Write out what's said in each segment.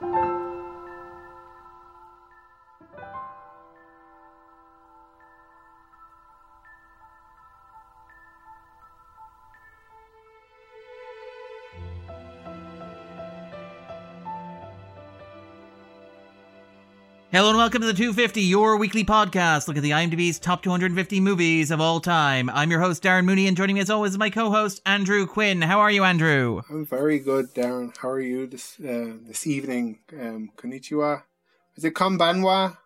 thank you Hello and welcome to the 250, your weekly podcast. Look at the IMDb's top 250 movies of all time. I'm your host, Darren Mooney, and joining me as always is my co-host, Andrew Quinn. How are you, Andrew? I'm very good, Darren. How are you this uh, this evening? Um, konnichiwa. Is it konbanwa?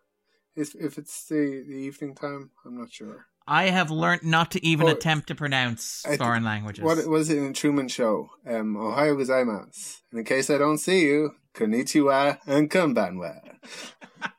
If, if it's the, the evening time? I'm not sure. I have learnt not to even Oh, attempt to pronounce I- foreign languages. What was it in the Truman Show? Um, Ohayo gozaimasu. And in case I don't see you, konnichiwa and konbanwa.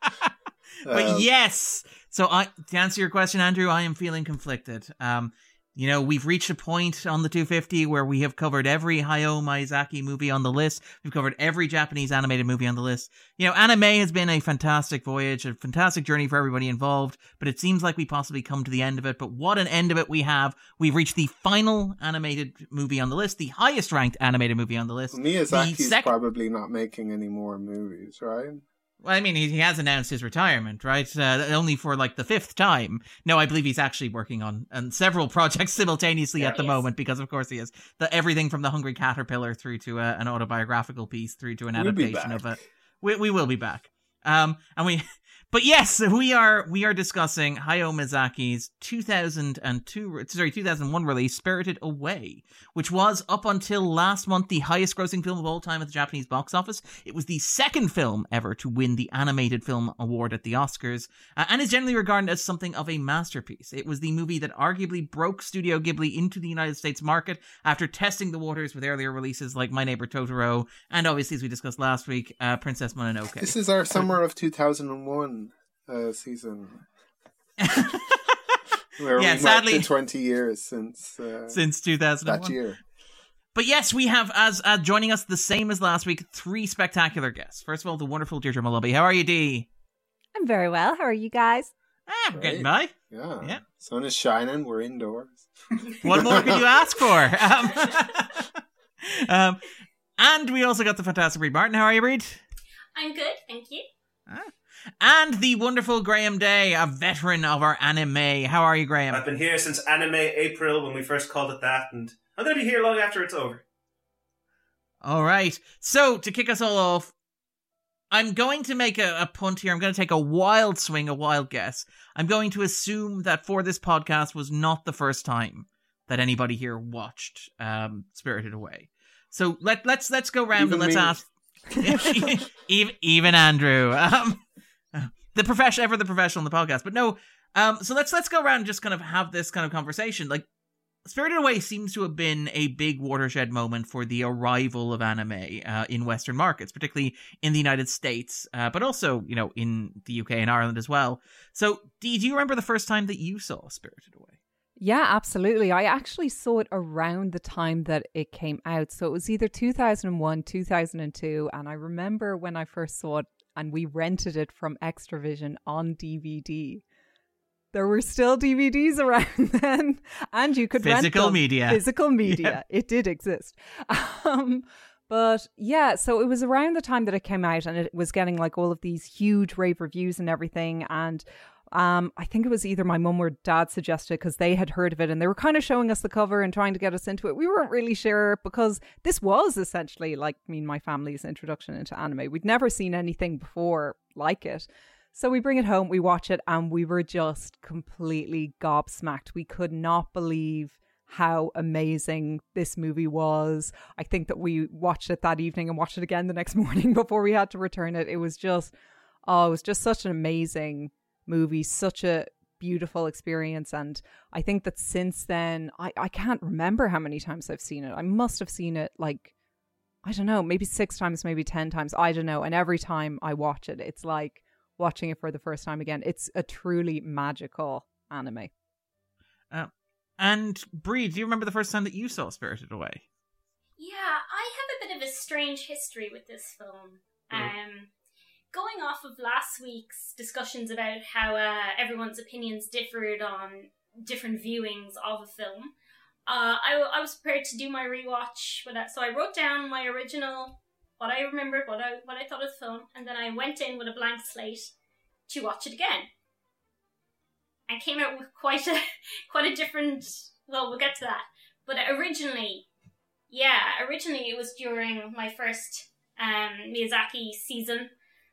but Um, yes. So I to answer your question, Andrew, I am feeling conflicted. Um, you know, we've reached a point on the 250 where we have covered every Hayao Miyazaki movie on the list. We've covered every Japanese animated movie on the list. You know, anime has been a fantastic voyage, a fantastic journey for everybody involved, but it seems like we possibly come to the end of it. But what an end of it we have. We've reached the final animated movie on the list, the highest ranked animated movie on the list. Miyazaki's sec- probably not making any more movies, right? Well, I mean, he, he has announced his retirement, right? Uh, only for like the fifth time. No, I believe he's actually working on, on several projects simultaneously There at the is. moment because, of course, he is. The, everything from the Hungry Caterpillar through to uh, an autobiographical piece through to an We'll adaptation of it. We, we will be back. Um, and we, but yes, we are we are discussing Hayao Miyazaki's 2002, sorry, 2001 release, Spirited Away, which was up until last month the highest-grossing film of all time at the Japanese box office. It was the second film ever to win the Animated Film Award at the Oscars, uh, and is generally regarded as something of a masterpiece. It was the movie that arguably broke Studio Ghibli into the United States market after testing the waters with earlier releases like My Neighbor Totoro, and obviously, as we discussed last week, uh, Princess Mononoke. This is our summer of 2001 uh, season. Where Yeah, we sadly- the 20 years since, uh, since two thousand that year. But yes, we have as uh, joining us the same as last week three spectacular guests. First of all, the wonderful Deirdre Molumby. How are you, Dee? I'm very well. How are you guys? Ah, I'm getting by. Yeah. Yeah. Sun is shining. We're indoors. What more could you ask for? Um, um, and we also got the fantastic Bríd Martin. How are you, Bríd? I'm good, thank you. And the wonderful Graham Day, a veteran of our anime. How are you, Graham? I've been here since Anime April when we first called it that, and I'm going to be here long after it's over. All right. So to kick us all off, I'm going to make a, a punt here. I'm going to take a wild swing, a wild guess. I'm going to assume that for this podcast was not the first time that anybody here watched um, Spirited Away. So let let's let's go round Even and let's me. ask even even Andrew, um, the profession ever the professional in the podcast. But no, um, so let's let's go around and just kind of have this kind of conversation. Like Spirited Away seems to have been a big watershed moment for the arrival of anime uh, in Western markets, particularly in the United States, uh, but also, you know, in the UK and Ireland as well. So, Dee, do you remember the first time that you saw Spirited Away? Yeah, absolutely. I actually saw it around the time that it came out. So it was either 2001, 2002. And I remember when I first saw it and we rented it from Xtra-vision on DVD. There were still DVDs around then, and you could rent Physical them. media. Physical media. It did exist. Um, but yeah, so it was around the time that it came out, and it was getting like all of these huge rave reviews and everything. And um, I think it was either my mum or dad suggested because they had heard of it and they were kind of showing us the cover and trying to get us into it. We weren't really sure because this was essentially like me and my family's introduction into anime. We'd never seen anything before like it. So we bring it home, we watch it, and we were just completely gobsmacked. We could not believe how amazing this movie was. I think that we watched it that evening and watched it again the next morning before we had to return it. It was just, oh, it was just such an amazing movie, such a beautiful experience. And I think that since then, I, I can't remember how many times I've seen it. I must have seen it like, I don't know, maybe six times, maybe 10 times. I don't know. And every time I watch it, it's like watching it for the first time again. It's a truly magical anime. And Bríd, do you remember the first time that you saw Spirited Away? Yeah, I have a bit of a strange history with this film. Um, going off of last week's discussions about how uh, everyone's opinions differed on different viewings of a film, uh, I, was prepared to do my rewatch. Uh, so I wrote down my original what I remembered, what I what I thought of the film, and then I went in with a blank slate to watch it again. I came out with quite a quite a different. Well, we'll get to that. But originally, yeah, originally it was during my first um, Miyazaki season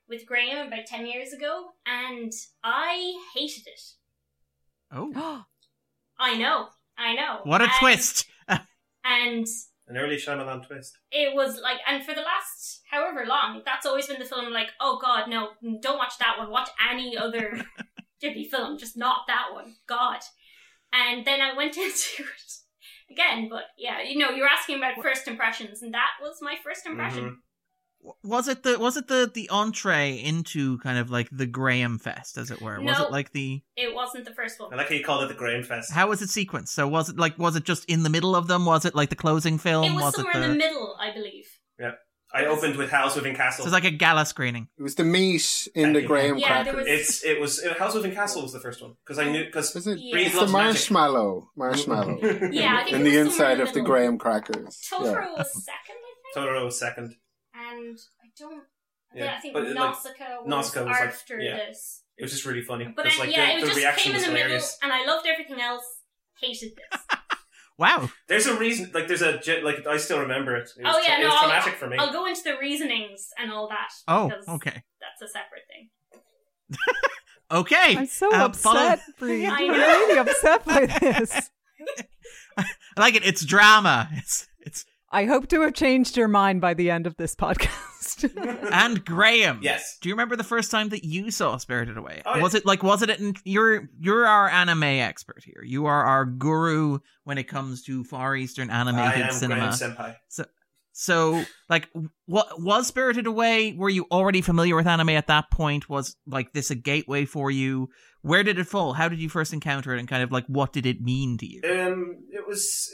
with Graham about ten years ago, and I hated it. Oh, I know, I know. what a And- twist! And An early Shyamalan twist. it was like, and for the last however long, that's always been the film. Like, oh god, no, don't watch that one. Watch any other Ghibli film, just not that one. God. And then I went into it again, but yeah, you know, you're asking about first impressions, and that was my first impression. Mhm. Was it the was it the the entree into kind of like the Graham Fest, as it were? Was it like the It wasn't the first one. I like how you called it the Graham Fest. how was it sequenced? So was it like was it just in the middle of them? Was it like the closing film? it was, was somewhere it in the middle, I believe. Yeah, I opened with Howl's Moving Castle. So it's like a gala screening. It was the meat in Thank the you. graham Yeah, there crackers. was- It's it was uh, Howl's Moving Castle was the first one because I knew because Is it? Yeah. It's the loves magic. marshmallow. Marshmallow. Yeah, I think in it the was somewhere inside in the of the graham crackers. Totoro Yeah. was second, I think. Totoro was second. And I don't. Yeah, I think but, like, was Nausicaa was, like, after yeah. this. It was just really funny. But It's I, like yeah, the, it the just reaction came in was the middle, and I loved everything else. Hated this. Wow. There's a reason. Like there's a like I still remember it. It was, Oh, yeah, tra- it no, was I'll- traumatic for me. I'll go into the reasonings and all that. Oh, okay. That's a separate thing. Okay. I'm so Uh, upset, Bríd. I I'm really upset by this. I like it. It's drama. It's it's I hope to have changed your mind by the end of this podcast. and Graham. yes. Do you remember the first time that you saw Spirited Away? Oh, yeah. Was it like was it in you're you're our anime expert here. You are our guru when it comes to Far Eastern I animated am cinema. Graham Senpai. So, like, what was Spirited Away? Were you already familiar with anime at that point? Was like this a gateway for you? Where did it fall? How did you first encounter it, and kind of like what did it mean to you? Um, it was.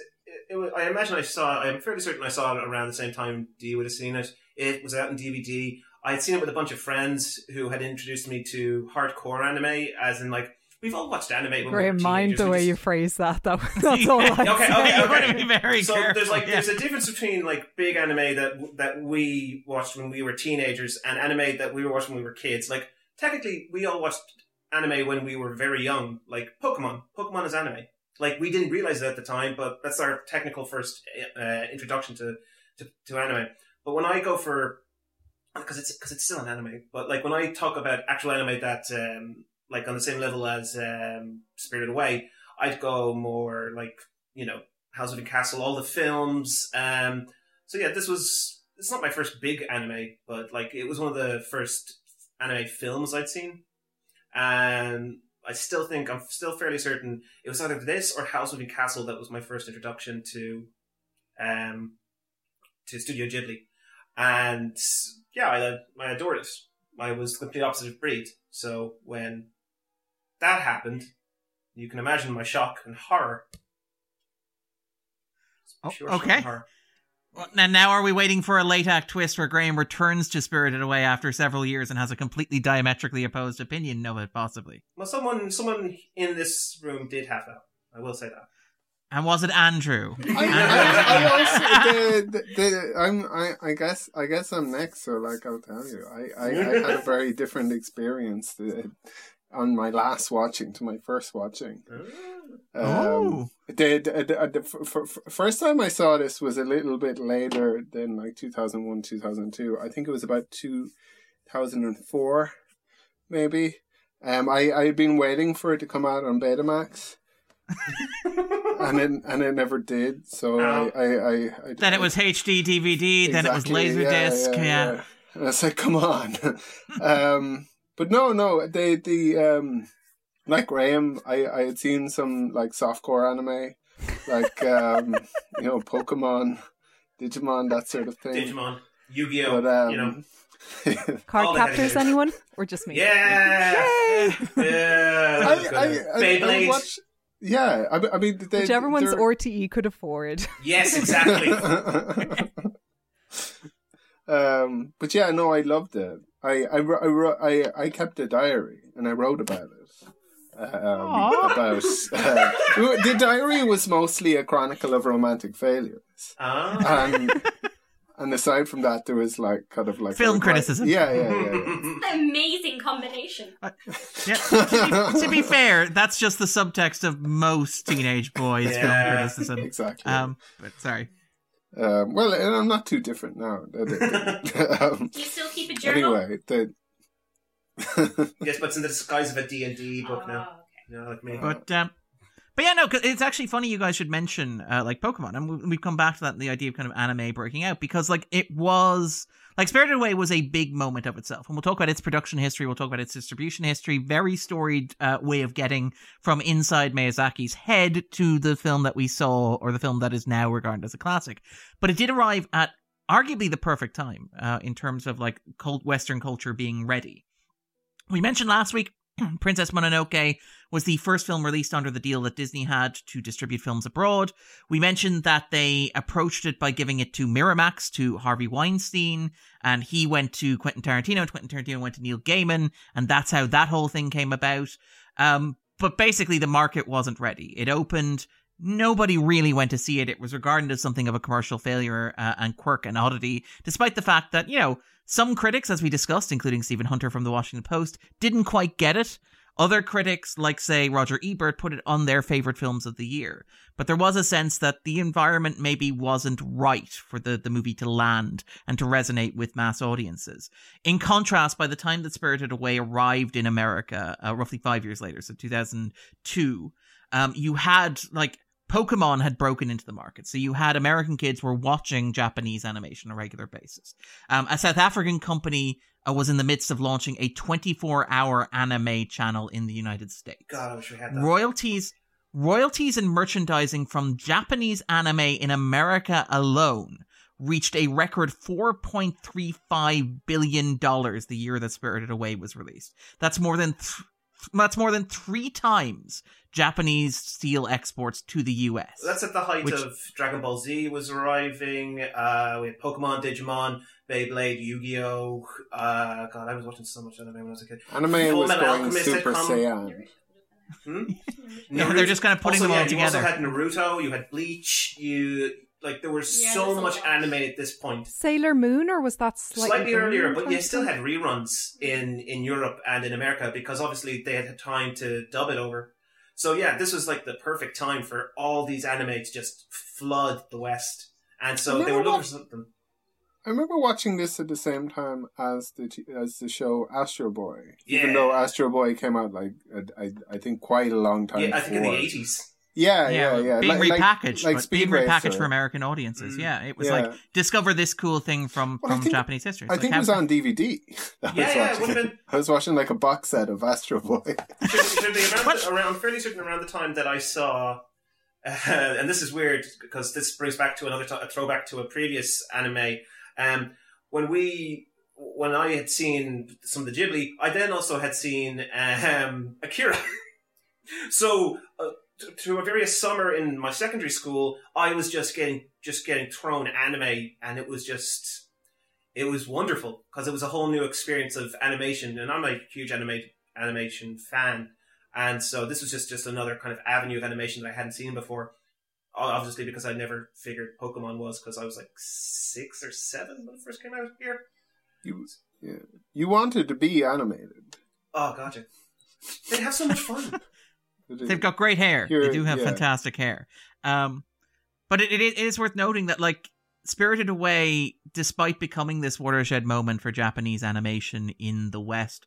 It, it was. I imagine I saw. I'm fairly certain I saw it around the same time Dee would have seen it. It was out in DVD. I had seen it with a bunch of friends who had introduced me to hardcore anime, as in like we've all watched anime. When Graham, we were mind teenagers. the way just- you phrase that. that that's all I Okay, say. okay, You okay. want to be very so careful. there's like yeah. there's a difference between like big anime that that we watched when we were teenagers and anime that we were watching when we were kids. Like technically, we all watched anime when we were very young. Like Pokemon, Pokemon is anime. Like we didn't realize it at the time, but that's our technical first uh, introduction to, to to anime. But when I go for because it's because it's still an anime, but like when I talk about actual anime that um, like on the same level as um, Spirited Away, I'd go more like you know House of the Castle, all the films. Um, so yeah, this was it's not my first big anime, but like it was one of the first anime films I'd seen, and I still think I'm still fairly certain it was either this or House of the Castle that was my first introduction to um to Studio Ghibli, and yeah, I I adored it. I was the complete opposite of Bríd, so when that happened, you can imagine my shock and horror. Oh, okay. and horror. Well, And now are we waiting for a late act twist where Graham returns to Spirited Away after several years and has a completely diametrically opposed opinion of it, possibly? Well, someone someone in this room did have that. I will say that. And was it Andrew? I, I, I also, the, the, the, I'm, I, I guess, I guess I'm next. So, like, I'll tell you, I, I, I had a very different experience to, on my last watching to my first watching. Um, oh, the, the, the, the f- f- f- first time I saw this was a little bit later than like 2001, 2002. I think it was about 2004, maybe. Um, I, I had been waiting for it to come out on Betamax. and it and it never did. So Oh. I, I, I, I then it was HD DVD, then it was Laserdisc. Yeah, yeah. And I said, like, come on. um, but no, no, they, the, um, like Graham, I, I had seen some like softcore anime, like, um, you know, Pokemon, Digimon, that sort of thing. Digimon, Yu-Gi-Oh. Um, you know, Card captors, anyone? Or just me? yeah, Yay! yeah. I, I. I, I Beyblade. watch, yeah, I, I mean, they, Whichever one's they're- RTE could afford. yes, exactly. um, but yeah, no, I loved it. I I, I, wr- I, I kept a diary and I wrote about it. Um, about uh, the diary was mostly a chronicle of romantic failures, Ah, and and aside from that, there was like kind of like Film a- criticism. Yeah, yeah, yeah. Amazing combination. Yeah. to, be, to be fair, that's just the subtext of most teenage boys' film Yeah. yeah. criticism. exactly. Um, but sorry. Um, well, and I'm not too different now. um, Do you still keep a journal? anyway, the yes, but it's in the disguise of a D and D book now. Oh, You know, like me. But um, but yeah, no, it's actually funny you guys should mention uh, like Pokemon, and we- we've come back to that the idea of kind of anime breaking out because like it was like Spirited Away was a big moment of itself, and we'll talk about its production history, we'll talk about its distribution history, very storied uh, way of getting from inside Miyazaki's head to the film that we saw or the film that is now regarded as a classic. But it did arrive at arguably the perfect time uh, in terms of like cult Western culture being ready. We mentioned last week Princess Mononoke was the first film released under the deal that Disney had to distribute films abroad. We mentioned that they approached it by giving it to Miramax, to Harvey Weinstein, and he went to Quentin Tarantino, and Quentin Tarantino went to Neil Gaiman, and that's how that whole thing came about. Um, but basically, the market wasn't ready. It opened. Nobody really went to see it. It was regarded as something of a commercial failure uh, and quirk and oddity, despite the fact that, you know, some critics, as we discussed, including Stephen Hunter from the Washington Post, didn't quite get it. Other critics, like say Roger Ebert, put it on their favorite films of the year. But there was a sense that the environment maybe wasn't right for the, the movie to land and to resonate with mass audiences. In contrast, by the time that Spirited Away arrived in America, uh, roughly five years later, so 2002, um, you had like Pokemon had broken into the market. So you had American kids were watching Japanese animation on a regular basis. Um, a South African company uh, was in the midst of launching a 24 hour anime channel in the United States. God, I wish we had that. Royalties royalties and merchandising from Japanese anime in America alone reached a record 4.35 billion dollars the year that Spirited Away was released. That's more than th- that's more than 3 times Japanese steel exports to the US. That's at the height Which- of Dragon Ball Z was arriving. Uh, we had Pokemon, Digimon, Beyblade, Yu-Gi-Oh. Uh, God, I was watching so much anime when I was a kid. anime Full was Metal going Alchemist Super had come- Saiyan. Hmm? Yeah, they're just kind of putting also, them all yeah, You also had Naruto. You had Bleach. You like there was Yeah, so much anime at this point. Sailor Moon, or was that slightly, Slightly earlier, but you still had reruns in in Europe and in America because obviously they had had time to dub it over. So yeah, this was like the perfect time for all these anime to just flood the West, and so they were looking for something. I remember watching this at the same time as the t- as the show Astro Boy. Even though Astro Boy came out like I, I, I think quite a long time. Yeah, I think in the eighties. Yeah, yeah, yeah. Being Like- like- repackaged, like but being repackaged Racer. for American audiences. Mm. Yeah, it was Yeah. like discover this cool thing from Well, from think- Japanese history. It's I like think it was on DVD. I Yeah, was yeah, watching would been I was watching like a box set of Astro Boy. should, should be around, What? around fairly certain around the time that I saw, uh, and this is weird because this brings back to another t- a throwback to a previous anime. Um, when we when I had seen some of the Ghibli, I then also had seen um, Akira. so. Uh, t- through a various summer in my secondary school, I was just getting just getting thrown anime, and it was just it was wonderful because it was a whole new experience of animation, and I'm a huge anime animation fan, and so this was just just another kind of avenue of animation that I hadn't seen before. Obviously, because I never figured Pokemon was because I was like six or seven when it first came out here. You, yeah. you wanted to be animated. Oh, gotcha. They have so much fun. They've got great hair. they do have yeah. fantastic hair. Um, but it, it, it is worth noting that like Spirited Away, despite becoming this watershed moment for Japanese animation in the West,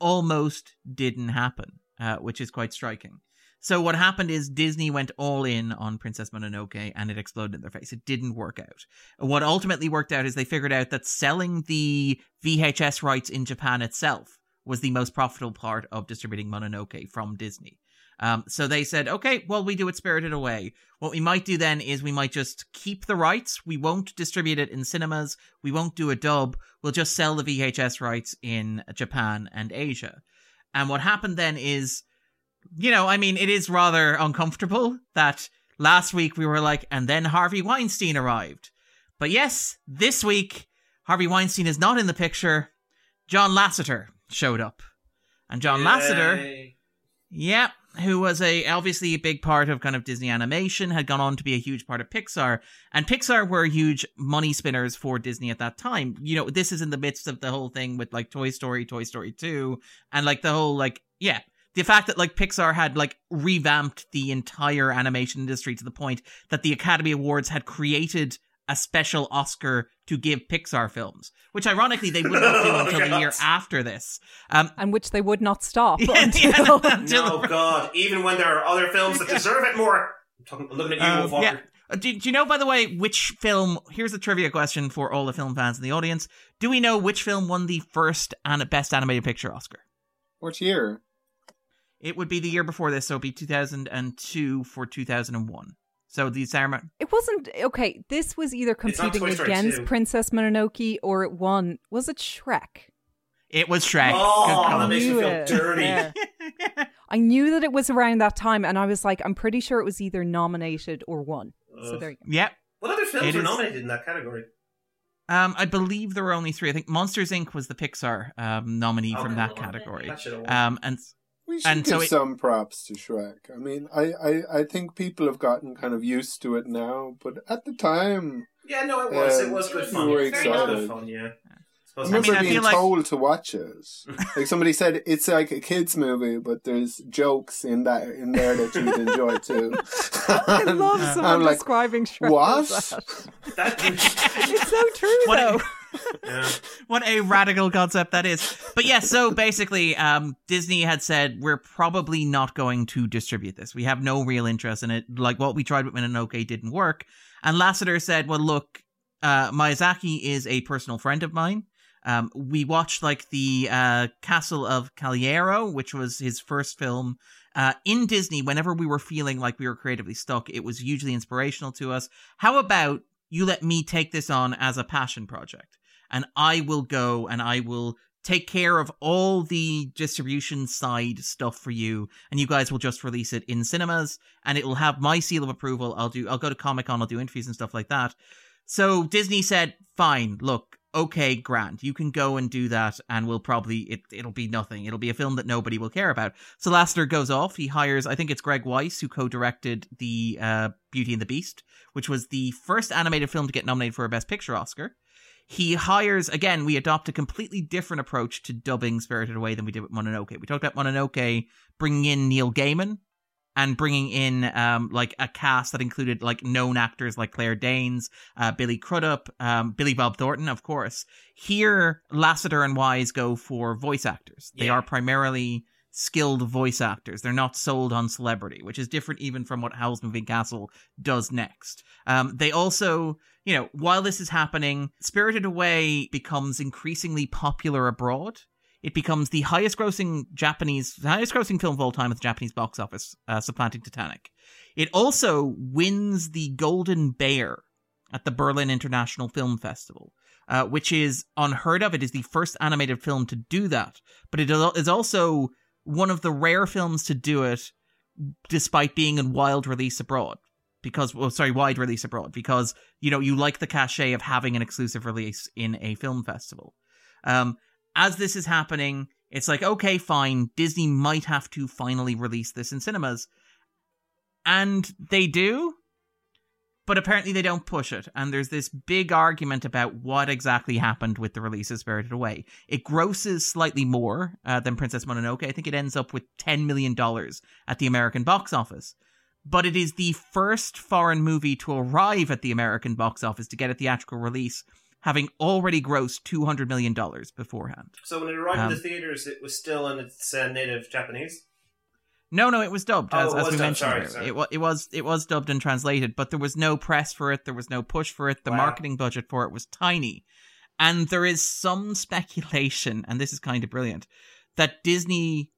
almost didn't happen, uh, which is quite striking. So what happened is Disney went all in on Princess Mononoke and it exploded in their face. It didn't work out. What ultimately worked out is they figured out that selling the VHS rights in Japan itself was the most profitable part of distributing Mononoke from Disney. Um, so they said, okay, well, we do it Spirited Away. What we might do then is we might just keep the rights. We won't distribute it in cinemas. We won't do a dub. We'll just sell the VHS rights in Japan and Asia. And what happened then is, you know, I mean, it is rather uncomfortable that last week we were like, and then Harvey Weinstein arrived. But yes, this week, Harvey Weinstein is not in the picture. John Lasseter showed up. And John Lasseter Yay. yeah, who was a obviously a big part of kind of Disney animation, had gone on to be a huge part of Pixar, and Pixar were huge money spinners for Disney at that time. You know, this is in the midst of the whole thing with like Toy Story, Toy Story Two, and like the whole like yeah. The fact that like Pixar had like revamped the entire animation industry to the point that the Academy Awards had created a special Oscar to give Pixar films, which ironically they would not do Oh, until the year after this. Um, and which they would not stop Yeah, until. yeah, until- No, God. Even when there are other films that deserve it more. I'm, talking, I'm looking at you, Um, Wolf yeah. Uh, Do, do you know, by the way, which film? Here's a trivia question for all the film fans in the audience. Do we know which film won the first and best animated picture Oscar? What year? It would be the year before this, so it'd be 2002 for 2001. So the Sarah. It wasn't okay. This was either competing against 2. Princess Mononoke or it won. Was it Shrek? It was Shrek. Oh, Good that makes me Knew feel it. dirty. Yeah. I knew that it was around that time, and I was like, I'm pretty sure it was either nominated or won. So there you go. Yep. What other films It were is- nominated in that category? Um, I believe there were only three. I think Monsters Inc. was the Pixar um, nominee from that category. That should have won. Um, and We should And give so it- some props to Shrek. I mean, I, I, I think people have gotten kind of used to it now, but at the time, yeah, no, it was. um, it was good fun. you were It was excited. fun, yeah. I Suppose I remember mean, I being feel like- told to watch it. Like somebody said, it's like a kids movie, but there's jokes in that in there that you'd enjoy too. I love someone I'm like, describing Shrek. what? as that. that, It's so true, What a- though. what a radical concept that is. But yeah, so basically, um, Disney had said we're probably not going to distribute this. We have no real interest in it. Like what we tried with Mononoke didn't work. And Lasseter said, "Well, look, uh, Miyazaki is a personal friend of mine. Um, we watched like the uh, Castle of Cagliostro, which was his first film." Uh, in Disney, whenever we were feeling like we were creatively stuck, it was hugely inspirational to us. How about you let me take this on as a passion project? And I will go and I will take care of all the distribution side stuff for you and you guys will just release it in cinemas and it will have my seal of approval. I'll do I'll go to Comic-Con, I'll do interviews and stuff like that. So Disney said, "Fine, look, okay, Grant, you can go and do that and we'll probably it it'll be nothing. It'll be a film that nobody will care about." So Lasseter goes off. He hires I think it's Kirk Wise who co-directed the uh Beauty and the Beast, which was the first animated film to get nominated for a best picture Oscar he hires again we adopt a completely different approach to dubbing spirited away than we did with mononoke. We talked about mononoke bringing in neil gaiman and bringing in um like a cast that included like known actors like claire danes uh, billy crudup um, billy bob thornton of course. Here lasseter and wise go for voice actors. They Yeah. are primarily skilled voice actors. They're not sold on celebrity which is different even from what howl's moving castle does next. Um, they also you know, while this is happening, Spirited Away becomes increasingly popular abroad. It becomes the highest grossing Japanese, highest grossing film of all time at the Japanese box office, uh, supplanting Titanic. It also wins the Golden Bear at the Berlin International Film Festival, uh, which is unheard of. It is the first animated film to do that, but it is also one of the rare films to do it despite being in wild release abroad because well sorry wide release abroad because you know you like the cachet of having an exclusive release in a film festival. Um as this is happening it's like okay fine disney might have to finally release this in cinemas. And they do but apparently they don't push it. And there's this big argument about what exactly happened with the release of spirited away. It grosses slightly more uh, than princess mononoke. I think it ends up with 10 million dollars at the american box office but it is the first foreign movie to arrive at the American box office to get a theatrical release, having already grossed $200 million beforehand. So when it arrived in Um, the theaters, it was still in its uh, native Japanese. No, no, it was dubbed, Oh, as, it as we dubbed, mentioned. sorry, sorry. It, wa- it was it was dubbed and translated, but there was no press for it. There was no push for it. The Wow. marketing budget for it was tiny, and there is some speculation, and this is kind of brilliant, that Disney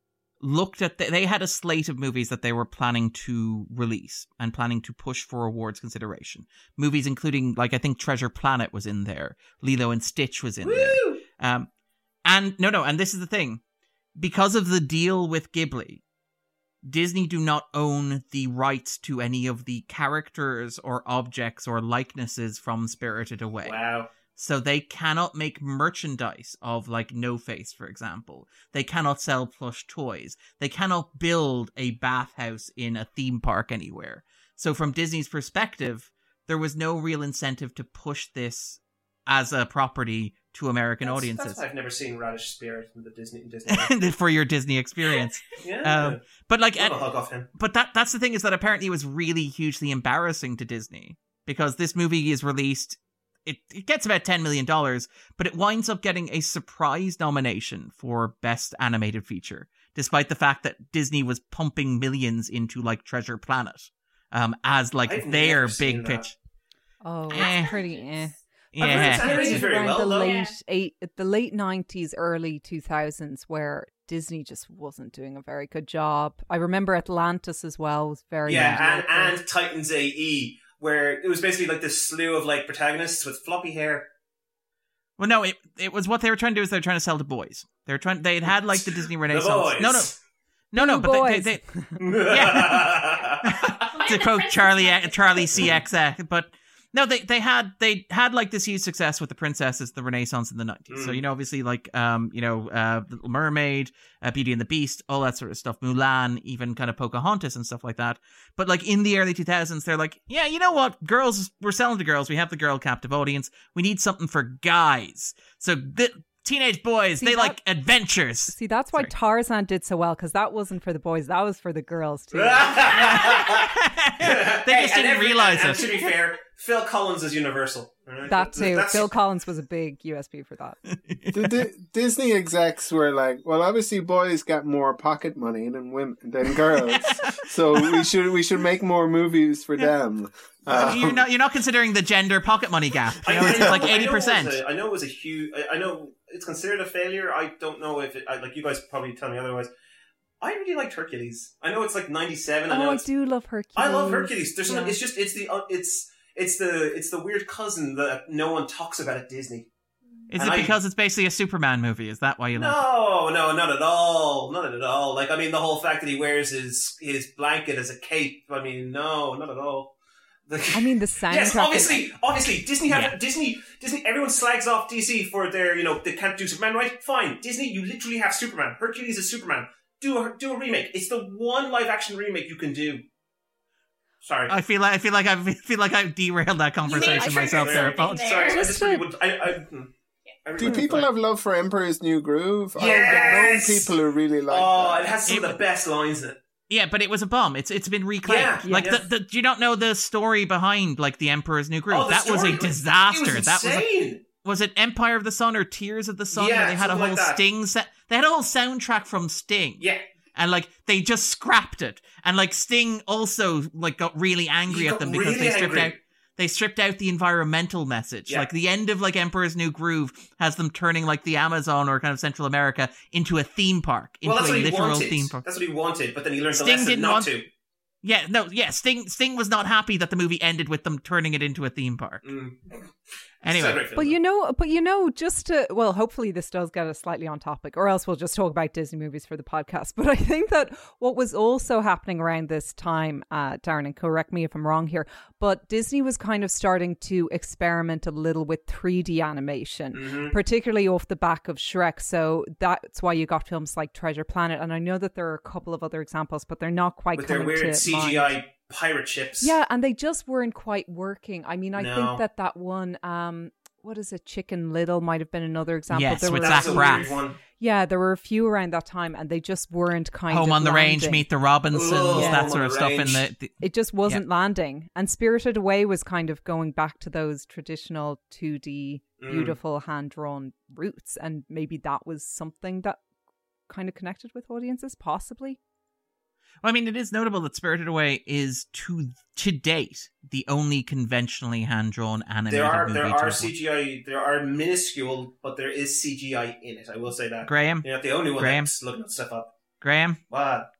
looked at the, they had a slate of movies that they were planning to release and planning to push for awards consideration. Movies including like I think Treasure Planet was in there, Lilo and Stitch was in there. Um, and no, no, and this is the thing. Because of the deal with Ghibli, Disney do not own the rights to any of the characters or objects or likenesses from Spirited Away. Wow. So they cannot make merchandise of like No Face, for example. They cannot sell plush toys. They cannot build a bathhouse in a theme park anywhere. So from Disney's perspective, there was no real incentive to push this as a property to American That's- audiences That's I've never seen Radish Spirit in the Disney. Disney. for your Disney experience. yeah, Um, but like, hug off him. but that that's the thing is that apparently it was really hugely embarrassing to Disney because this movie is released. It, it gets about $10 million, but it winds up getting a surprise nomination for Best Animated Feature, despite the fact that Disney was pumping millions into like Treasure Planet um, as like I've their big pitch. Oh, Eh. it's pretty eh. I've Yeah. it's animated very around well, the though. late Yeah. eight, the late nineties, early two thousands, where Disney just wasn't doing a very good job. I remember Atlantis as well was very Yeah, and, and Titans AE, where it was basically like this slew of like protagonists with floppy hair. Well, no, it it was what they were trying to do is they're trying to sell to boys. They're trying. They had had like the Disney Renaissance. The boys. No, no, no, no. But they, boys. they, they, Why to quote Charlie like Charlie that? XCX, but no, they they had they had like this huge success with the princesses, the Renaissance in the nineties. So Mm. you know, obviously, like um, you know, uh, Little Mermaid, uh, Beauty and the Beast, all that sort of stuff. Mulan, even kind of Pocahontas and stuff like that. But like in the early two thousands, they're like, yeah, you know what, girls, we're selling to girls. We have the girl captive audience. We need something for guys. So the teenage boys, See, they that- like adventures. See, that's why Sorry. Tarzan did so well because that wasn't for the boys; that was for the girls too. they Hey, just and didn't every- realize and, it. And to be fair, Phil Collins is Universal. all right? that too. That's- Phil Collins was a big USP for that. the Di- Disney execs were like, well, obviously boys get more pocket money than women than girls, so we should we should make more movies for them. Um, you're not you're not considering the gender pocket money gap. You know, I it's know- like I know eighty it was percent. a- I know it was a huge. I- I know it's considered a failure. I don't know if it. I, like you guys probably tell me otherwise. I really liked Hercules. I know it's like ninety seven. I know Oh, I do love Hercules. I love Hercules. There's something. Yeah. It's just it's the uh, it's it's the it's the weird cousin that no one talks about at Disney. Is And it I- because it's basically a Superman movie? Is that why you like? it? No, no, not at all. Not at all. Like I mean, the whole fact that he wears his his blanket as a cape. I mean, no, not at all. Like- I mean, the soundtrack. Yes, is- obviously, obviously, Disney have Yeah. Disney. Disney. Everyone slags off DC for their, you know, they can't do Superman right. Fine, Disney, you literally have Superman. Hercules is Superman. Do a do a remake. It's the one live action remake you can do. Sorry, I feel like I feel like I feel like I've derailed that conversation myself there. Apologies. there. sorry. I Just just really would. I, I, hmm. I really do would- people have love for Emperor's New Groove? I've known Yes! people who really like. Oh, that. it has some of the best lines in it. Yeah, but it was a bomb. It's it's been reclaimed. Yeah, like yeah. the, the do you not know the story behind like the Emperor's New Groove? Oh, that was a disaster. Was that was a, was it Empire of the Sun or Tears of the Sun? Yeah, where they had a whole like. Sting set. They had a whole soundtrack from Sting. yeah, and like they just scrapped it and like sting also like got really angry He at them because they stripped angry. out they stripped out the environmental message Yeah. like the end of like emperor's new groove has them turning like the amazon or kind of central america into a theme park into well, that's a what he literal wanted. theme park That's what he wanted, but then he learned the Sting lesson didn't not want- to. yeah no yeah sting sting was not happy that the movie ended with them turning it into a theme park Mm. Anyway Still a great film, But you know, but you know, just to well, hopefully this does get us slightly on topic, or else we'll just talk about Disney movies for the podcast. But I think that what was also happening around this time, uh, Darren, and correct me if I'm wrong here, but Disney was kind of starting to experiment a little with 3D animation, Mhm. particularly off the back of Shrek. So that's why you got films like Treasure Planet, and I know that there are a couple of other examples, but they're not quite with their coming weird to mind. CGI pirate ships. Yeah, and they just weren't quite working. I mean, I No. think that that one, um, what is it, Chicken Little might have been another example. Yes, there with were, Zach a Braff. yeah, there were a few around that time, and they just weren't kind home of Home on the range meet the robinsons Oh, Yeah. that Home sort of the stuff in Range. the, the It just wasn't landing, and Spirited Away was kind of going back to those traditional 2D, Mm. beautiful hand drawn roots, and maybe that was something that kind of connected with audiences, possibly. Well, I mean, it is notable that Spirited Away is to to date the only conventionally hand drawn animated There are movie. there are CGI. There are minuscule, but there is CGI in it. I will say that. Graham, You're not the only one Graham? that's looking stuff up. Graham, What?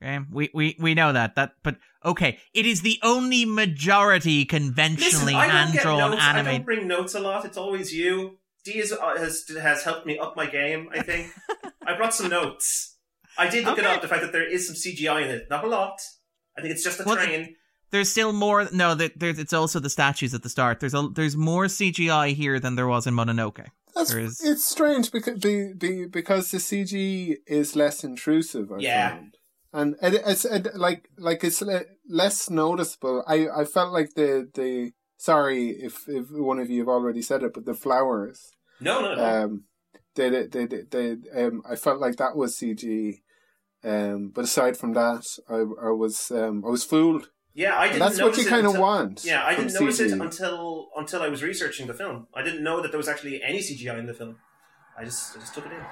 Graham. We, we we know that that, but okay, it is the only majority conventionally hand drawn notes. I don't bring notes a lot. It's always you. D is, uh, has has helped me up my game. I think I brought some notes. I did look it up. The fact that there is some CGI in it, not a lot. I think it's just a Well, train. There's still more. No, there- there's it's also the statues at the start. There's a there's more CGI here than there was in Mononoke. That's, There is- It's strange because be, be, because the CG is less intrusive. I Yeah. found. and it, it's it, like like it's less noticeable. I, I felt like the the sorry if if one of you have already said it, but the flowers. No, no, no. Um, they they they, they, they um, I felt like that was CG. Um, but aside from that, I I was um I was fooled. yeah, I didn't that's what you kind of want. Yeah, I didn't notice it until until I was researching the film. I didn't know that there was actually any CGI in the film. I just I just took it in.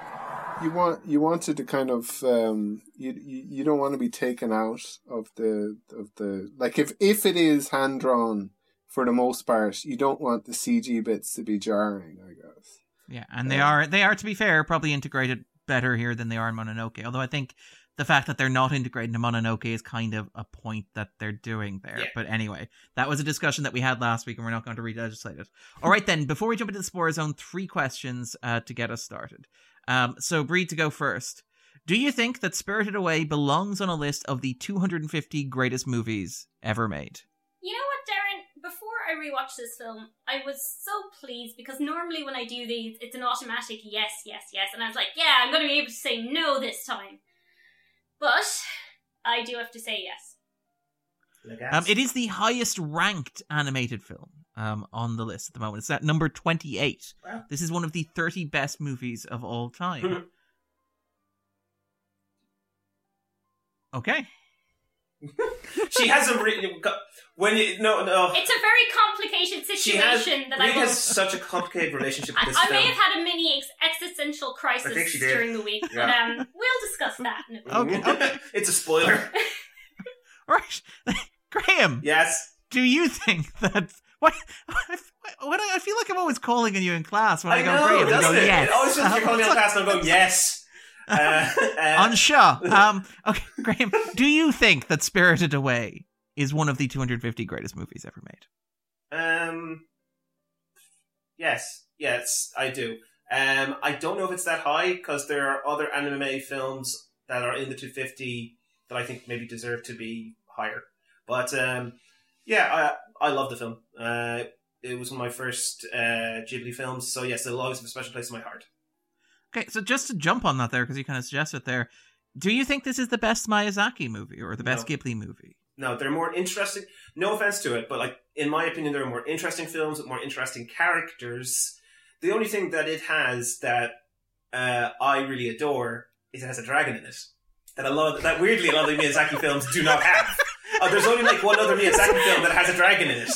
you want you wanted to kind of um you, you you don't want to be taken out of the of the like if if it is hand drawn for the most part you don't want the CG bits to be jarring I guess Yeah, and they Yeah. are they are to be fair probably integrated better here than they are in Mononoke. Although I think the fact that they're not integrated into Mononoke is kind of a point that they're doing there. Yeah. But anyway, that was a discussion that we had last week, and we're not going to re-legislate it. All right, then. Before we jump into the Spore Zone, three questions uh, to get us started. Um, so, Bríd, to go first. Do you think that Spirited Away belongs on a list of the 250 greatest movies ever made? You know what, Darren? Before I rewatched this film, I was so pleased because normally when I do these, it's an automatic yes, yes, yes, and I was like, yeah, I'm going to be able to say no this time. But I do have to say yes. Um, it is the highest ranked animated film um, on the list at the moment. It's at number 28. Wow. This is one of the 30 best movies of all time. okay. She has a re- when you, no no. It's a very complicated She has situation that Bríd I has won't. such a complicated relationship with I, this I film. may have had a mini ex- existential crisis I think she did. during the week, but um, we'll discuss that in a. Okay, okay. it's a spoiler. All right. Graham, yes. do you think that. What, what, I feel like I'm always calling on you in class when I, I go know, Graham. You doesn't go, it? yes. It always feels like you're calling me on class and I'm going, yes. Uh, uh, on Um, okay, Graham, do you think that Spirited Away is one of the 250 greatest movies ever made? Um. Yes, yes, I do. Um, I don't know if it's that high because there are other anime films that are in the 250 that I think maybe deserve to be higher. But um, yeah, I I love the film. Uh, it was one of my first uh, Ghibli films, so yes, it'll always have a special place in my heart. Okay, so just to jump on that there, because you kind of suggested there, do you think this is the best Miyazaki movie or the best No. Ghibli movie? No, they're more interesting. No offense to it, but like in my opinion, there are more interesting films with more interesting characters. The only thing that it has that uh, I really adore is it has a dragon in it. That a lot, of, that weirdly, a lot of the Miyazaki films do not have. Uh, there's only like one other Miyazaki film that has a dragon in it,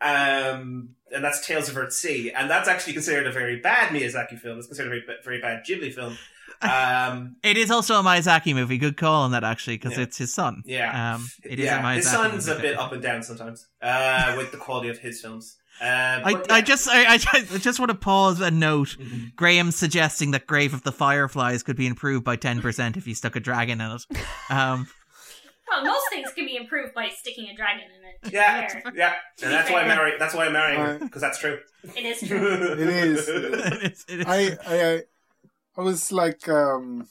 um, and that's Tales of Earthsea, and that's actually considered a very bad Miyazaki film. It's considered a very, very bad Ghibli film. Um, It is also a Miyazaki movie. Good call on that, actually, because Yeah. it's his son. Yeah. Um, it is yeah, a Miyazaki his son's a bit up and down sometimes uh, with the quality of his films. Uh, I, but I just I, I just want to pause and note Mhm. Graham suggesting that Grave of the Fireflies could be improved by ten percent if you stuck a dragon in it. Um, Well, most things can be improved by sticking a dragon in it. to Yeah, fair. yeah, and that's why I marry. That's why I'm marrying her Right. because that's true. It is true. it is it's- it is- I I I, I was like um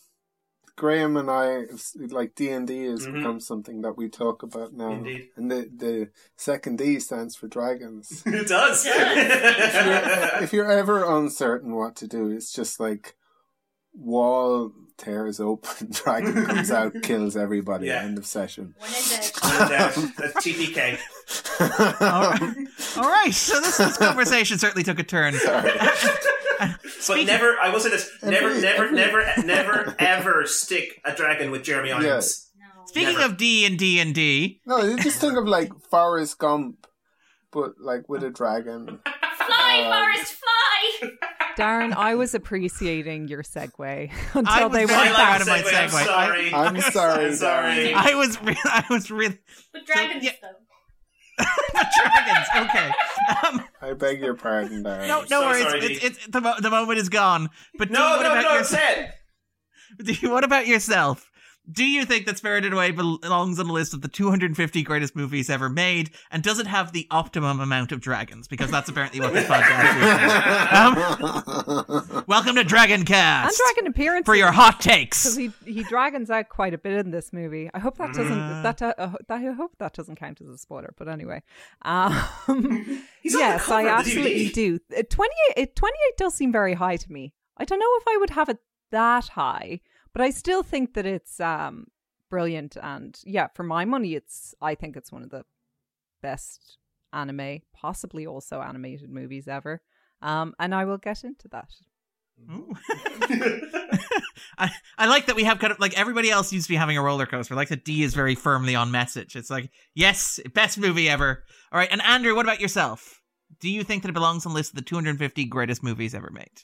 Graham and I like D and D has Mhm. become something that we talk about now Indeed. and the the second D stands for dragons it does. if, you're, if you're ever uncertain what to do, it's just like wall tears open, dragon comes out, kills everybody. Yeah. End of session. When in doubt. And, that's TPK. all, right. all right, so this, this conversation certainly took a turn. Sorry. But never, I will say this: never, Every- never, every- never, never, ever stick a dragon with Jeremy Irons. No. Speaking Never. of D and D and D, No, you just think of like Forrest Gump, but like with a dragon. Fly, Forrest, fly! Darren, I was appreciating your segue until I was they very went proud back. of my segue, I'm sorry. I'm sorry. I'm sorry. I was re- I was really With dragons, yeah. though. dragons. Okay. Um, I beg your pardon, Darren. no, no So worries. sorry, it's, Dee. it's, the, mo- the moment is gone. But Dee, No, what no, about no, yourself? said. Dee, what about yourself? Do you think that Spirited Away belongs on the list of the 250 greatest movies ever made? And does it have the optimum amount of dragons? Because that's apparently what this podcast is. Um, welcome to Dragon Cast. And dragon appearance for your hot because takes. he he dragons out quite a bit in this movie. I hope that doesn't Mm. that, uh, uh, I hope that doesn't count as a spoiler. But anyway, um, He's on the yes, I absolutely do. Uh, Twenty eight, twenty eight does seem very high to me. I don't know if I would have it that high, but I still think that it's um brilliant. And yeah, for my money, it's I think it's one of the best anime, possibly also animated movies ever. Um, and I will get into that. Ooh. I, I like that we have kind of like everybody else seems to be having a roller coaster. Like that D is very firmly on message. It's like, yes, best movie ever. All right. And Andrew, what about yourself? Do you think that it belongs on the list of the 250 greatest movies ever made?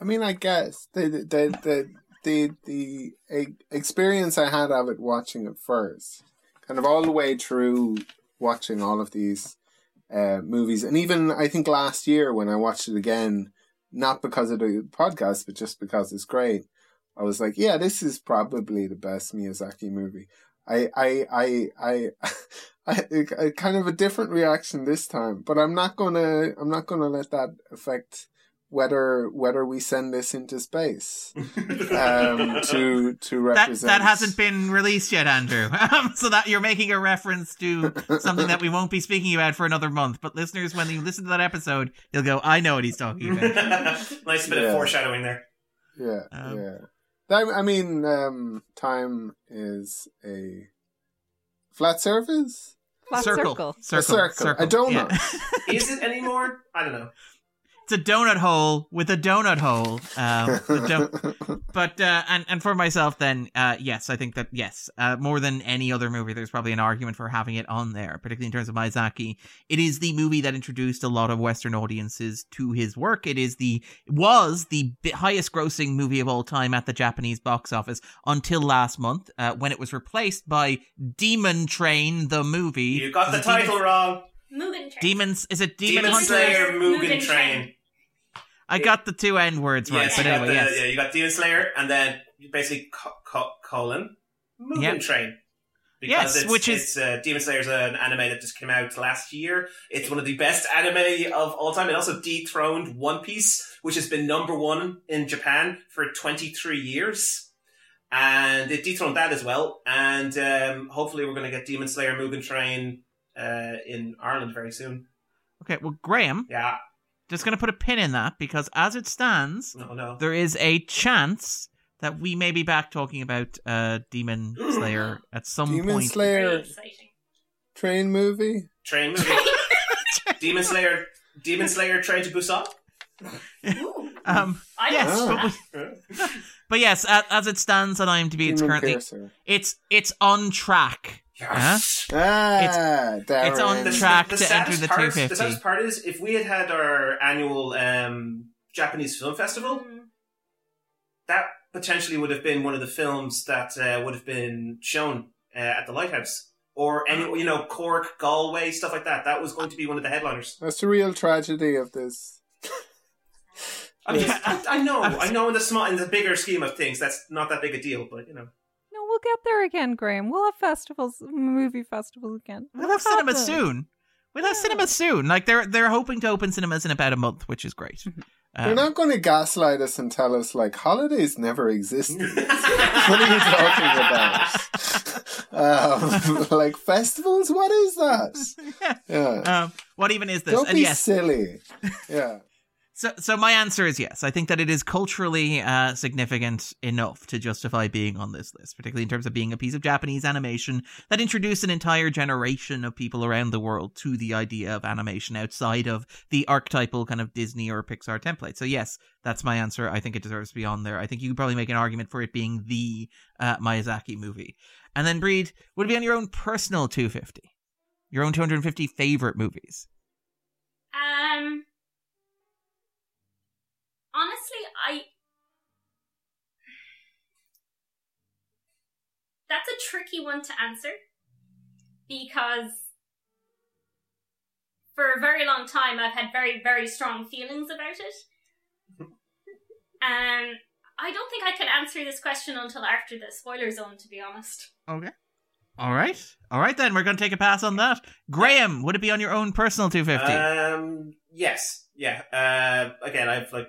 I mean, I guess the the the the, the, e- experience I had of it watching it first, kind of all the way through watching all of these uh, movies, and even I think last year when I watched it again, not because of the podcast, but just because it's great. I was like, yeah, this is probably the best Miyazaki movie. I, I, I, I, I, I kind of a different reaction this time, but I'm not gonna, I'm not gonna let that affect whether whether we send this into space um, to to That represent that hasn't been released yet, Andrew. Um, so that you're making a reference to something that we won't be speaking about for another month. But listeners, when you listen to that episode, you'll go, "I know what he's talking about." nice bit Yeah. of foreshadowing there. Yeah, Um, yeah. That, I mean, um, time is a flat surface. Flat circle, circle. circle, A circle. A donut. Yeah. Is it anymore? I don't know. It's a donut hole with a donut hole. Um, don- but uh, and and for myself, then uh, yes, I think that yes, uh, more than any other movie, there's probably an argument for having it on there, particularly in terms of Miyazaki. It is the movie that introduced a lot of Western audiences to his work. It is the was the highest grossing movie of all time at the Japanese box office until last month, uh, when it was replaced by Demon Train, the movie. You got the Is it Demon- title wrong. Mugen Train. Demons is it Demon, Demon Hunter? Slayer Mugen Mugen Train. Train. I got the two N words right, Yes, but anyway, the, yes. yeah, you got Demon Slayer, and then basically co- co- colon Mugen Yep. Train. Yes, it's, which is- it's, uh, Demon Slayer's an anime that just came out last year. It's one of the best anime of all time. It also dethroned One Piece, which has been number one in Japan for 23 years. And it dethroned that as well. And um, hopefully we're going to get Demon Slayer Mugen Train uh, in Ireland very soon. Okay, well, Graham, Yeah. Just going to put a pin in that because as it stands, No, no. there is a chance that we may be back talking about uh, Demon Slayer at some point. Demon point. Slayer Very exciting. train movie. Train movie. Demon Slayer. Demon Slayer Train to Busan. Um, I yes, know but, we, but yes, as, as it stands on IMDb, it's currently Piercer. it's it's on track. Yes. Ah, it's Darren. on The, track the to enter the part, 250. The saddest part is if we had had our annual um, Japanese film festival, that potentially would have been one of the films that uh, would have been shown uh, at the Lighthouse. Or any, you know, Cork, Galway, stuff like that. That was going to be one of the headliners. That's the real tragedy of this. I mean, Yeah. I, I know, I know. In the small, in the bigger scheme of things, that's not that big a deal. But you know, No, we'll get there again, Graham. We'll have festivals, movie festivals again. We'll have cinema them. soon. We'll have Yeah. cinema soon. Like they're they're hoping to open cinemas in about a month, which is great. They're Um, not going to gaslight us and tell us like holidays never existed. what are you talking about? um, like festivals? What is that? Yeah. um, what even is this? Don't and be yes, silly. Yeah. So, so my answer is yes. I think that it is culturally uh, significant enough to justify being on this list, particularly in terms of being a piece of Japanese animation that introduced an entire generation of people around the world to the idea of animation outside of the archetypal kind of Disney or Pixar template. So, yes, that's my answer. I think it deserves to be on there. I think you could probably make an argument for it being the uh, Miyazaki movie. And then, Bríd, would it be on your own personal 250? Your own 250 favorite movies? Um, honestly, I. That's a tricky one to answer because for a very long time I've had very, very strong feelings about it. Um, I don't think I could answer this question until after the spoiler zone, to be honest. Okay. All right. All right, then. We're going to take a pass on that. Graham, would it be on your own personal 250? Um, yes, yeah. Uh, again, I've like,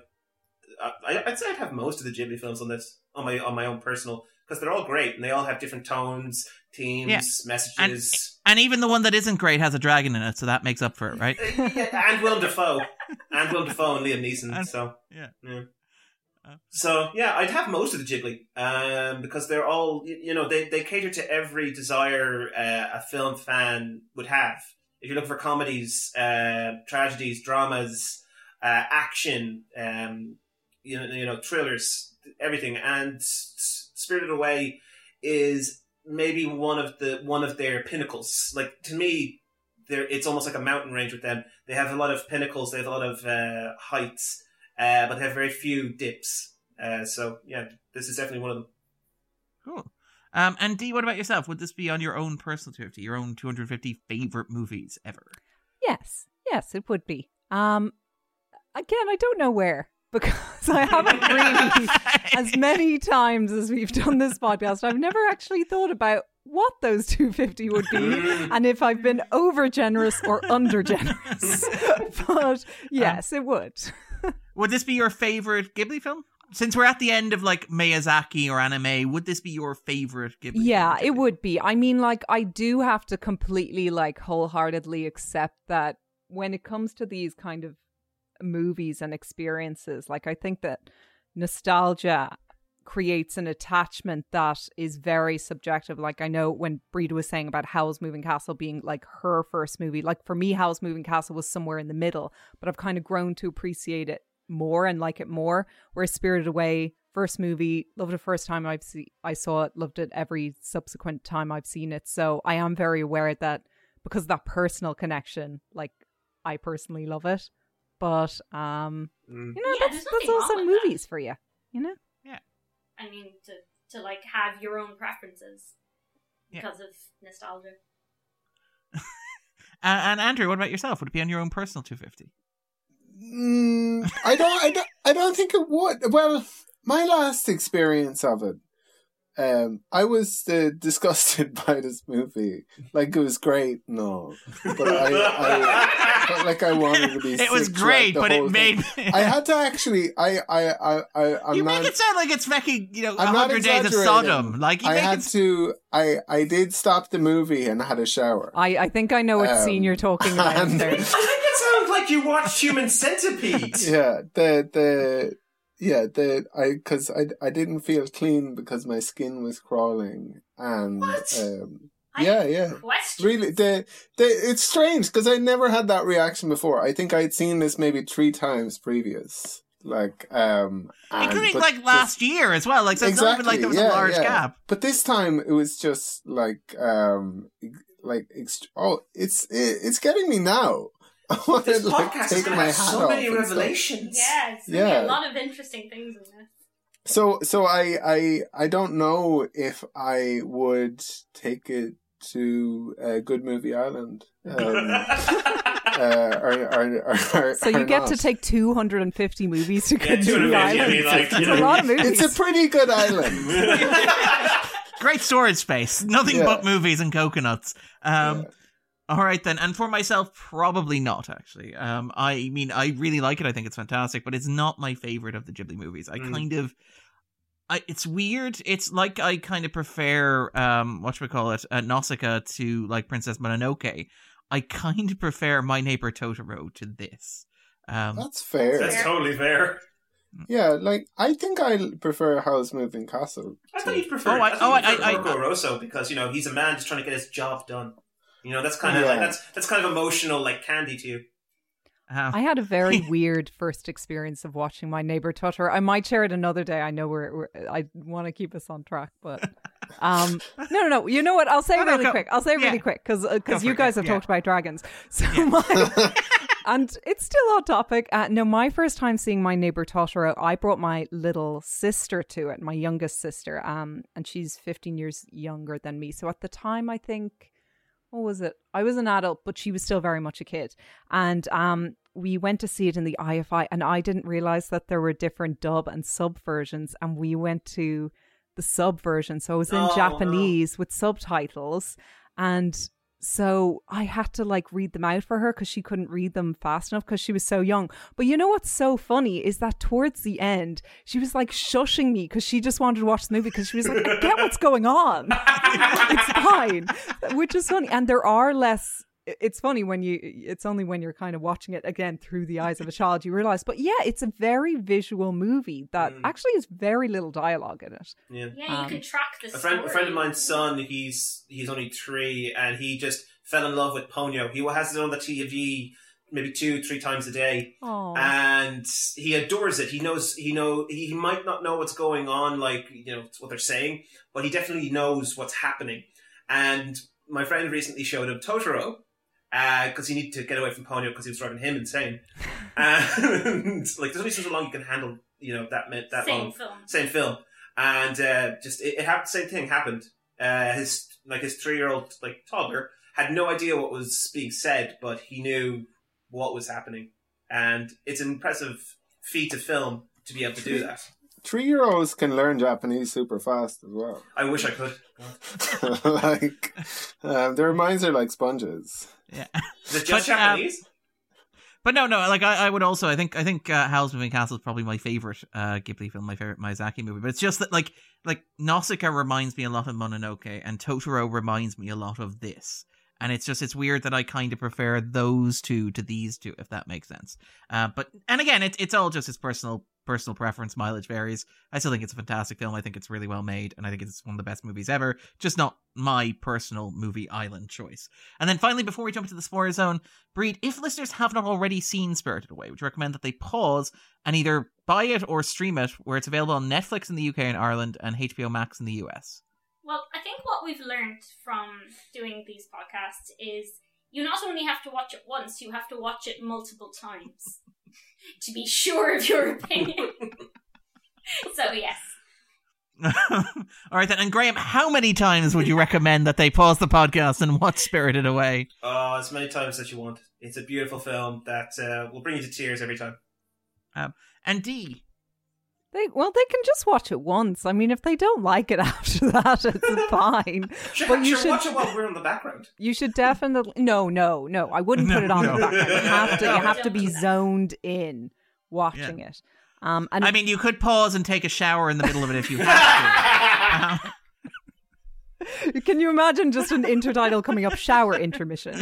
I, I'd say I'd have most of the Ghibli films on this on my on my own personal because they're all great and they all have different tones, themes, Yeah. messages. and even the one that isn't great has a dragon in it, so that makes up for it, right? Uh, yeah, and Willem Dafoe, and Willem Dafoe and Liam Neeson. And- so yeah. yeah. Uh. So yeah, I'd have most of the Ghibli um, because they're all you you know they, they cater to every desire uh, a film fan would have. If you're looking for comedies, uh, tragedies, dramas, uh, action, um, you know, you know, thrillers, everything, and Spirited Away is maybe one of the one of their pinnacles. Like to me, there it's almost like a mountain range with them. They have a lot of pinnacles. They have a lot of uh, heights, uh, but they have very few dips. Uh, so yeah, this is definitely one of them. Cool. Um, and D, what about yourself? Would this be on your own personal 250, your own 250 favorite movies ever? Yes, yes, it would be. Um, again, I don't know where because I haven't really, as many times as we've done this podcast, I've never actually thought about what those 250 would be mm. and if I've been over generous or under generous. but yes, um, it would. Would this be your favorite Ghibli film? Since we're at the end of like Miyazaki or anime, would this be your favorite Ghibli? Yeah, it would be. I mean, like, I do have to completely, like, wholeheartedly accept that when it comes to these kind of movies and experiences, like, I think that nostalgia creates an attachment that is very subjective. Like, I know when Breda was saying about Howl's Moving Castle being like her first movie, like, for me, Howl's Moving Castle was somewhere in the middle, but I've kind of grown to appreciate it more and like it more. Whereas Spirited Away, first movie, loved it first time I've see I saw it, loved it every subsequent time I've seen it. So I am very aware that because of that personal connection, like I personally love it. But um, Mm. you know, Yeah, that's that's also with that. movies for you, you know. Yeah. I mean, to to like have your own preferences Yeah. because of nostalgia. Uh, and Andrew, what about yourself? Would it be on your own personal 250? Mm, I don't. I don't. I don't think it would. Well, my last experience of it, um, I was uh, disgusted by this movie. Like it was great, no, but I, I felt like I wanted to be. It was great, but it made. thing. I had to actually. I. I. I. I I'm you not. make it sound like it's fucking, you know, I'm 100 Days of. Sodom. Like, you I make had it. to. I. I did stop the movie and had a shower. I I think I know what Um, scene you're talking about. and- I think it sounds like you watched Human Centipede. yeah the the yeah the i because I, I didn't feel clean because my skin was crawling and What? um I yeah yeah Question. really the, the it's strange because i never had that reaction before i think i'd seen this maybe three times previous like um and- Including, like, last year as well. Like, so it's not even like there was a yeah, large yeah. gap. but this time it was just like um like ext- oh it's it, it's getting me now i want to This like podcast is take going my to have hat so off many and stuff. revelations. Yeah, it's gonna be Yeah. a lot of interesting things in this. So so I I I don't know if I would take it to uh, Good Movie Island. Um, uh, or, or, or, or, So you or get not. to take 250 movies to Yeah, Good Movie 250, I Island. mean, like, It's you a lot of movies. It's a pretty good island. Great storage space. Nothing Yeah. but movies and coconuts. Um, Yeah. All right then, and for myself, probably not actually. Um, I mean, I really like it. I think it's fantastic, but it's not my favorite of the Ghibli movies. I Mm. kind of, I it's weird. It's like I kind of prefer um, what should we call it, uh, Nausicaa to like Princess Mononoke. I kind of prefer My Neighbor Totoro to this. Um, That's fair. That's totally fair. Yeah, like I think I prefer Howl's Moving Castle. I thought you'd prefer. Oh, I- I, oh, you'd I- prefer I- Porco Rosso because you know he's a man just trying to get his job done. You know that's kind of Yeah. like, that's that's kind of emotional, like candy to you. uh, I had a very weird first experience of watching my neighbor Totoro. I might share it another day. I know we're, we're I want to keep us on track, but um, no, no, no. You know what? I'll say No, it no, really quick. I'll say Yeah. really quick because because for you guys yeah, have yeah. talked about dragons. So my, and it's still on topic. Uh, no, my first time seeing my neighbor Totoro, I brought my little sister to it, my youngest sister, um, and she's 15 years younger than me. So at the time, I think what was it? I was an adult, but she was still very much a kid. And um, we went to see it in the IFI, and I didn't realize that there were different dub and sub versions. And we went to the sub version, so it was in Oh. Japanese with subtitles, and so I had to like read them out for her because she couldn't read them fast enough because she was so young. But you know what's so funny is that towards the end, she was like shushing me because she just wanted to watch the movie because she was like, I get what's going on. it's fine, which is funny. And there are less. It's funny when you. It's only when you're kind of watching it again through the eyes of a child you realize. But yeah, it's a very visual movie that Mm. actually has very little dialogue in it. Yeah. Yeah, you Um, can track the A friend, a friend of mine's son, he's he's only three, and he just fell in love with Ponyo. He has it on the TV maybe two, three times a day, Oh, and he adores it. He knows he know he might not know what's going on, like you know what they're saying, but he definitely knows what's happening. And my friend recently showed him Totoro because he needed to get away from Ponyo because he was driving him insane. And like, there's only so long you can handle, you know, that mi- that Same long film. same film, and uh, just it, it happened. Same thing happened. Uh, his like his three year old like toddler had no idea what was being said, but he knew what was happening, and it's an impressive feat of film to be able to do that. Three year olds can learn Japanese super fast as well. I wish I could. like, um, their minds are like sponges. Yeah. Is it just But, um, Japanese? But no, no. Like I, I would also. I think. I think uh, Howl's Moving Castle is probably my favorite uh, Ghibli film, my favorite Miyazaki movie. But it's just that, like, like Nausicaa reminds me a lot of Mononoke, and Totoro reminds me a lot of this. And it's just it's weird that I kind of prefer those two to these two, if that makes sense. Uh, but and again, it's it's all just his personal personal preference. Mileage varies. I still think it's a fantastic film. I think it's really well made, and I think it's one of the best movies ever. Just not my personal movie island choice. And then finally, before we jump into the spoiler zone, Bríd, if listeners have not already seen Spirited Away, would you recommend that they pause and either buy it or stream it, where it's available on Netflix in the UK and Ireland and HBO Max in the US? Well, I think what we've learned from doing these podcasts is you not only have to watch it once, you have to watch it multiple times to be sure of your opinion. so, yes. All right then. And Graham, how many times would you recommend that they pause the podcast and watch Spirited Away? Oh, as many times as you want. It's a beautiful film that uh, will bring you to tears every time. Um, And D, They well, they can just watch it once. I mean, if they don't like it after that, it's fine. Sure, But you sure, should- watch it while we're in the background. You should definitely no, no, no. I wouldn't put it on no. the background. You have to, you have to be zoned in watching it. Um, and I mean, you could pause and take a shower in the middle of it if you had to. Um, can you imagine just an intertitle coming up? Shower intermission.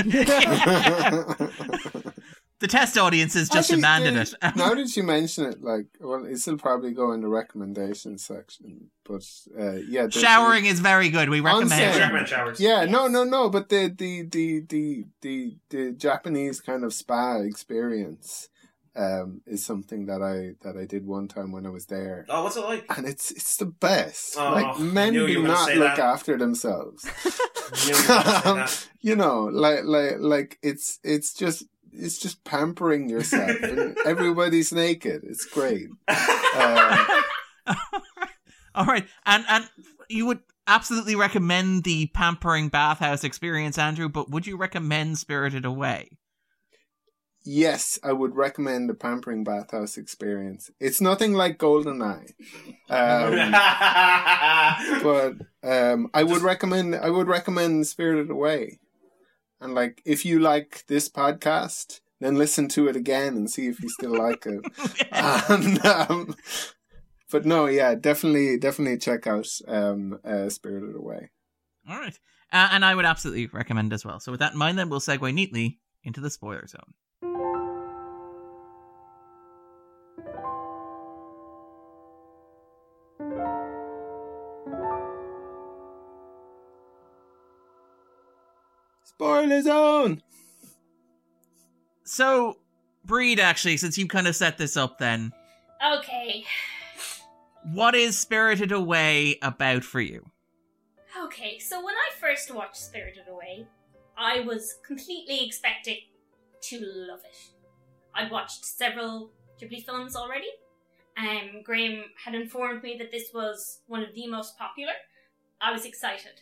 The test audiences just Actually, demanded it. now that you mention it, like, well, it'll probably go in the recommendation section. But uh, yeah, the- Showering is very good. We recommend. Onsen. I recommend showers. Yeah, no, no, no. But the the the the the the Japanese kind of spa experience um, is something that I that I did one time when I was there. Oh, what's it like? And it's it's the best. Oh, like men do not look that. after themselves. You knew you were gonna say that. you know, like like like it's it's just it's just pampering yourself. and everybody's naked. It's great. Um, All right, and and you would absolutely recommend the pampering bathhouse experience, Andrew. But would you recommend Spirited Away? yes, I would recommend the pampering bathhouse experience. It's nothing like Goldeneye. Um, but um, I would recommend I would recommend Spirited Away, and like if you like this podcast, then listen to it again and see if you still like it. and, um, but no, yeah, definitely, definitely check out um, uh, Spirited Away. All right, uh, and I would absolutely recommend as well. So with that in mind, then we'll segue neatly into the spoiler zone. Spoiler zone. So, Bríd, actually, since you kind of set this up, then Okay. what is Spirited Away about for you? Okay, so when I first watched Spirited Away, I was completely expecting to love it. I'd watched several Ghibli films already. Um, Graham had informed me that this was one of the most popular. I was excited.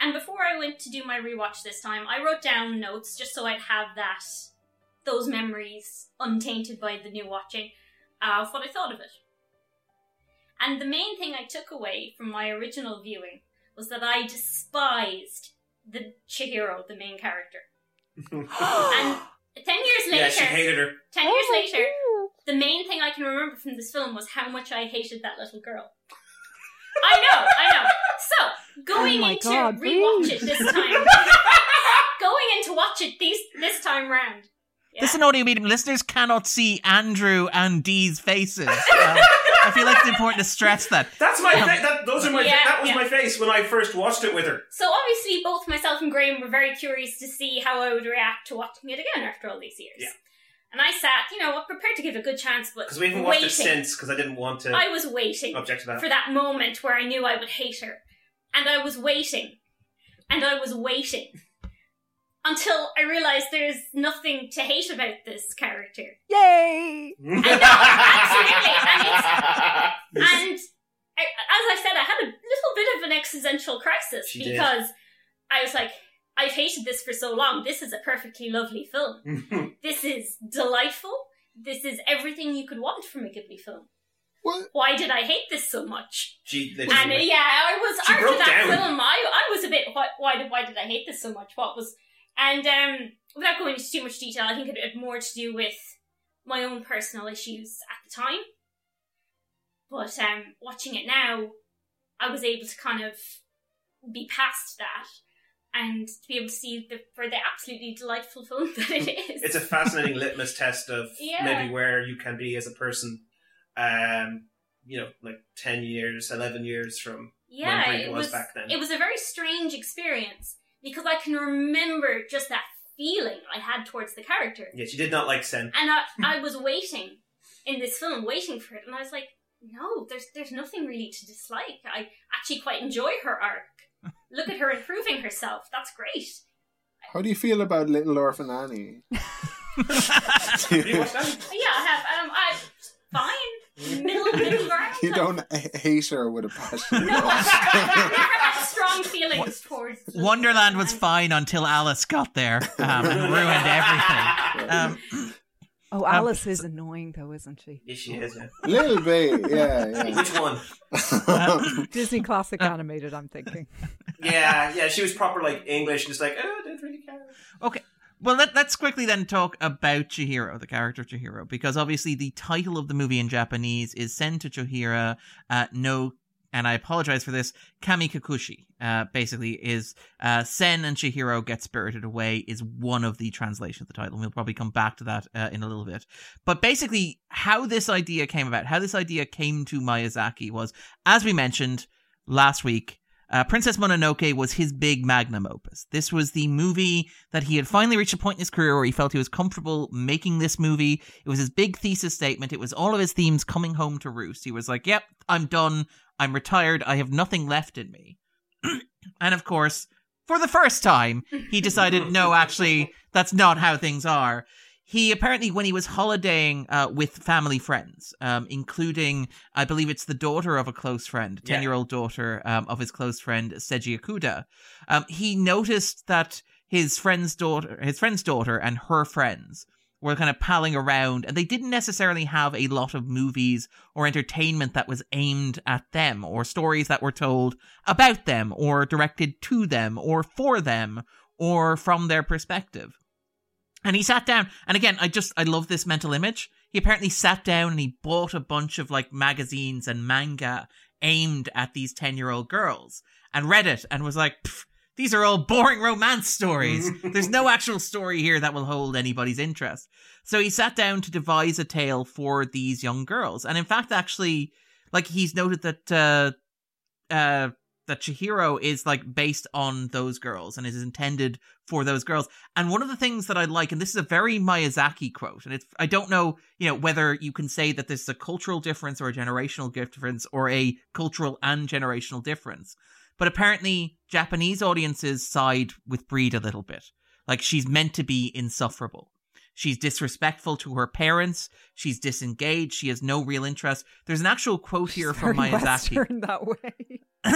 And before I went to do my rewatch this time, I wrote down notes just so I'd have that those memories untainted by the new watching uh, of what I thought of it. And the main thing I took away from my original viewing was that I despised the Chihiro, the main character. and ten years later, Yeah, she hated her. ten Oh years my later, God. the main thing I can remember from this film was how much I hated that little girl. I know, I know. So going Oh my into God, rewatch Reed. it this time, going in to watch it these this time round. Yeah. This is an audio medium. Listeners cannot see Andrew and Dee's faces. Um, I feel like it's important to stress that. That's my. Fa- that, those are my. Yeah, that was yeah. my face when I first watched it with her. so obviously, both myself and Graham were very curious to see how I would react to watching it again after all these years. Yeah. And I sat, you know, prepared to give it a good chance, but Because we haven't watched it since. Because I didn't want to I was waiting. object to that. for that moment where I knew I would hate her. And I was waiting. And I was waiting. Until I realised there's nothing to hate about this character. Yay! And I, as I said, I had a little bit of an existential crisis She did. because I was like, I've hated this for so long. This is a perfectly lovely film. This is delightful. This is everything you could want from a Ghibli film. What? Why did I hate this so much? she And uh, yeah, I was She after that down. film. I I was a bit why why did why did I hate this so much? What was and um without going into too much detail, I think it had more to do with my own personal issues at the time. But um watching it now, I was able to kind of be past that and to be able to see the for the absolutely delightful film that it is. it's a fascinating litmus test of Yeah. maybe where you can be as a person. Um, you know, like ten years, eleven years from yeah, when it was, was back then. It was a very strange experience because I can remember just that feeling I had towards the character. yeah, she did not like Sen. And I, I was waiting in this film, waiting for it, and I was like, no, there's there's nothing really to dislike. I actually quite enjoy her arc. Look at her improving herself. That's great. How do you feel about Little Orphan Annie? You watch that? Yeah, I have. Um, I fine. Middle middle ground. You don't h- hate her with a passion. No, I strong feelings towards Wonderland was fine until Alice got there um, and ruined everything. Um, Oh, Alice is annoying though, isn't she? Yeah, she is. Yeah. Little bit, yeah, Which one? yeah. Disney classic animated, I'm thinking. Yeah, yeah. She was proper like English, and just like, oh, I didn't really care. Okay. Well, let, let's quickly then talk about Chihiro, the character Chihiro, because obviously the title of the movie in Japanese is Sen to Chihiro uh, no, and I apologize for this, Kamikakushi. Uh, basically, is uh, Sen and Chihiro get spirited away is one of the translations of the title. and We'll probably come back to that uh, in a little bit. But basically, how this idea came about, how this idea came to Miyazaki was, as we mentioned last week, uh, Princess Mononoke was his big magnum opus. This was the movie that he had finally reached a point in his career where he felt he was comfortable making this movie. It was his big thesis statement. It was all of his themes coming home to roost. He was like, yep, I'm done. I'm retired. I have nothing left in me. and of course, for the first time, he decided, no, actually, that's not how things are. He apparently, when he was holidaying uh, with family friends, um, including, I believe it's the daughter of a close friend, Yeah. 10 year old daughter um, of his close friend, Seiji Okuda, um, he noticed that his friend's daughter, his friend's daughter and her friends were kind of palling around and they didn't necessarily have a lot of movies or entertainment that was aimed at them or stories that were told about them or directed to them or for them or from their perspective. And he sat down, and again, I just, I love this mental image. He apparently sat down and he bought a bunch of like magazines and manga aimed at these 10 year old girls and read it and was like, these are all boring romance stories. There's no actual story here that will hold anybody's interest. So he sat down to devise a tale for these young girls. And in fact, actually, like he's noted that, uh, uh, that Chihiro is like based on those girls and is intended for those girls. And one of the things that I like, and this is a very Miyazaki quote, and it's I don't know, you know, whether you can say that this is a cultural difference or a generational difference or a cultural and generational difference. But apparently Japanese audiences side with Bríd a little bit. Like she's meant to be insufferable. She's disrespectful to her parents. She's disengaged. She has no real interest. There's an actual quote here from Miyazaki. Western that way.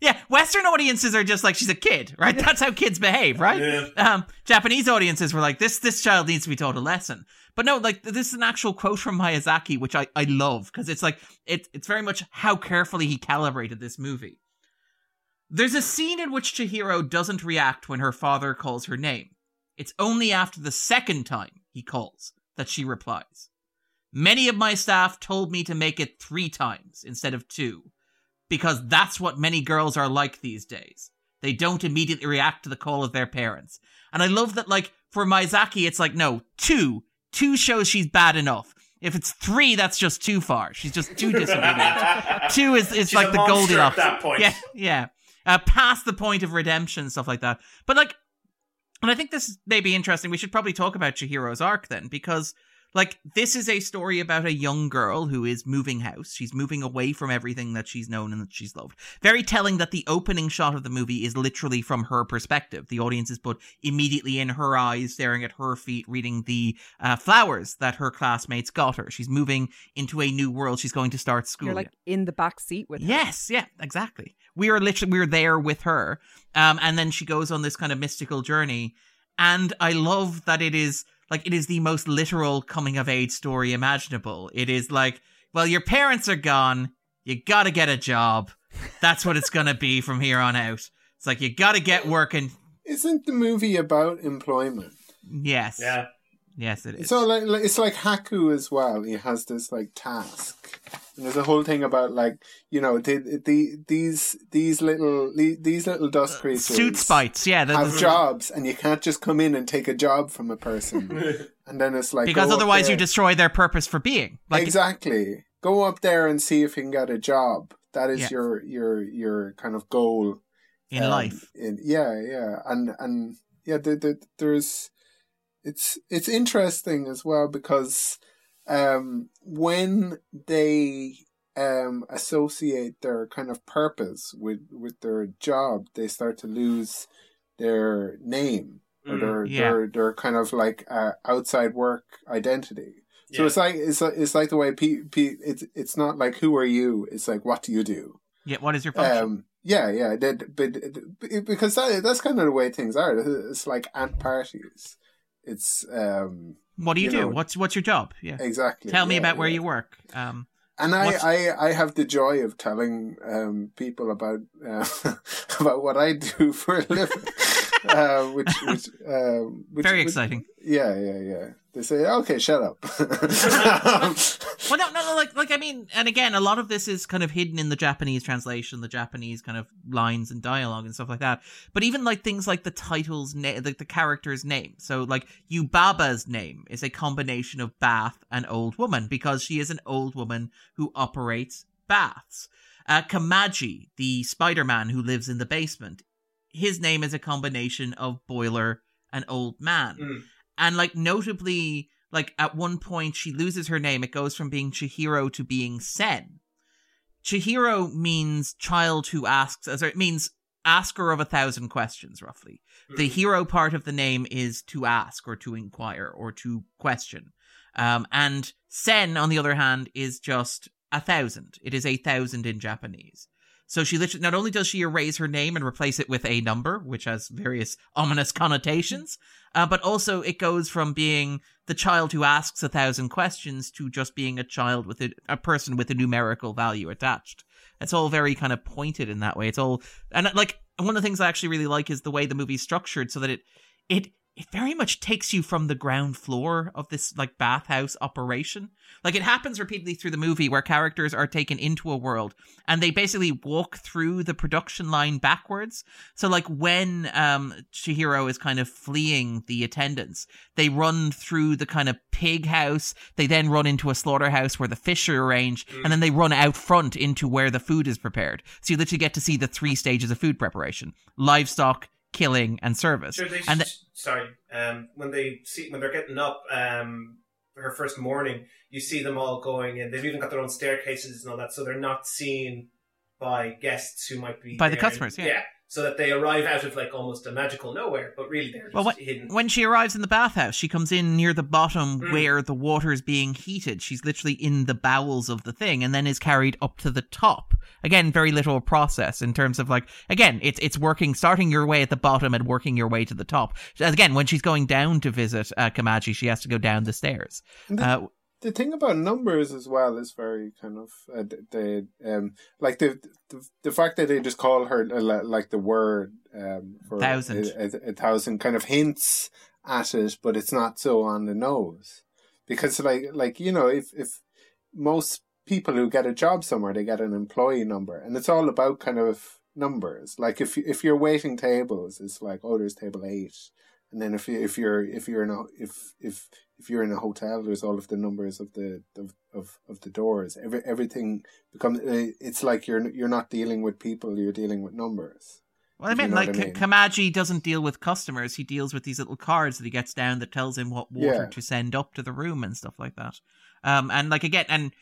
yeah, Western audiences are just like she's a kid, right? That's how kids behave, right? Yeah. Um, Japanese audiences were like, this this child needs to be taught a lesson. But no, like this is an actual quote from Miyazaki, which I, I love because it's like it it's very much how carefully he calibrated this movie. There's a scene in which Chihiro doesn't react when her father calls her name. It's only after the second time he calls that she replies. Many of my staff told me to make it three times instead of two, because that's what many girls are like these days. They don't immediately react to the call of their parents. And I love that, like, for Miyazaki, it's like, no, two. Two shows she's bad enough. If it's three, that's just too far. She's just too disobedient. two is, is She's like the Goldilocks. at that point. Yeah, yeah. Uh, past the point of redemption, stuff like that. But like, and I think this may be interesting. We should probably talk about Chihiro's arc then, because like this is a story about a young girl who is moving house. She's moving away from everything that she's known and that she's loved. Very telling that the opening shot of the movie is literally from her perspective. The audience is put immediately in her eyes, staring at her feet, reading the uh, flowers that her classmates got her. She's moving into a new world. She's going to start school. You're like in the back seat with her. Yes, yeah, exactly. We are literally we are there with her, um, and then she goes on this kind of mystical journey, and I love that it is like it is the most literal coming of age story imaginable. It is like, well, your parents are gone, you got to get a job. That's what it's gonna be from here on out. It's like you got to get working. Isn't the movie about employment? Yes, Yeah. yes, it is. So like, like it's like Haku as well. He has this like task, and there's a whole thing about like you know the, the these these little these little dust creatures Uh, Soot sprites, yeah, the- have the- jobs, and you can't just come in and take a job from a person. and then it's like because otherwise you destroy their purpose for being. Like exactly go up there and see if you can get a job. That is Yeah. your your your kind of goal in um, life. in- yeah, yeah, and and yeah, the, the, there's it's it's interesting as well because um, when they um, associate their kind of purpose with with their job, they start to lose their name or Mm, their yeah. their their kind of like uh, outside work identity. So Yeah. it's like it's like, it's like the way pe- pe- it's it's not like who are you? It's like what do you do? Yeah, what is your function? Um, yeah, yeah, that, but but- because that, that's kind of the way things are. It's like ant parties. It's um what do you, you do? know- What's what's your job? Yeah. exactly. Tell me yeah, about where yeah. you work. Um, And I, I, I have the joy of telling um, people about uh, about what I do for a living, uh, which which, um, which very which- exciting. Yeah, yeah, yeah. They say, "Okay, shut up." Well, no, no, no, like, like I mean, and again, a lot of this is kind of hidden in the Japanese translation, the Japanese kind of lines and dialogue and stuff like that. But even like things like the title's name, like the character's name. So, like Yubaba's name is a combination of bath and old woman because she is an old woman who operates baths. Uh, Kamaji, the Spider-Man who lives in the basement, his name is a combination of boiler and old man. Mm. And like notably, like at one point she loses her name. It goes from being Chihiro to being Sen. Chihiro means child who asks, as it means asker of a thousand questions, roughly. The Mm. hiro part of the name is to ask or to inquire or to question. Um, and Sen, on the other hand, is just a thousand. It is a thousand in Japanese. So she literally, not only does she erase her name and replace it with a number, which has various ominous connotations, uh, but also it goes from being the child who asks a thousand questions to just being a child with a, a person with a numerical value attached. It's all very kind of pointed in that way. It's all, and like, one of the things I actually really like is the way the movie's structured so that it, it, it very much takes you from the ground floor of this like bathhouse operation. Like it happens repeatedly through the movie where characters are taken into a world and they basically walk through the production line backwards. So like when um Chihiro is kind of fleeing the attendants, they run through the kind of pig house, they then run into a slaughterhouse where the fish are arranged, and then they run out front into where the food is prepared. So you literally get to see the three stages of food preparation. Livestock, killing, and service. Sure, and sh- sorry. Um, when they see when they're getting up, um, her first morning, you see them all going in. They've even got their own staircases and all that, so they're not seen by guests who might be By the there. customers, yeah. so that they arrive out of like almost a magical nowhere, but really they're just Well, what- hidden. when she arrives in the bathhouse, she comes in near the bottom Mm. where the water is being heated. She's literally in the bowels of the thing and then is carried up to the top. Again very literal process in terms of like again it's it's working starting your way at the bottom and working your way to the top. Again, when she's going down to visit uh, Kamaji, she has to go down the stairs. The, Uh, the thing about numbers as well is very kind of uh, the um like the, the the fact that they just call her uh, like the word um for Thousand. a, a, a thousand kind of hints at it, but it's not so on the nose because like like you know if if most people who get a job somewhere they get an employee number and it's all about kind of numbers like if if you're waiting tables it's like oh there's table eight and then if you if you're if you're in a if if if you're in a hotel there's all of the numbers of the of of, of the doors every everything becomes uh, it's like you're you're not dealing with people you're dealing with numbers Well, I If you mean, know like I mean. Kamaji doesn't deal with customers; he deals with these little cards that he gets down that tells him what water Yeah. to send up to the room and stuff like that. Um, and like again, and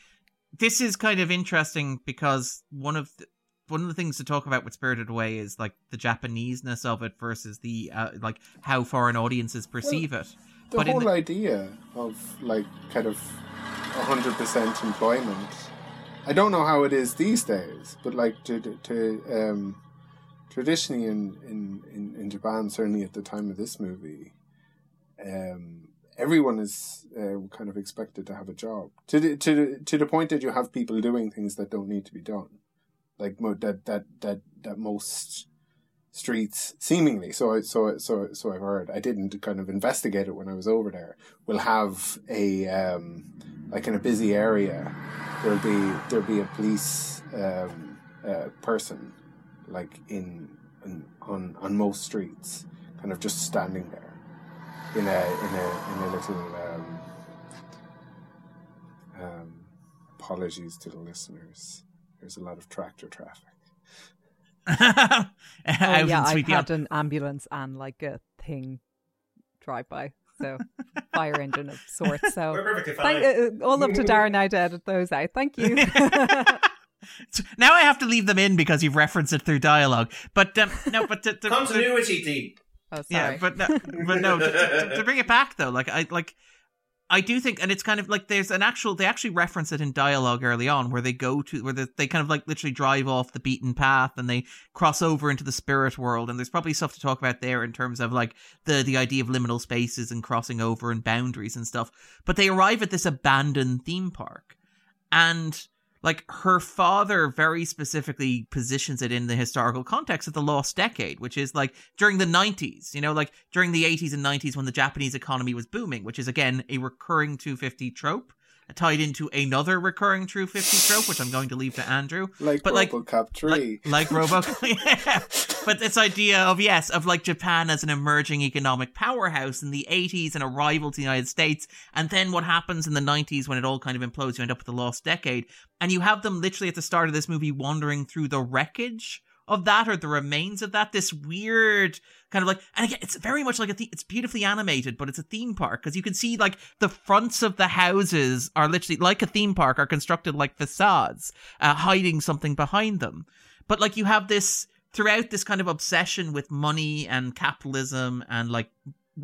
this is kind of interesting because one of the, one of the things to talk about with Spirited Away is like the Japaneseness of it versus the uh, like how foreign audiences perceive it. the But whole the- idea of like kind of hundred percent employment. I don't know how it is these days, but like to to um, traditionally in, in, in, in Japan, certainly at the time of this movie, um, everyone is uh, kind of expected to have a job. To the, to the, to the point that you have people doing things that don't need to be done, like that that that that most streets seemingly so I so so so I've heard I didn't kind of investigate it when I was over there will have a um like in a busy area there'll be there'll be a police um uh, person like in, in on on most streets kind of just standing there in a in a in a little um, um apologies to the listeners there's a lot of tractor traffic Out Oh, in yeah, I had an ambulance and like a thing drive by, so fire engine of sorts. So We're perfectly fine. thank, uh, all up to Darren now to edit those out. Thank you. Now I have to leave them in because you've referenced it through dialogue. But um, no, but to, to, to- Continuity, D. oh, sorry. yeah, but no, but no. To, to- to bring it back though, like I like. I do think, and it's kind of like there's an actual. They actually reference it in dialogue early on, where they go to where they, they kind of like literally drive off the beaten path and they cross over into the spirit world. And there's probably stuff to talk about there in terms of like the the idea of liminal spaces and crossing over and boundaries and stuff. But they arrive at this abandoned theme park, and like her father very specifically positions it in the historical context of the lost decade which is like during the 90s you know like during the 80s and 90s when the japanese economy was booming which is again a recurring 250 trope tied into another recurring true 50 trope which i'm going to leave to andrew like But, like- RoboCop three like, like Robo. yeah. But this idea of, yes, of like Japan as an emerging economic powerhouse in the 80s and a rival to the United States. And then what happens in the 90s when it all kind of implodes, you end up with the lost decade. And you have them literally at the start of this movie wandering through the wreckage of that or the remains of that. This weird kind of like, and again, it's very much like a, the- it's beautifully animated, but it's a theme park because you can see like the fronts of the houses are literally like a theme park, are constructed like facades, uh, hiding something behind them. But like you have this throughout this kind of obsession with money and capitalism and like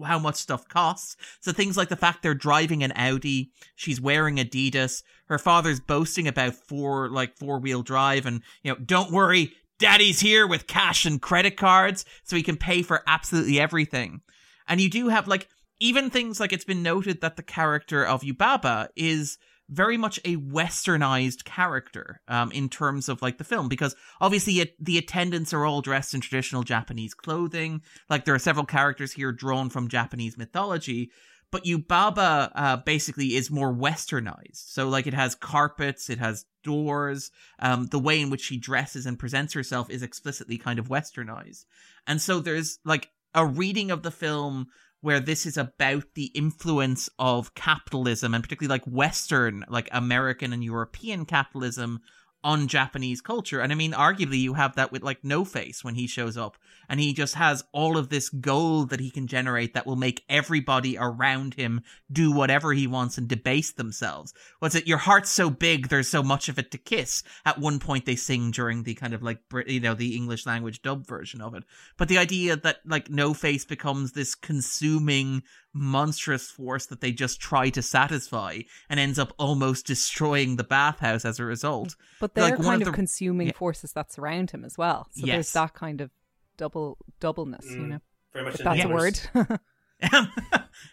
how much stuff costs. So things like the fact they're driving an Audi, she's wearing Adidas, her father's boasting about four like four wheel drive and you know, don't worry, daddy's here with cash and credit cards so he can pay for absolutely everything. And you do have like even things like it's been noted that the character of Yubaba is very much a westernized character um, in terms of like the film because obviously it, the attendants are all dressed in traditional Japanese clothing. Like there are several characters here drawn from Japanese mythology, but Yubaba uh, basically is more westernized. So like it has carpets, it has doors. Um, the way in which she dresses and presents herself is explicitly kind of westernized, and so there's like a reading of the film where this is about the influence of capitalism and particularly like Western, like American and European capitalism on Japanese culture. And I mean, arguably, you have that with like No Face when he shows up and he just has all of this gold that he can generate that will make everybody around him do whatever he wants and debase themselves. What's it? Your heart's so big, there's so much of it to kiss. At one point, they sing during the kind of like, you know, the English language dub version of it. But the idea that like No Face becomes this consuming monstrous force that they just try to satisfy and ends up almost destroying the bathhouse as a result. But they're Like, kind of of, the- consuming yeah. forces that surround him as well. So Yes. there's that kind of double doubleness, you Mm, know. Very much If in that's a word.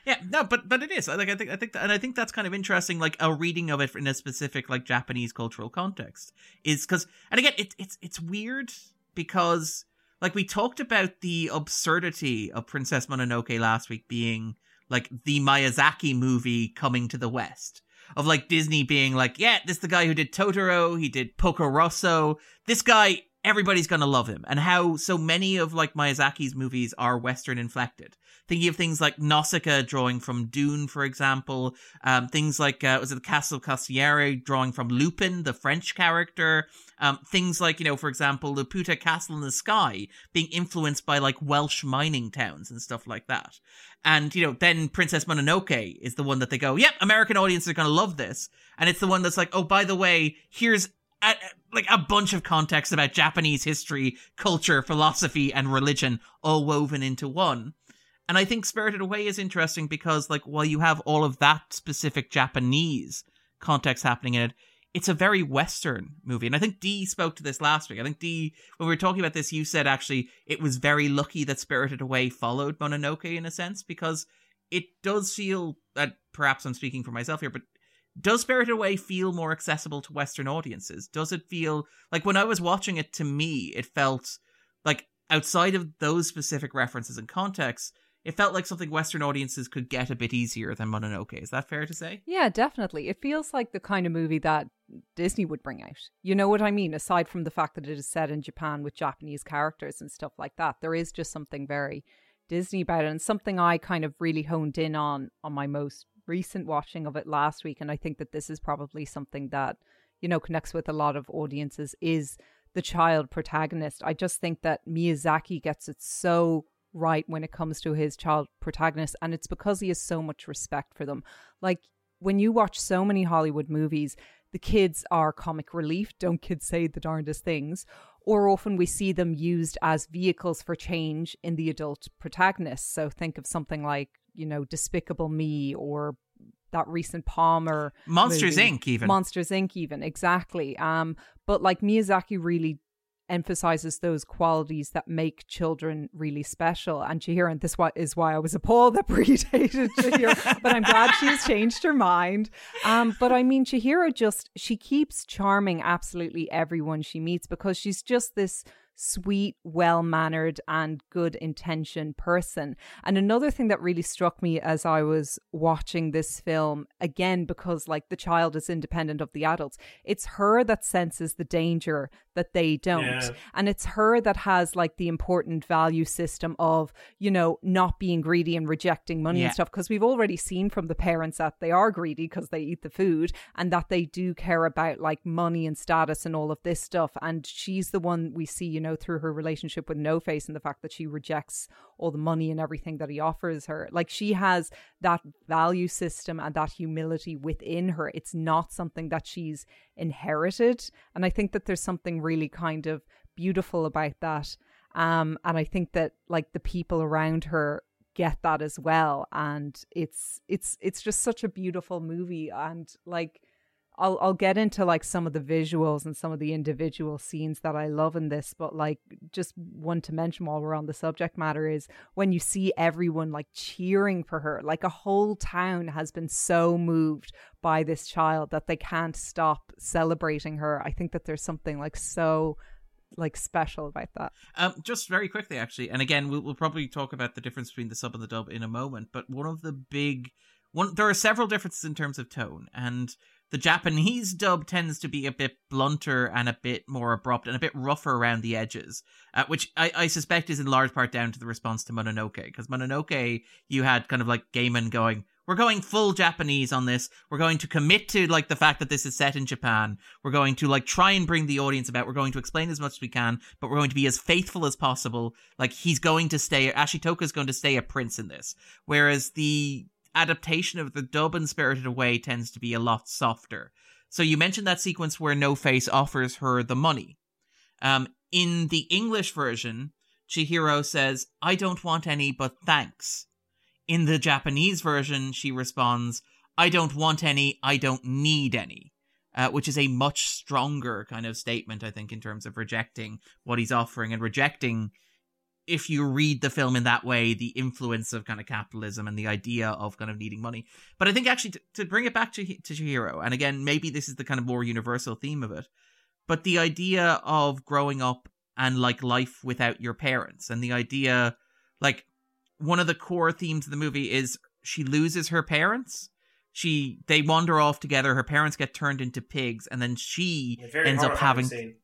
Yeah, no, but but it is. Like I think I think that, and I think that's kind of interesting. Like a reading of it in a specific like Japanese cultural context is because, and again, it's it's it's weird because like we talked about the absurdity of Princess Mononoke last week being like the Miyazaki movie coming to the West. Of like Disney being like, yeah, this is the guy who did Totoro, he did Porco Rosso. This guy, everybody's gonna love him. And how so many of like Miyazaki's movies are Western inflected thinking of things like Nausicaa drawing from Dune, for example. Um, things like uh, was it the Castle Castiglione drawing from Lupin, the French character. Um, things like you know, for example, Laputa Castle in the Sky being influenced by like Welsh mining towns and stuff like that. And you know, then Princess Mononoke is the one that they go, "Yep, American audiences are going to love this," and it's the one that's like, "Oh, by the way, here's." A, like a bunch of context about Japanese history, culture, philosophy, and religion all woven into one. And I think Spirited Away is interesting because, like, while you have all of that specific Japanese context happening in it, it's a very Western movie. And I think Dee spoke to this last week. I think Dee, when we were talking about this, you said actually it was very lucky that Spirited Away followed Mononoke in a sense because it does feel that perhaps I'm speaking for myself here, but does Spirited Away feel more accessible to Western audiences? Does it feel like when I was watching it, to me, it felt like outside of those specific references and contexts, it felt like something Western audiences could get a bit easier than Mononoke. Is that fair to say? Yeah, definitely. It feels like the kind of movie that Disney would bring out. You know what I mean? Aside from the fact that it is set in Japan with Japanese characters and stuff like that, there is just something very Disney about it and something I kind of really honed in on on my most recent watching of it last week and I think that this is probably something that you know connects with a lot of audiences is the child protagonist. I just think that Miyazaki gets it so right when it comes to his child protagonists, and it's because he has so much respect for them. Like when you watch so many Hollywood movies, the kids are comic relief. Don't kids say the darndest things? Or often we see them used as vehicles for change in the adult protagonists. So think of something like, you know, Despicable Me or that recent Palmer Monsters movie. Inc. Even Monsters Inc. even exactly. Um, but like Miyazaki really emphasizes those qualities that make children really special. And Chihiro, and this is why I was appalled that predated Chihiro, but I'm glad she's changed her mind. Um, but I mean, Chihiro just she keeps charming absolutely everyone she meets because she's just this sweet, well mannered, and good intentioned person. And another thing that really struck me as I was watching this film, again, because like the child is independent of the adults, it's her that senses the danger that they don't. Yeah. And it's her that has like the important value system of, you know, not being greedy and rejecting money Yeah. and stuff. Because we've already seen from the parents that they are greedy because they eat the food and that they do care about like money and status and all of this stuff. And she's the one we see, you know, through her relationship with No Face and the fact that she rejects all the money and everything that he offers her. Like she has that value system and that humility within her. It's not something that she's inherited. And I think that there's something really kind of beautiful about that. Um, and I think that like the people around her get that as well. And it's it's it's just such a beautiful movie. And like I'll I'll get into like some of the visuals and some of the individual scenes that I love in this, but like just one to mention while we're on the subject matter is when you see everyone like cheering for her, like a whole town has been so moved by this child that they can't stop celebrating her. I think that there's something like so like special about that. Um, just very quickly, actually, and again, we'll, we'll probably talk about the difference between the sub and the dub in a moment. But one of the big one, there are several differences in terms of tone, and the Japanese dub tends to be a bit blunter and a bit more abrupt and a bit rougher around the edges, uh, which I, I suspect is in large part down to the response to Mononoke. Because Mononoke, you had kind of like Gaiman going, we're going full Japanese on this. We're going to commit to like the fact that this is set in Japan. We're going to like try and bring the audience about. We're going to explain as much as we can, but we're going to be as faithful as possible. Like he's going to stay, Ashitaka is going to stay a prince in this. Whereas the adaptation of the dub Spirited Away tends to be a lot softer. So you mentioned that sequence where No Face offers her the money. Um, in the English version, Chihiro says, I don't want any, but thanks. in the Japanese version, she responds, I don't want any, I don't need any. Uh, which is a much stronger kind of statement, I think, in terms of rejecting what he's offering and rejecting, if you read the film in that way, the influence of kind of capitalism and the idea of kind of needing money. But I think actually to, to bring it back to, to Chihiro, and again, maybe this is the kind of more universal theme of it, but the idea of growing up and like life without your parents, and the idea, like, one of the core themes of the movie is she loses her parents she they wander off together her parents get turned into pigs and then she ends up having scene.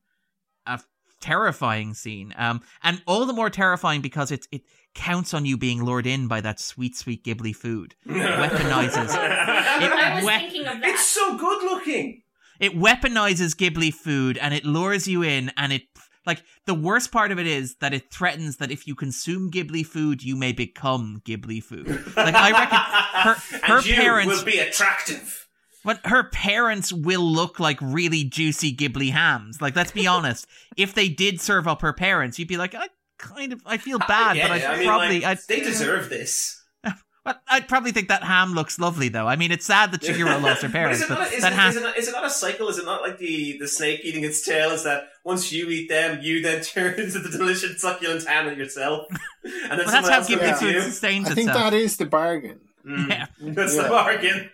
a terrifying scene um and all the more terrifying because it it counts on you being lured in by that sweet sweet ghibli food weaponizes I was we- thinking of that. It's so good looking. it weaponizes ghibli food and it lures you in and it like the worst part of it is that it threatens that if you consume ghibli food you may become ghibli food like i reckon her her and you parents will be attractive. But her parents will look like really juicy Ghibli hams. Like, let's be honest. If they did serve up her parents, you'd be like, I kind of, I feel bad, Yeah, but I, I mean, probably, like, I, they deserve this. but I'd probably think that ham looks lovely, though. I mean, it's sad that Chihiro lost her But parents, is it, but not, is, that it, ham. is, it not, is it not a cycle? Is it not like the, the snake eating its tail? Is that once you eat them, you then turn into the delicious succulent ham yourself? And then Well, that's how Ghibli comes food you? sustains I think itself. that is the bargain. Mm. Yeah. That's Yeah. the bargain.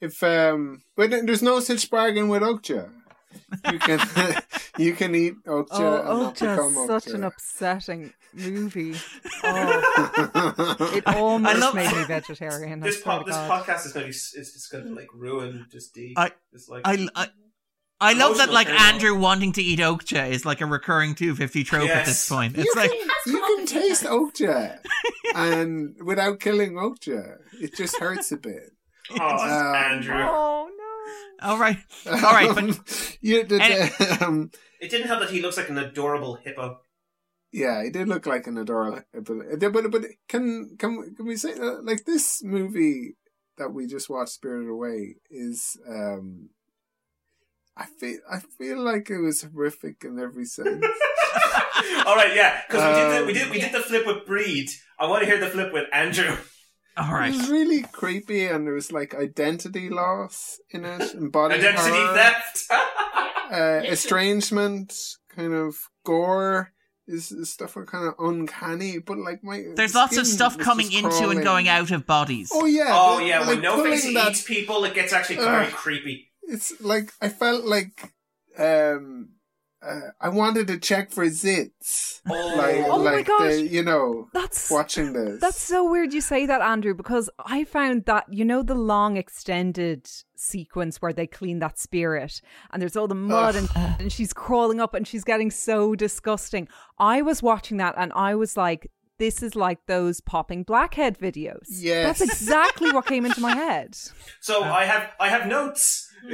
If um, but there's no such bargain with Okja. You can you can eat Okja Oh, and not become Okja, such Okja. an upsetting movie. Oh, it almost love- made me vegetarian. This, po- this podcast is going to be, it's just going to like ruin just the, I- it's like, I, I, I love that, like, turn on. Andrew wanting to eat Okja is like a recurring 250 trope at this point. You It's like, can, you can taste times. Okja, and without killing Okja, it just hurts a bit. Oh, Um, Andrew. Oh no! all right. All right, but- Um, you did, And- um, It didn't help that he looks like an adorable hippo. yeah, he did look like an adorable. But but, but can can can we say uh, like this movie that we just watched, Spirited Away, is um. I feel I feel like it was horrific in every sense. All right, yeah, because we did the, Um, we did we did the flip with Bríd. I want to hear the flip with Andrew. All It was really creepy, and there was like identity loss in it, and body Identity horror, theft. uh, estrangement, kind of gore. Is, is stuff are kind of uncanny, but like my There's lots of stuff coming just into and going out of bodies. Oh yeah, oh the- yeah, like when No Face that- eats people, it gets actually very Ugh. creepy. It's like I felt like um uh, I wanted to check for zits, Oh, like Oh my like gosh. the, you know That's watching this. That's so weird you say that, Andrew, because I found that, you know, the long extended sequence where they clean that spirit and there's all the mud and, and she's crawling up and she's getting so disgusting. I was watching that and I was like, this is like those popping blackhead videos. Yes. That's exactly what came into my head. So I have I have notes.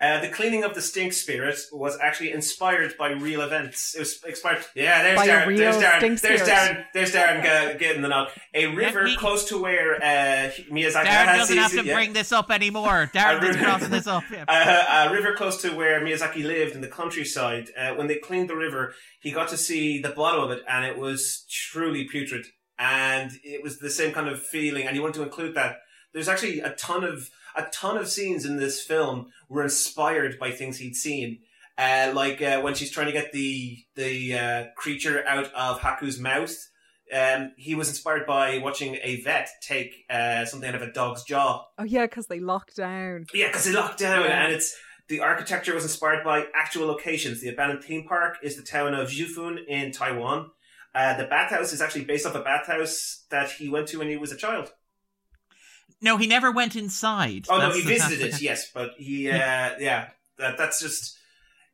uh, the cleaning of the stink spirit was actually inspired by real events. It was inspired. Yeah, there's By a Darren. There's Darren. stink There's. Darren. There's Darren uh, getting the nod. A river me- close to where uh, Miyazaki Darren has doesn't have to yeah. bring this up anymore. Darren is river- crossing this up. Yeah. uh, a river close to where Miyazaki lived in the countryside. Uh, when they cleaned the river, he got to see the bottom of it, and it was truly putrid. And it was the same kind of feeling. And you want to include that. There's actually a ton of a ton of scenes in this film were inspired by things he'd seen. Uh, like uh, when she's trying to get the the uh, creature out of Haku's mouth. Um, he was inspired by watching a vet take uh, something out of a dog's jaw Oh, yeah, because they locked down. yeah, because they locked down, Yeah. and it's the architecture was inspired by actual locations. The abandoned theme park is the town of Jiufen in Taiwan. Uh, the bathhouse is actually based off a bathhouse that he went to when he was a child. No, he never went inside. Oh no, he visited it, yes, but he, uh, yeah, that, that's just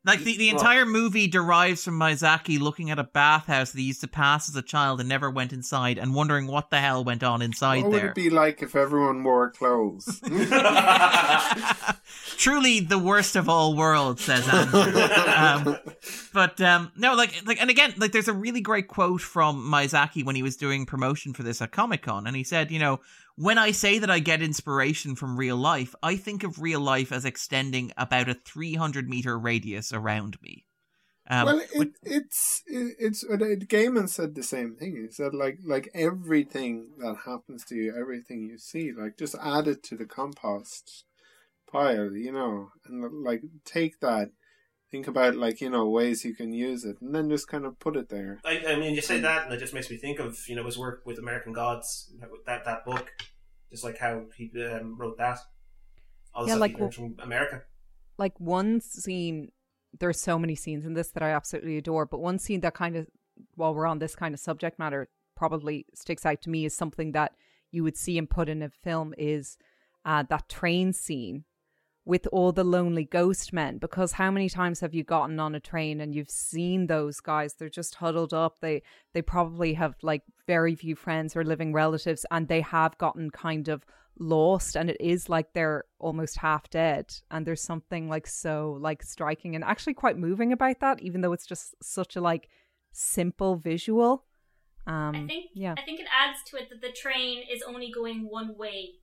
Like the, the Well- entire movie derives from Miyazaki looking at a bathhouse that he used to pass as a child and never went inside and wondering what the hell went on inside there. what would it be like if everyone wore clothes? Truly the worst of all worlds, says Andrew. um, but um, no, like, like, and again, like, there's a really great quote from Miyazaki when he was doing promotion for this at Comic Con, and he said, you know, when I say that I get inspiration from real life, I think of real life as extending about a 300 meter radius around me. Um, well, it, it's it, it's uh, Gaiman said the same thing. He said like like everything that happens to you, everything you see, like just add it to the compost pile, you know, and like take that, think about like you know ways you can use it, and then just kind of put it there. I, I mean, you say that, and it just makes me think of you know his work with American Gods, that that book, just like how he um, wrote that. All the Yeah, stuff like from America. like one scene there's so many scenes in this that I absolutely adore, but one scene that kind of while we're on this kind of subject matter probably sticks out to me is something that you would see and put in a film is uh, that train scene with all the lonely ghost men? Because how many times have you gotten on a train and you've seen those guys? They're just huddled up. They they probably have like very few friends or living relatives and they have gotten kind of lost and it is like they're almost half dead and there's something like so like striking and actually quite moving about that even though it's just such a like simple visual. Um I think yeah. I think it adds to it that the train is only going one way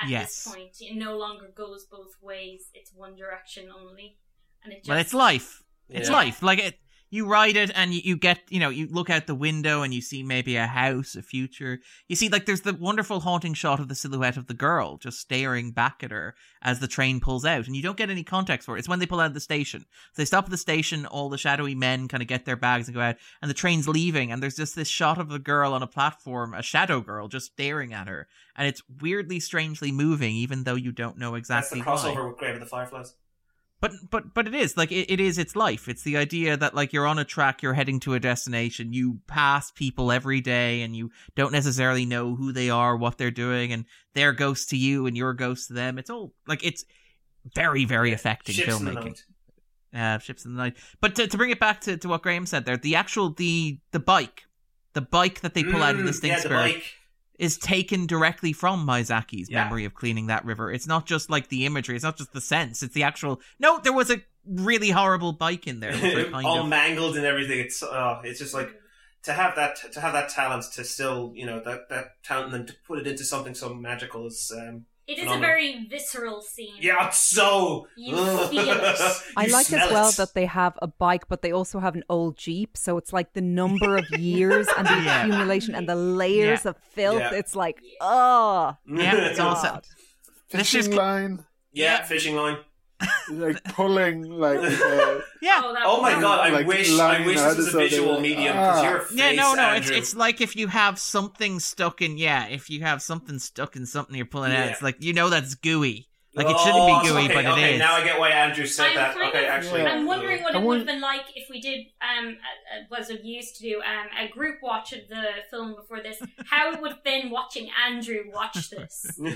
at Yes. this point. It no longer goes both ways. It's one direction only. And it just Well, it's life. It's Yeah. life. Like it, you ride it, and you, you get, you know, you look out the window and you see maybe a house, a future. You see, like, there's the wonderful haunting shot of the silhouette of the girl just staring back at her as the train pulls out, and you don't get any context for it. It's when they pull out of the station. So they stop at the station. All the shadowy men kind of get their bags and go out, and the train's leaving, and there's just this shot of a girl on a platform, a shadow girl, just staring at her, and it's weirdly, strangely moving, even though you don't know exactly That's the why. crossover with Grave of the Fireflies. But but but it is like it, it is its life. It's the idea that like you're on a track, you're heading to a destination, you pass people every day, and you don't necessarily know who they are, what they're doing, and they're ghosts to you, and you're ghosts to them. It's all like it's very very affecting Ships filmmaking. night. Uh, ships in the night. But to, to bring it back to, to what Graham said there, the actual the the bike, the bike that they pull out of the Mm, stink yeah, the bike. Is taken directly from Miyazaki's Yeah. memory of cleaning that river. It's not just like the imagery, it's not just the sense, it's the actual. No, there was a really horrible bike in there. kind all of- mangled and everything. It's uh, it's just like to have that to have that talent to still you know that that talent and then to put it into something so magical is um, It is a very visceral scene. yeah, it's so You feel it. I You like as smell well it. that they have a bike, but they also have an old Jeep. So it's like the number of years and the Yeah. accumulation and the layers of filth. Yeah. It's like, oh, Yeah, it's also God. This Fishing line, yeah fishing line. Like pulling, like uh, yeah. Oh, Oh my god! I Like wish I wish this was a visual something. medium because Ah. your face, Yeah, no, no. It's Andrew. it's like if you have something stuck in. Yeah, if you have something stuck in something you're pulling out, it's like you know that's gooey. Like it Oh, shouldn't be gooey, okay, but okay, it is. Now I get why Andrew said I'm that. kind Okay, of- actually, I'm wondering what it would have been like if we did, um, uh, uh, was we used to do, um, a group watch of the film before this. How it would have been watching Andrew watch this? I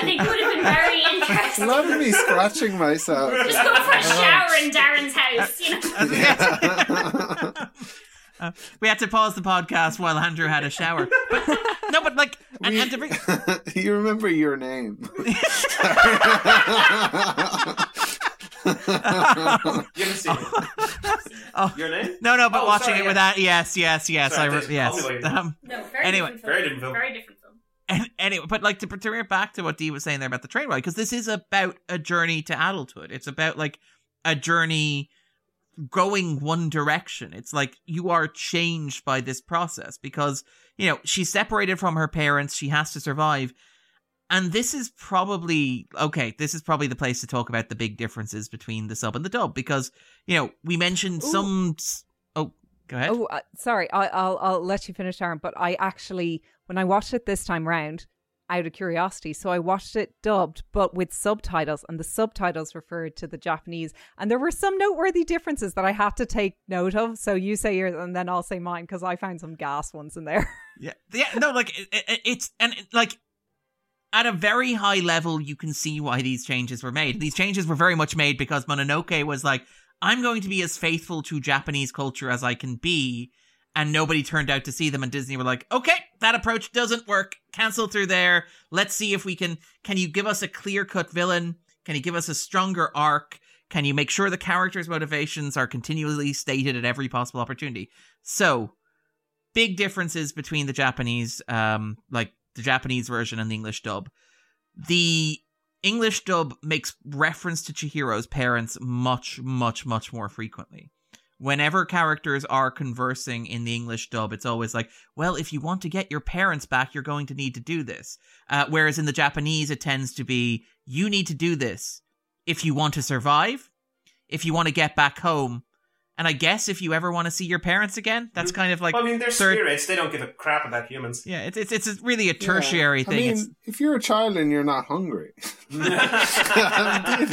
think it would have been very interesting. lot of me scratching myself. Just go for a shower in Darren's house, you know. Yeah. Uh, we had to pause the podcast while Andrew had a shower. But no, but like, and, and to bring, you remember your name. You haven't seen it. oh, Your name? no, no, but Oh, watching sorry, it yeah. with that, yes, yes, yes, Sorry, I re- this- yes. tell me Um, No, very Anyway, different film. very different film. Very different film. and anyway, but like to, to bring it back to what Dee was saying there about the train ride, because this is about a journey to adulthood. It's about like a journey going one direction. It's like you are changed by this process because, you know, she's separated from her parents. She has to survive. And this is probably, okay, this is probably the place to talk about the big differences between the sub and the dub because, you know, we mentioned Ooh. some. Oh, go ahead. Oh, uh, sorry. I, I'll I'll let you finish, Aaron. But I actually, when I watched it this time round, out of curiosity, so I watched it dubbed, but with subtitles, and the subtitles referred to the Japanese, and there were some noteworthy differences that I had to take note of. So you say yours, and then I'll say mine because I found some gas ones in there. Yeah, yeah, no, like it, it, it's and it, like at a very high level, you can see why these changes were made. These changes were very much made because Mononoke was like, "I'm going to be as faithful to Japanese culture as I can be," and nobody turned out to see them. And Disney were like, "Okay, that approach doesn't work. Cancel through there. Let's see if we can. Can you give us a clear cut villain? Can you give us a stronger arc?" Can you make sure the characters' motivations are continually stated at every possible opportunity? So, big differences between the Japanese, um, like the Japanese version and the English dub. The English dub makes reference to Chihiro's parents much, much, much more frequently. Whenever characters are conversing in the English dub, it's always like, well, if you want to get your parents back, you're going to need to do this. Uh, whereas in the Japanese, it tends to be, you need to do this if you want to survive, if you want to get back home, and I guess if you ever want to see your parents again, that's kind of like Well, I mean, they're third- spirits. They don't give a crap about humans. yeah, it's it's it's really a tertiary Yeah. thing. I mean, it's if you're a child and you're not hungry, you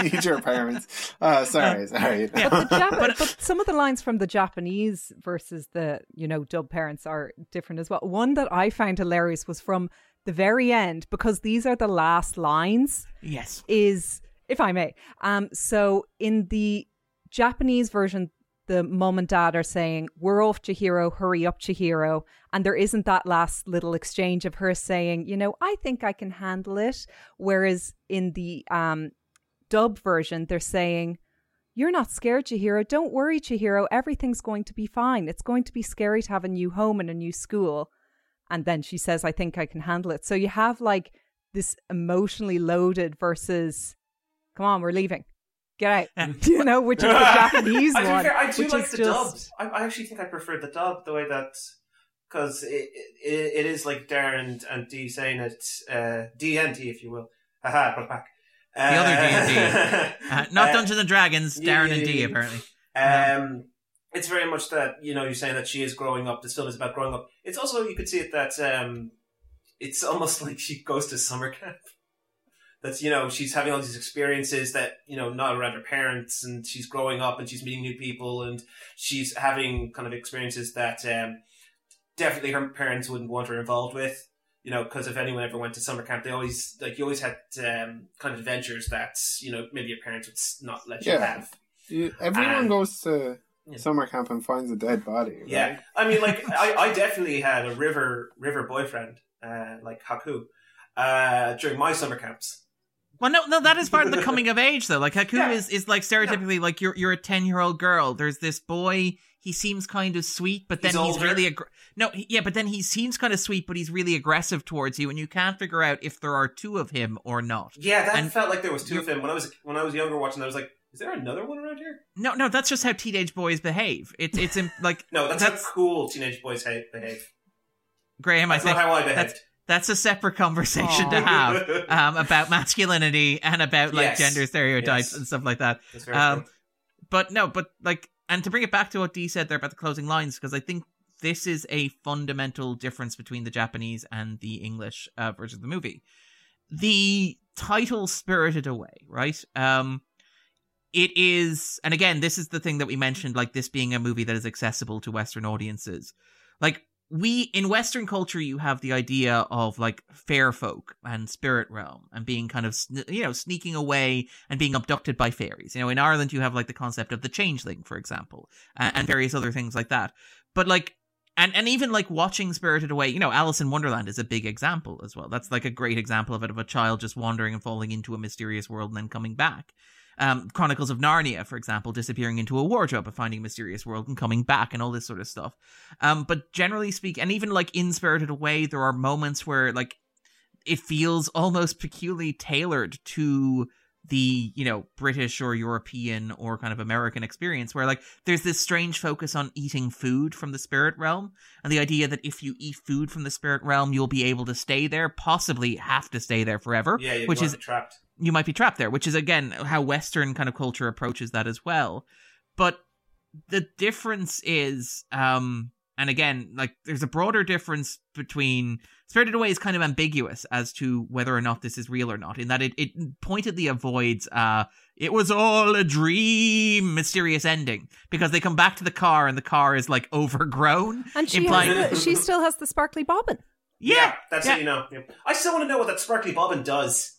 need your parents. Uh, sorry, sorry. But, Jap- But- but, some of the lines from the Japanese versus the you know dub parents are different as well. One that I found hilarious was from the very end because these are the last lines. yes, Is if I may, um, so in the Japanese version, the mom and dad are saying, "We're off, Chihiro. Hurry up, Chihiro." And there isn't that last little exchange of her saying, "You know, I think I can handle it." Whereas in the um, dub version, they're saying, You're not scared, Chihiro. Don't worry, Chihiro. Everything's going to be fine. It's going to be scary to have a new home and a new school. And then she says, I think I can handle it. So you have like this emotionally loaded versus, come on, we're leaving. Get out. you know, which is the Japanese I, to one. fair, I do which like is the just, dub. I, I actually think I prefer the dub the way that because it, it it is like Darren and, and D saying it uh, D and D if you will. Haha, brought it back. The other D&D. uh, not Dungeons and Dragons. Darren yeah, and D apparently. Um, it's very much that you know you're saying that she is growing up. The film is about growing up. It's also you could see it that um, it's almost like she goes to summer camp. That's you know she's having all these experiences that you know not around her parents, and she's growing up and she's meeting new people, and she's having kind of experiences that um, definitely her parents wouldn't want her involved with. You know, because if anyone ever went to summer camp, they always like you always had um, kind of adventures that you know maybe your parents would not let you Yeah. have. You- everyone Um, goes to yeah. summer camp and finds a dead body. Yeah. I mean, like I, I definitely had a river river boyfriend, uh, like Haku, uh, during my summer camps. Well, no, no, that is part of the coming of age, though. Like Haku Yeah. is is like stereotypically like you're you're a ten year old girl. There's this boy. He seems kind of sweet, but then He's he's, really aggr- no, he- yeah, but then he seems kind of sweet, but he's really aggressive towards you, and you can't figure out if there are two of him or not. Yeah, that And felt like there was two of him when I was when I was younger watching. I was like, is there another one around here? No, no, that's just how teenage boys behave. It's it's like No, that's, That's- how cool teenage boys ha- behave. Graham. I That's think not how I behaved. that's a separate conversation Aw. to have um, about masculinity and about like Yes. gender stereotypes Yes. and stuff like that. Um, but no, but like, and to bring it back to what Dee said there about the closing lines, because I think this is a fundamental difference between the Japanese and the English uh, version of the movie. The title "Spirited Away," right? Um, it is, and again, this is the thing that we mentioned, like this being a movie that is accessible to Western audiences. Like we in Western culture, you have the idea of like fair folk and spirit realm and being kind of you know sneaking away and being abducted by fairies. You know, in Ireland, you have like the concept of the changeling, for example, uh, and various other things like that. But like, and and even like watching Spirited Away, you know, Alice in Wonderland is a big example as well. That's like a great example of it of a child just wandering and falling into a mysterious world and then coming back. Um, Chronicles of Narnia, for example, disappearing into a wardrobe and finding a mysterious world and coming back and all this sort of stuff. Um, but generally speaking, and even like in Spirited Away, there are moments where like it feels almost peculiarly tailored to the you know british or european or kind of american experience where like there's this strange focus on eating food from the spirit realm and the idea that if you eat food from the spirit realm you'll be able to stay there possibly have to stay there forever yeah, which is trapped. You might be trapped there, which is again how Western kind of culture approaches that as well. But the difference is, um, and again, like there's a broader difference between Spirited Away is kind of ambiguous as to whether or not this is real or not, in that it, it pointedly avoids uh it was all a dream mysterious ending because they come back to the car and the car is like overgrown. and she, implying- has the, she still has the sparkly bobbin. Yeah, that's yeah. how you know. Yeah. I still want to know what that sparkly bobbin does.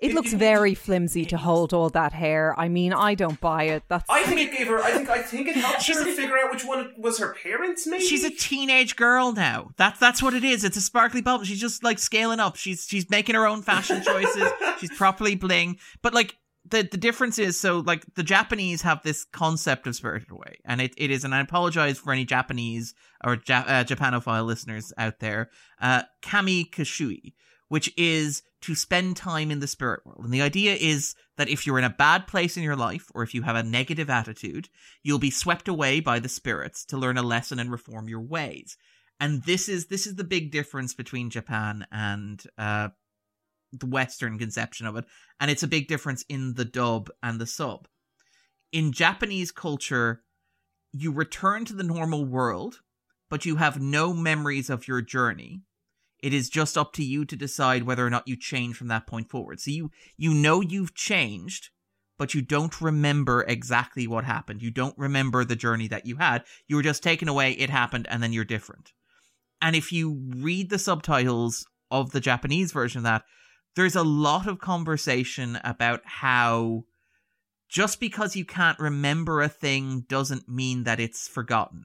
It It- looks it- very flimsy to hold all that hair. I mean, I don't buy it. That's I think it gave her. I think. I think it helped her a- figure out which one was her parents. Maybe She's a teenage girl now. That's that's what it is. It's a sparkly bubble. She's just like scaling up. She's she's making her own fashion choices. she's properly bling. But like the the difference is so like the Japanese have this concept of spirited away, and it, it is. And I apologize for any Japanese or ja- uh, Japanophile listeners out there. Uh, kami kashui, which is to spend time in the spirit world. And the idea is that if you're in a bad place in your life or if you have a negative attitude, you'll be swept away by the spirits to learn a lesson and reform your ways. And this is this is the big difference between Japan and uh, the Western conception of it, and it's a big difference in the dub and the sub. In Japanese culture, you return to the normal world, but you have no memories of your journey. It is just up to you to decide whether or not you change from that point forward. So you you know you've changed, but you don't remember exactly what happened. You don't remember the journey that you had. You were just taken away, it happened, and then you're different. And if you read the subtitles of the Japanese version of that, there's a lot of conversation about how just because you can't remember a thing doesn't mean that it's forgotten.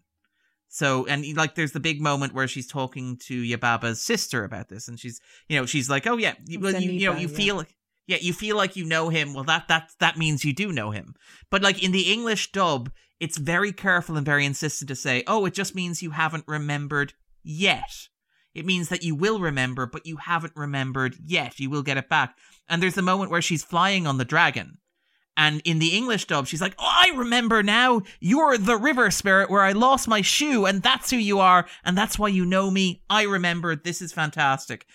So, and like, there's the big moment where she's talking to Yubaba's sister about this, and she's, you know, she's like, "Oh yeah, well, you, you know, you yeah. feel, yeah, you feel like you know him. Well, that that that means you do know him. But like in the English dub, it's very careful and very insistent to say, "Oh, it just means you haven't remembered yet." It means that you will remember, but you haven't remembered yet. You will get it back. And there's a moment where she's flying on the dragon. And in the English dub, she's like, Oh, I remember now. You're the river spirit where I lost my shoe, and that's who you are, and that's why you know me. I remember. This is fantastic.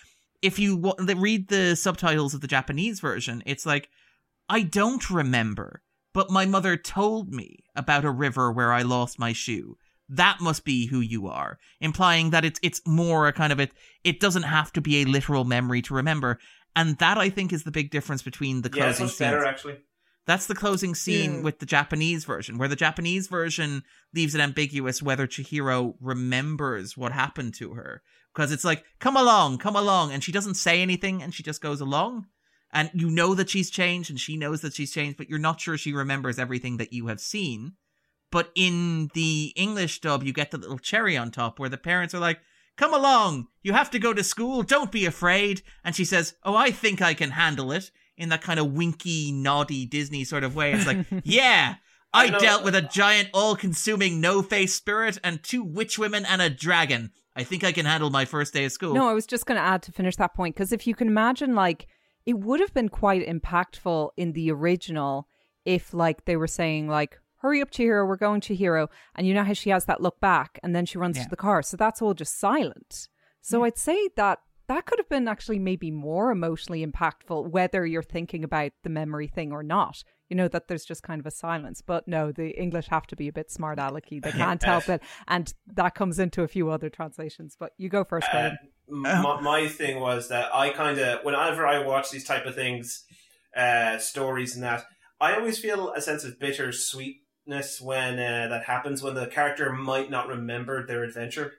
If you w- read the subtitles of the Japanese version, it's like, I don't remember, but my mother told me about a river where I lost my shoe that must be who you are implying that it's it's more a kind of it it doesn't have to be a literal memory to remember and that i think is the big difference between the Yeah, closing much better actually. That's the closing scene with the japanese version where the japanese version leaves it ambiguous whether chihiro remembers what happened to her. Because it's like come along come along and she doesn't say anything and she just goes along. And you know that she's changed and she knows that she's changed but you're not sure she remembers everything that you have seen. But in the English dub, you get the little cherry on top where the parents are like, Come along, you have to go to school, don't be afraid. And she says, Oh, I think I can handle it in that kind of winky, naughty Disney sort of way. It's like, Yeah, I I dealt with a giant, all consuming, no face spirit and two witch women and a dragon. I think I can handle my first day of school. No, I was just going to add to finish that point because if you can imagine, like, it would have been quite impactful in the original if, like, they were saying, like, hurry up, Chihiro, we're going to Hero. And you know how she has that look back and then she runs Yeah. to the car. So that's all just silent. So I'd say that that could have been actually maybe more emotionally impactful, whether you're thinking about the memory thing or not. You know, that there's just kind of a silence. But no, the English have to be a bit smart alecky. They can't help it. And that comes into a few other translations. But you go first, Uh, Graham. m- my, my thing was that I kind of, whenever I watch these type of things, uh, stories and that, I always feel a sense of bittersweetness when uh, that happens, when the character might not remember their adventure.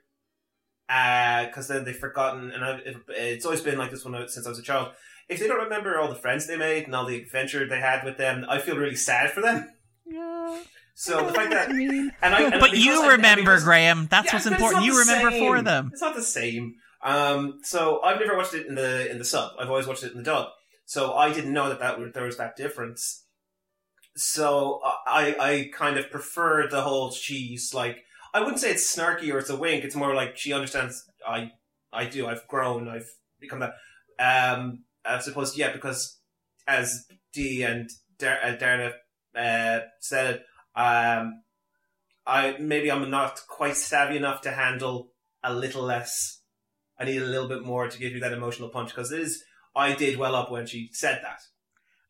Because then they've forgotten, and I've, it's always been like this when I, since I was a child. If they don't remember all the friends they made and all the adventure they had with them, I feel really sad for them. Yeah. So the fact that and I, and but because you I- remember, because- Graham. That's Yeah, what's important. You the remember for them. It's not the same. Um, so I've never watched it in the in the sub. I've always watched it in the dub. So I didn't know that that there was that difference. So I I kind of prefer the whole she's like I wouldn't say it's snarky or it's a wink. It's more like she understands. I I do. I've grown. I've become that. Um, as opposed to yeah, because as Dee and Dar- uh, Darna uh, said it, um, I maybe I'm not quite savvy enough to handle a little less. I need a little bit more to give you that emotional punch because it is. I did well up when she said that.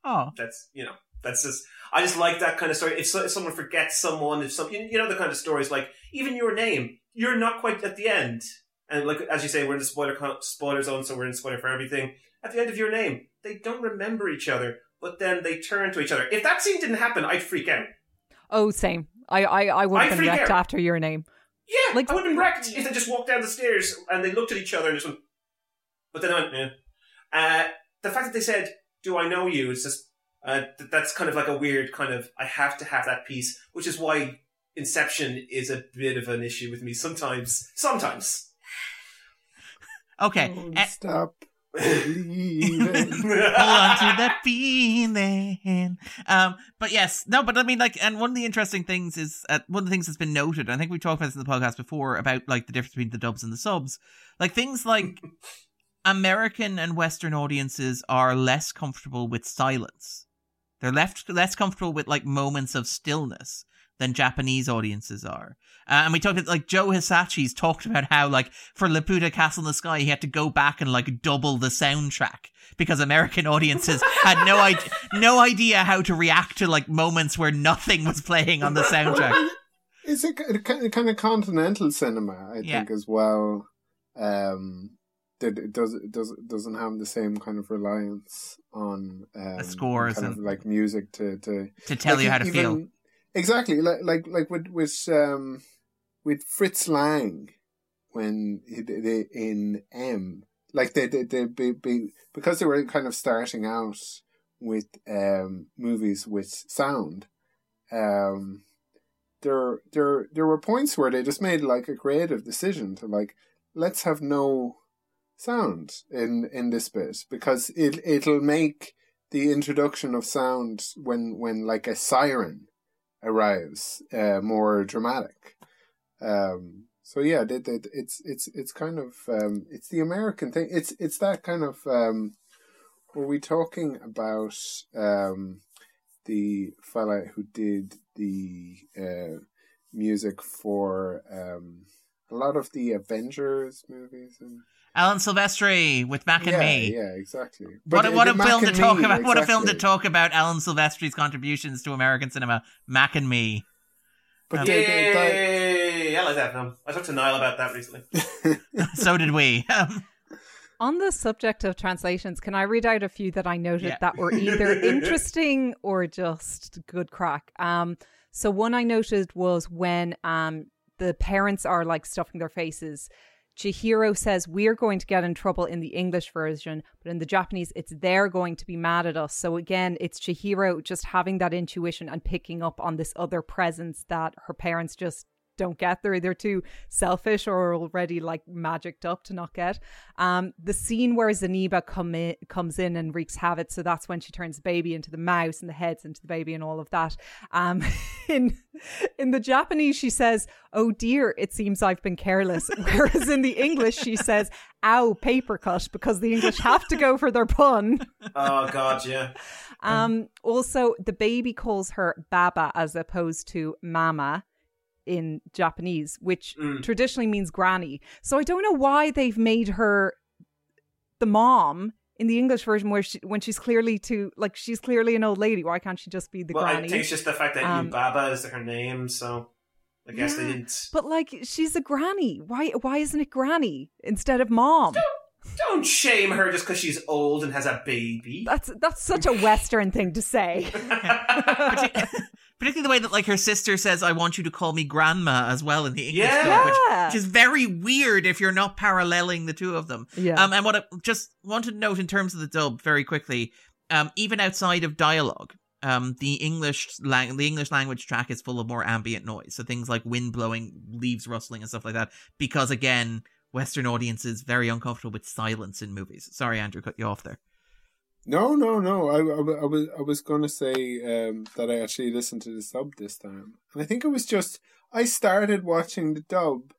Oh, That's you know. That's just. I just like that kind of story. If, so, if someone forgets someone, if some, you know, the kind of stories like even your name, you're not quite at the end. And like as you say, we're in the spoiler spoiler zone, so we're in spoiler for everything. At the end of your name, they don't remember each other, but then they turn to each other. If that scene didn't happen, I'd freak out. oh, same. I, I, I would have been wrecked out. after your name. Yeah, Like- I would have been wrecked if they just walked down the stairs and they looked at each other and just went. But then I went, yeah. Uh, the fact that they said, "Do I know you?" is just uh, th- that's kind of like a weird kind of. I have to have that piece, which is why Inception is a bit of an issue with me sometimes. Sometimes. okay. Don't stop believing. hold on to that feeling. Um, but yes, no, but I mean, like, and one of the interesting things is uh, one of the things that's been noted. I think we talked about this in the podcast before about like the difference between the dubs and the subs. Like things like American and Western audiences are less comfortable with silence. They're left less comfortable with like moments of stillness than Japanese audiences are. Uh, and we talked like Joe Hisaishi's talked about how like for Laputa Castle in the Sky he had to go back and like double the soundtrack because American audiences had no idea no idea how to react to like moments where nothing was playing on the soundtrack. It's a, a kind of continental cinema, I Yeah. think, as well. Um, that it does it does doesn't have the same kind of reliance on um, scores and- like music to to To tell like, you how to even- feel. Exactly, like like like with with um with Fritz Lang when he did in M, like they they they be, be, because they were kind of starting out with um movies with sound. Um, there there there were points where they just made like a creative decision to like let's have no sound in in this bit because it it'll make the introduction of sound when when like a siren arrives uh, more dramatic. Um, so yeah, they, they, it's it's it's kind of um, it's the American thing. It's it's that kind of. Um, were we talking about um, the fella who did the uh, music for um, a lot of the Avengers movies and Alan Silvestri with Mac and yeah, Me. yeah, exactly. What, But a, what a film to talk Me, about! What a film to talk about Alan Silvestri's contributions to American cinema. Mac and Me. But Um, they- they- they- I like that film. I talked to Niall about that recently. so did we. Um, On the subject of translations, can I read out a few that I noted Yeah. that were either interesting or just good crack? Um, so one I noted was when um the parents are like stuffing their faces. Chihiro says we're going to get in trouble in the English version, but in the Japanese, it's they're going to be mad at us. So again, it's Chihiro just having that intuition and picking up on this other presence that her parents just don't get. They're either too selfish or already like magicked up to not get. Um, the scene where Zeniba come in, comes in and wreaks havoc. So that's when she turns the baby into the mouse and the heads into the baby and all of that. Um, in in the Japanese, she says, "Oh dear, it seems I've been careless." Whereas in the English, she says, "Ow, paper cut," because the English have to go for their pun. Oh God, yeah. Um, also, the baby calls her Baba as opposed to Mama in Japanese, which Mm. traditionally means granny. So I don't know why they've made her the mom in the English version, where she, when she's clearly to like she's clearly an old lady. Why can't she just be the well, I granny? think it's just the fact that Um, Yubaba is her name, so I guess they didn't. But like, she's a granny. Why? Why isn't it granny instead of mom? Don't shame her just because she's old and has a baby. That's that's such a Western thing to say. partic- particularly the way that like her sister says, "I want you to call me grandma" as well in the English Yeah. dub, which, which is very weird if you're not paralleling the two of them. Yeah. Um, and what I just wanted to note in terms of the dub very quickly, um, even outside of dialogue, um, the English lang- the English language track is full of more ambient noise, so things like wind blowing, leaves rustling, and stuff like that. Because again, Western audiences very uncomfortable with silence in movies. Sorry, Andrew, cut you off there. No, no, no. I, I, I was I was going to say um, that I actually listened to the sub this time, and I think it was just I started watching the dub,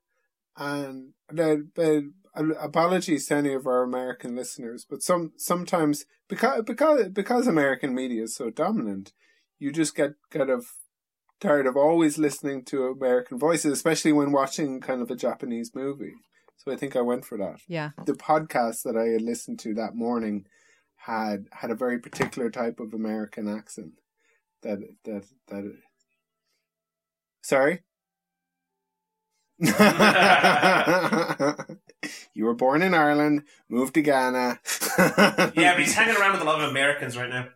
and the, but apologies to any of our American listeners, but some sometimes because because because American media is so dominant, you just get kind of tired of always listening to American voices, especially when watching kind of a Japanese movie. So I think I went for that yeah. the podcast that I had listened to that morning had had a very particular type of American accent. That that that. Sorry. you were born in Ireland, moved to Ghana. yeah, but he's hanging around with a lot of Americans right now.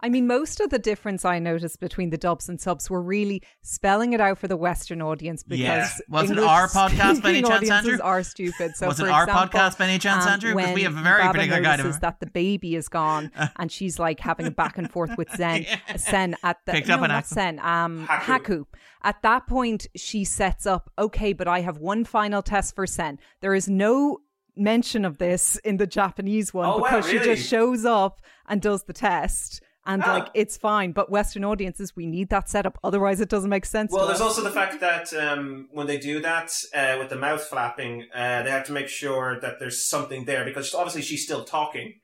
I mean, most of the difference I noticed between the dubs and subs were really spelling it out for the Western audience because Yeah. Was it our podcast by any speaking chance, Andrew? are stupid. So Was it for our example, podcast by any chance, um, Andrew? Because we when have a very Baba particular guide. notices that the baby is gone and she's like having a back and forth with Sen. Yeah. Sen at the Picked no, up an not accent. Sen, um, Haku. Haku. At that point, she sets up. Okay, but I have one final test for Sen. There is no mention of this in the Japanese one Oh, wow, because she just shows up and does the test. And Oh. like it's fine. But Western audiences, we need that setup, otherwise it doesn't make sense. Well, there's us. also the fact that um, when they do that uh, with the mouth flapping, uh, they have to make sure that there's something there because obviously she's still talking.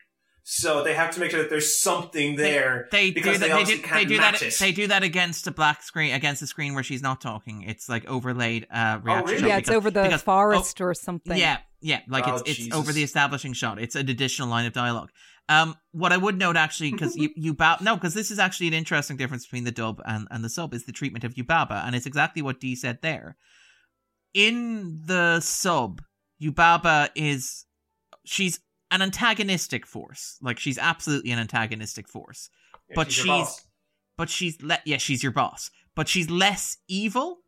So they have to make sure that there's something there. They because do that. they They, do, can't they do match that. it. They do that against a black screen, against a screen where she's not talking. It's like overlaid uh, reaction. really? shot yeah, it's over the because- forest or something. Yeah, yeah, like Oh, it's it's over the establishing shot. It's an additional line of dialogue. Um, what I would note actually, because you Yubaba, no, because this is actually an interesting difference between the dub and and the sub is the treatment of Yubaba, and it's exactly what Dee said there. In the sub, Yubaba is she's an antagonistic force. Like she's absolutely an antagonistic force Yeah, but your she's- but she's le- yeah she's your boss but she's less evil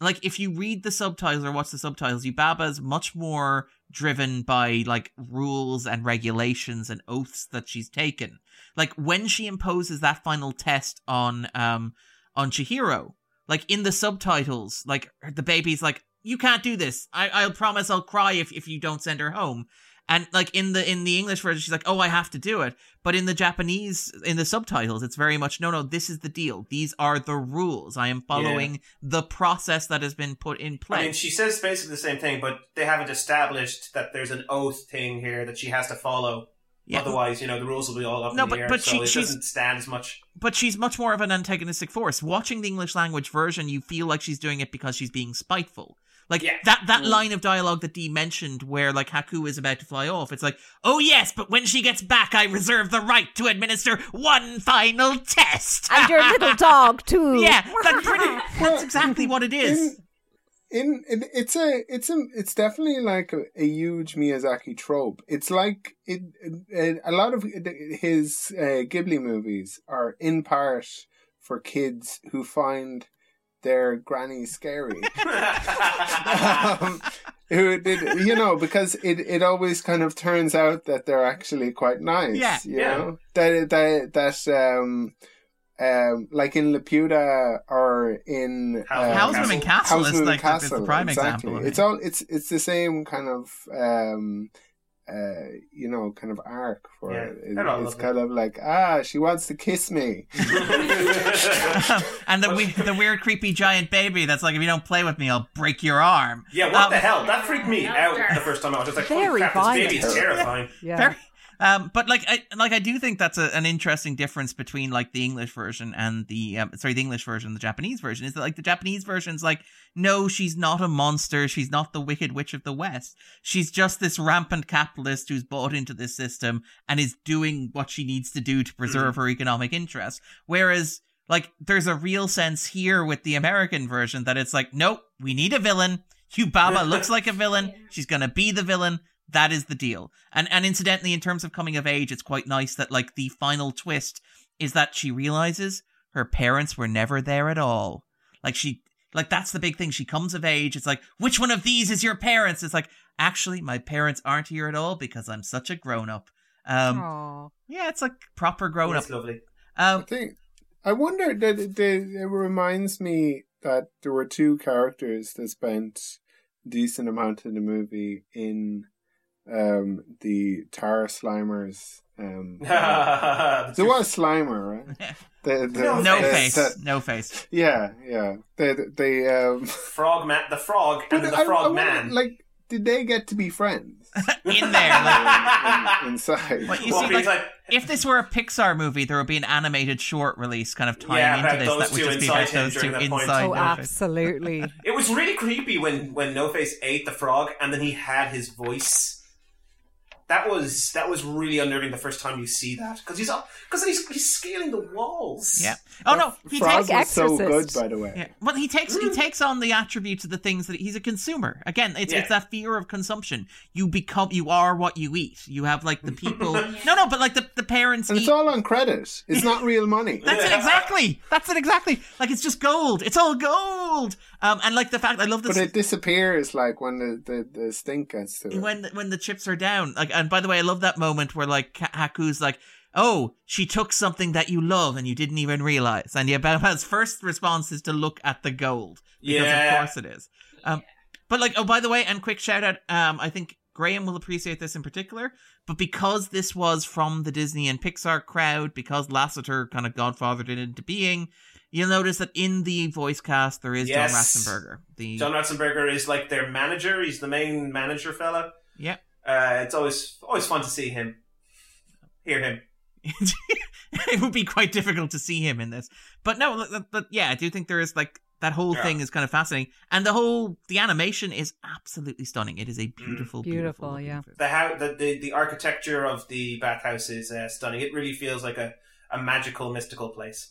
like if you read the subtitles or watch the subtitles yubaba's much more driven by like rules and regulations and oaths that she's taken. Like when she imposes that final test on um on chihiro like in the subtitles like the baby's like you can't do this. I i'll promise i'll cry if if you don't send her home and like in the in the english version she's like oh i have to do it but in the Japanese, in the subtitles, it's very much no, no. This is the deal. These are the rules. I am following the process that has been put in place I mean, she says basically the same thing, but they haven't established that there's an oath thing here that she has to follow. yeah, Otherwise, you know, the rules will be all up No, in but- the air, but so she- it she's- doesn't stand as much. but she's much more of an antagonistic force. Watching the English language version, you feel like she's doing it because she's being spiteful. Like Yeah. that that Mm. line of dialogue that Dee mentioned, where like Haku is about to fly off, it's like, oh yes, but when she gets back, I reserve the right to administer one final test. and your little dog too. yeah, that's pretty. That's exactly what it is. In, in, in it's a it's a it's definitely like a, a huge Miyazaki trope. It's like it, it a lot of his uh, Ghibli movies are in part for kids who find their granny scary. um, who did you know because it it always kind of turns out that they're actually quite nice. Yeah, you yeah. know that that that um um like in Laputa or in House- um, Howl's Moving Castle is Houseman like the, is the Castle, prime exactly. example. It's all it's it's the same kind of um uh you know kind of arc for Yeah, it. It- It's lovely. kind of like ah she wants to kiss me. and the we- the weird creepy giant baby that's like if you don't play with me I'll break your arm. yeah, what Um, the hell? That freaked me out the first time I was just like, Very holy crap, this violent. baby is terrifying. yeah. Very, um, but like I like I do think that's a, an interesting difference between like the English version and the um, sorry the English version and the Japanese version is that like the Japanese version's like no she's not a monster she's not the wicked witch of the west. She's just this rampant capitalist who's bought into this system and is doing what she needs to do to preserve her economic interests. Whereas like there's a real sense here with the American version that it's like nope we need a villain. Yubaba looks like a villain. She's gonna be the villain that is the deal. And and incidentally, in terms of coming of age, it's quite nice that like the final twist is that she realizes her parents were never there at all. Like she like that's the big thing. She comes of age. It's like, which one of these is your parents? It's like, actually, my parents aren't here at all because I'm such a grown up. Um Aw. yeah, it's like proper grown up. It's lovely. I Um think I wonder that it, it reminds me that there were two characters that spent a decent amount of the movie in um the Tar Slimers. Um, there was Slimer, right? The, the, No no the- face. the- no face. yeah, yeah. The the um. frog man, the frog, and then the I- I frog wonder, man. Like, did they get to be friends In there. Like, in, inside? But you Well, see, he's like, if this were a Pixar movie, there would be an animated short release kind of tying Yeah, into this that would just be about those two during point. inside. Oh, No absolutely. It was really creepy when when No Face ate the frog and then he had his voice. That was that was really unnerving the first time you see that because he's because he's he's scaling the walls. Yeah. Oh no, he Frog takes. was so good, by the way. Yeah. Well, he takes he mm-hmm. takes on the attributes of the things that he's a consumer. Again, it's Yeah. it's that fear of consumption. You become you are what you eat. You have like the people. no, no, but like the the parents And eat. it's all on credit. It's not real money. That's it exactly. That's it exactly. Like it's just gold. It's all gold. Um, and like the fact I love this. But it disappears like when the, the, the stink gets to it. when when the chips are down. Like, and by the way, I love that moment where like Haku's like, "Oh, she took something that you love and you didn't even realize." And Yubaba's first response is to look at the gold because Yeah. of course it is. Um, but like, oh, by the way, and quick shout out. Um, I think Graham will appreciate this in particular, but because this was from the Disney and Pixar crowd, because Lasseter kind of godfathered it into being, you'll notice that in the voice cast there is Yes. John Ratzenberger. The John Ratzenberger is like their manager. He's the main manager fella. yeah. Uh, it's always always fun to see him, hear him. it would be quite difficult to see him in this. But no, but, but yeah, I do think there is like that whole Yeah. thing is kind of fascinating, and the whole the animation is absolutely stunning. It is a beautiful, beautiful, Beautiful, yeah. The how the, the the architecture of the bathhouse is uh, stunning. It really feels like a, a magical, mystical place.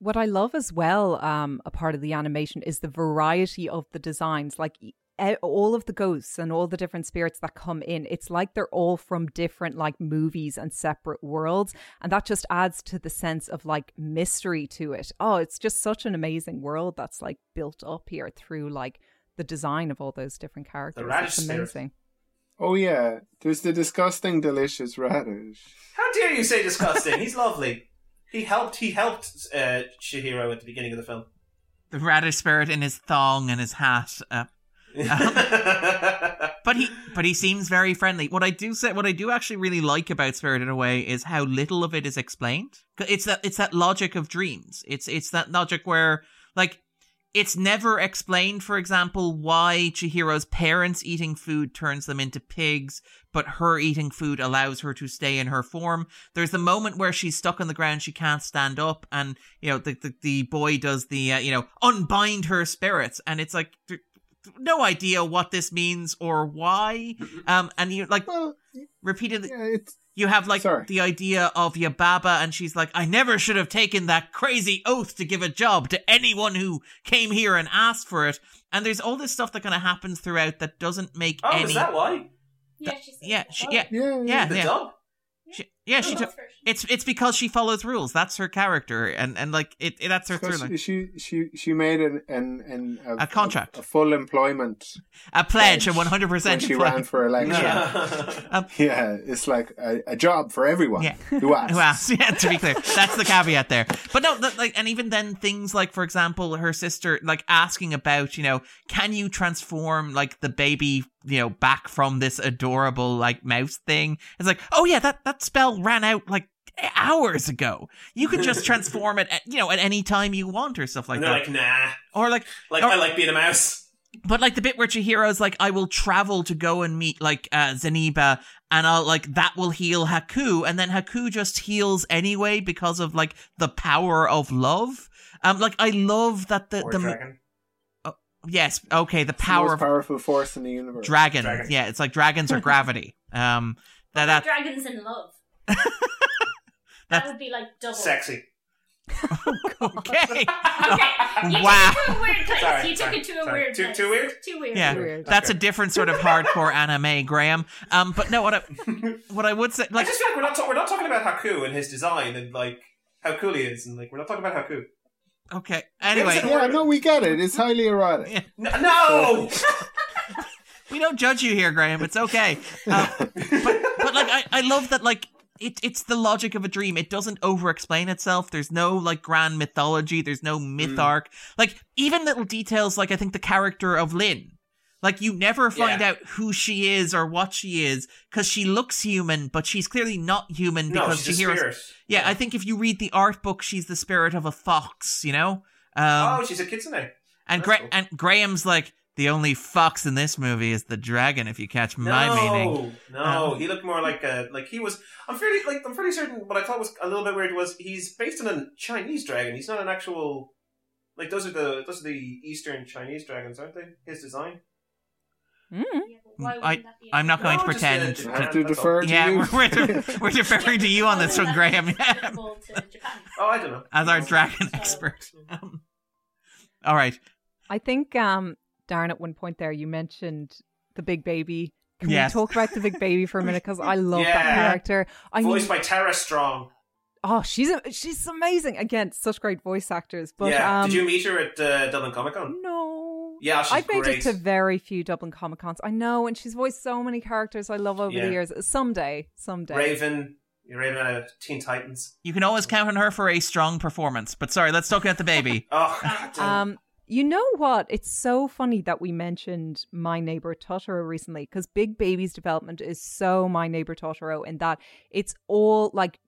What I love as well, um, a part of the animation is the variety of the designs. Like e- all of the ghosts and all the different spirits that come in, it's like they're all from different like movies and separate worlds, and that just adds to the sense of like mystery to it. Oh, it's just such an amazing world that's like built up here through like the design of all those different characters. radish It's spirit. Oh yeah, there's the disgusting, delicious radish. How dare you say disgusting? He's lovely. He helped. He helped uh, Chihiro at the beginning of the film. The radish spirit in his thong and his hat. Uh, but he but he seems very friendly. What I do say, what I do actually really like about Spirited Away is how little of it is explained. It's that it's that logic of dreams. It's it's that logic where like it's never explained. For example, why Chihiro's parents eating food turns them into pigs, but her eating food allows her to stay in her form. There's the moment where she's stuck on the ground, she can't stand up, and you know the the, the boy does the uh, you know unbind her spirits, and it's like. no idea what this means or why. Um, and you like Well, repeatedly, yeah, it's you have like Sorry. the idea of Yubaba, and she's like, I never should have taken that crazy oath to give a job to anyone who came here and asked for it. And there's all this stuff that kind of happens throughout that doesn't make oh, any. is that why? Yeah, she yeah, she, Oh. yeah, yeah, yeah, The yeah. dub. She, yeah, she took. It's it's because she follows rules. That's her character, and and like it. it- that's her through she, she she she made an an, an A contract. a, full employment A pledge, a one hundred percent. she ran for election. Yeah. Um, yeah, it's like a, a job for everyone Yeah. who asks. Who asks? Yeah, to be clear, that's the caveat there. But no, that, like, and even then, things like, for example, her sister, like, asking about, you know, can you transform like the baby, you know, back from this adorable like mouse thing? It's like, oh yeah, that that spell ran out like hours ago. You could just transform it, at, you know, at any time you want or stuff like and that. they're like, nah. or like, Like Or- I like being a mouse. but like the bit where Chihiro's like, I will travel to go and meet like uh, Zeniba, and I'll like that will heal Haku, and then Haku just heals anyway because of like the power of love. Um, like I love that the Or the dragon. Yes, okay, the It's the power most of powerful force in the universe. dragon. Dragon. Yeah, it's like dragons or gravity. Um, that that dragons in love. that would be like double. Sexy. okay. Okay, you Wow. took it to a weird place. Sorry, you took sorry, it to a sorry. weird Too- place. too weird? Too weird. Yeah, Weird. that's a different sort of hardcore anime, Graham. Um, but no, what I what I would say, I like, just feel like we're not ta- we're not talking about Haku and his design and like how cool he is and like we're not talking about Haku. Okay, anyway, Yeah, no, we get it. It's highly erotic. Yeah. No, no! we don't judge you here, Graham. It's okay. Um, but but like I, I love that like it it's the logic of a dream. It doesn't over explain itself. There's no like grand mythology. There's no myth Mm. arc. Like even little details like I think the character of Lin. Like you never find Yeah. out who she is or what she is because she looks human, but she's clearly not human no, because she's she hears. spirit. Yeah, I think if you read the art book, she's the spirit of a fox. You know. Um, oh, she's a kitsune. and Gra- cool. and Graham's like the only fox in this movie is the dragon. If you catch my no, meaning. no, Um, he looked more like a like he was. I'm fairly like I'm fairly certain. What I thought was a little bit weird was he's based on a Chinese dragon. He's not an actual. Like those are the those are the Eastern Chinese dragons, aren't they? His design. Mm. Yeah, but why I- wouldn't that be a I'm not going to No, just, pretend. I Japan. have to defer all. to yeah, you. we're, we're, we're deferring to you on this one, Graham, yeah, applicable to Japan? Oh, I don't know. as our dragon expert. Um, all right. I think, um, Darren, at one point there, you mentioned the big baby. Can Yes. we talk about the big baby for a minute? Because I love that character. I mean, Voiced by Tara Strong. oh, she's a, she's amazing. Again, such great voice actors. But yeah. um, Did you meet her at uh, Dublin Comic Con? No. Yeah, she's I've made great. it to very few Dublin Comic Cons. I know, and she's voiced so many characters I love over Yeah. the years. Someday, someday. Raven. You're Raven out of Teen Titans. You can always count on her for a strong performance. But sorry, let's talk about the baby. Oh, Um, You know what? It's so funny that we mentioned My Neighbor Totoro recently because Big Baby's development is so My Neighbor Totoro in that it's all like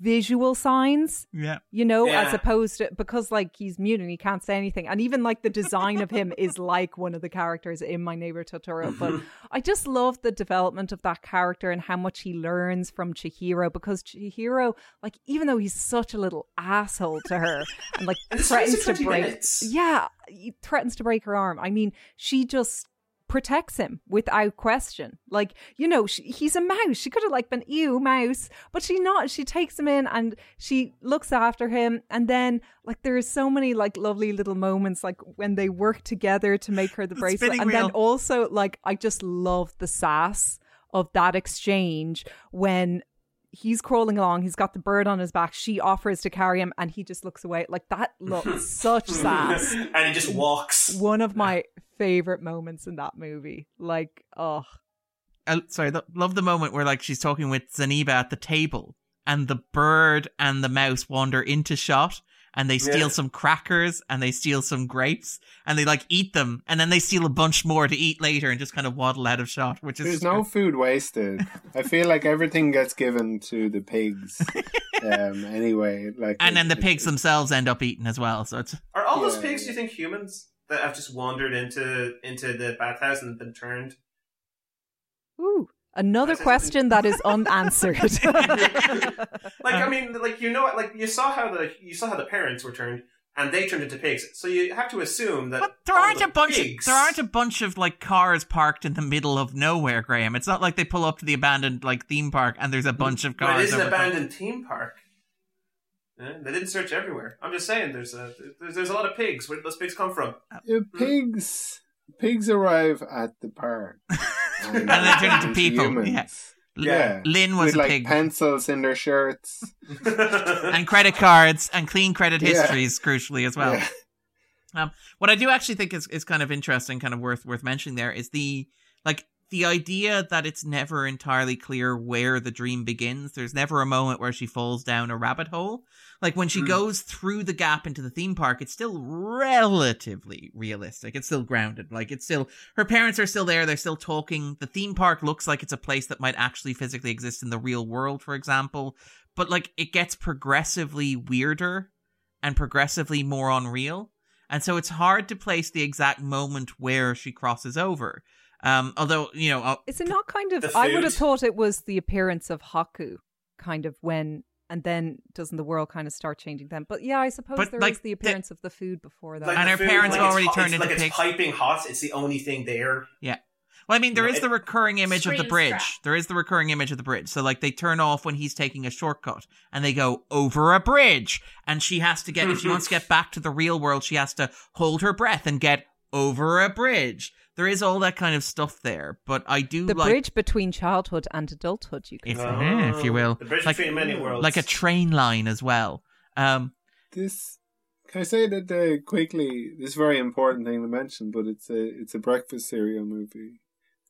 visual signs, Yeah. you know, as opposed to because like he's mute and he can't say anything. And even like the design of him is like one of the characters in My Neighbor Totoro. But I just love the development of that character and how much he learns from Chihiro because Chihiro, like, even though he's such a little asshole to her and like threatens to break, minutes. yeah, he threatens to break her arm. I mean, she just protects him without question. Like, you know, she, he's a mouse. She could have like been ew mouse, but she not. She takes him in and she looks after him. And then like there are so many like lovely little moments like when they work together to make her the The bracelet. And then also like I just love the sass of that exchange when he's crawling along, he's got the bird on his back, she offers to carry him and he just looks away. Like that looks such sass and he just walks. one of my favorite moments in that movie. Like, oh, uh, sorry, th- love the moment where like she's talking with Zeniba at the table, and the bird and the mouse wander into shot, and they steal Yeah. some crackers and they steal some grapes, and they like eat them, and then they steal a bunch more to eat later, and just kind of waddle out of shot, which is There's no food wasted. I feel like everything gets given to the pigs. Um, anyway, like and then the it- pigs it- themselves end up eaten as well. So it's Are all those Yeah, pigs, do you think, humans that I've just wandered into into the bathhouse and been turned? ooh, another question that is unanswered. like I mean, like you know, like you saw how the you saw how the parents were turned, and they turned into pigs. So you have to assume that But there aren't the a bunch. pigs- Of, there aren't a bunch of like cars parked in the middle of nowhere, Graham. It's not like they pull up to the abandoned like theme park and there's a mm, bunch of But cars. it is an abandoned theme park. Yeah, they didn't search everywhere. I'm just saying, there's a there's, there's a lot of pigs. Where did those pigs come from? Uh, the hmm. pigs pigs arrive at the park. And they turn into people, humans. yeah. Yeah. Lin was With a like pig. pencils in their shirts. and credit cards and clean credit Yeah. histories, crucially as well. Yeah. Um, what I do actually think is, is kind of interesting, kind of worth worth mentioning there is the like the idea that it's never entirely clear where the dream begins. There's never a moment where she falls down a rabbit hole. Like when she Mm. goes through the gap into the theme park, it's still relatively realistic. It's still grounded. Like it's still her parents are still there. They're still talking. The theme park looks like it's a place that might actually physically exist in the real world, for example. But like it gets progressively weirder and progressively more unreal. And so it's hard to place the exact moment where she crosses over. Um, although, you know, uh, Is it not kind of? I would have thought it was the appearance of Haku, kind of when, and then doesn't the world kind of start changing then? But yeah, I suppose But, there is like, the the- appearance of the food before that. Like And her food, parents like it's already hot- turned it's into like pigs. it's piping hot. It's the only thing there. Yeah. Well, I mean, there No, is it- the recurring image of the bridge. strap. There is the recurring image of the bridge. So, like, they turn off when he's taking a shortcut and they go over a bridge. And she has to get, if she wants to get back to the real world, she has to hold her breath and get over a bridge. There is all that kind of stuff there. But I do the like. bridge between childhood and adulthood, you could If, say. eh, if you will. Oh, The bridge like, between many worlds. like a train line as well. Um, This can I say that uh, quickly? This a very important thing to mention, but it's a it's a breakfast cereal movie.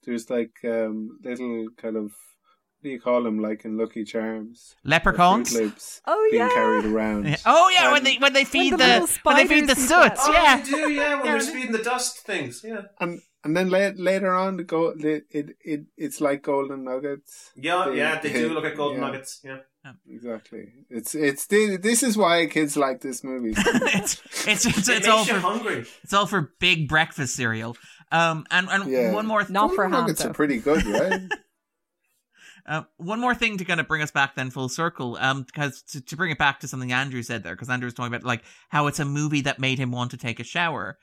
There's like um, little kind of what do you call them? Like in Lucky Charms, leprechauns. Fruit Loops Oh being yeah. carried around. Yeah. Oh yeah, when they when they feed the the, when they feed the spiders and suits, oh, yeah. they do, yeah. When Yeah, they're feeding the dust things, yeah. And and then la- later on, the go it, it it it's like golden nuggets. Yeah, They- yeah, they do look at golden yeah. nuggets. Yeah, Exactly. It's it's thi- this is why kids like this movie. it's it's it's, it it's all for hungry. it's all for big breakfast cereal. Um, and and Yeah. one more th- Not for nuggets are pretty good, right? uh, one more thing to kind of bring us back then full circle. Um, because to, to bring it back to something Andrew said there, because Andrew was talking about like how it's a movie that made him want to take a shower.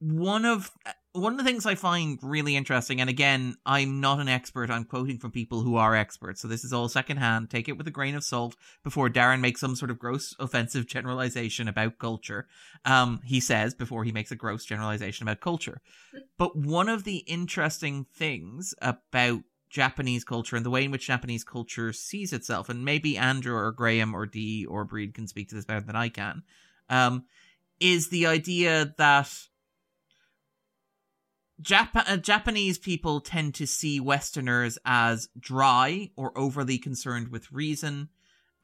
One of one of the things I find really interesting, and again, I'm not an expert. I'm quoting from people who are experts, so this is all secondhand. Take it with a grain of salt before Darren makes some sort of gross, offensive generalization about culture. Um, he says before he makes a gross generalization about culture. But one of the interesting things about Japanese culture and the way in which Japanese culture sees itself, and maybe Andrew or Graham or Dee or Bríd can speak to this better than I can, um, is the idea that Jap- uh, Japanese people tend to see Westerners as dry or overly concerned with reason,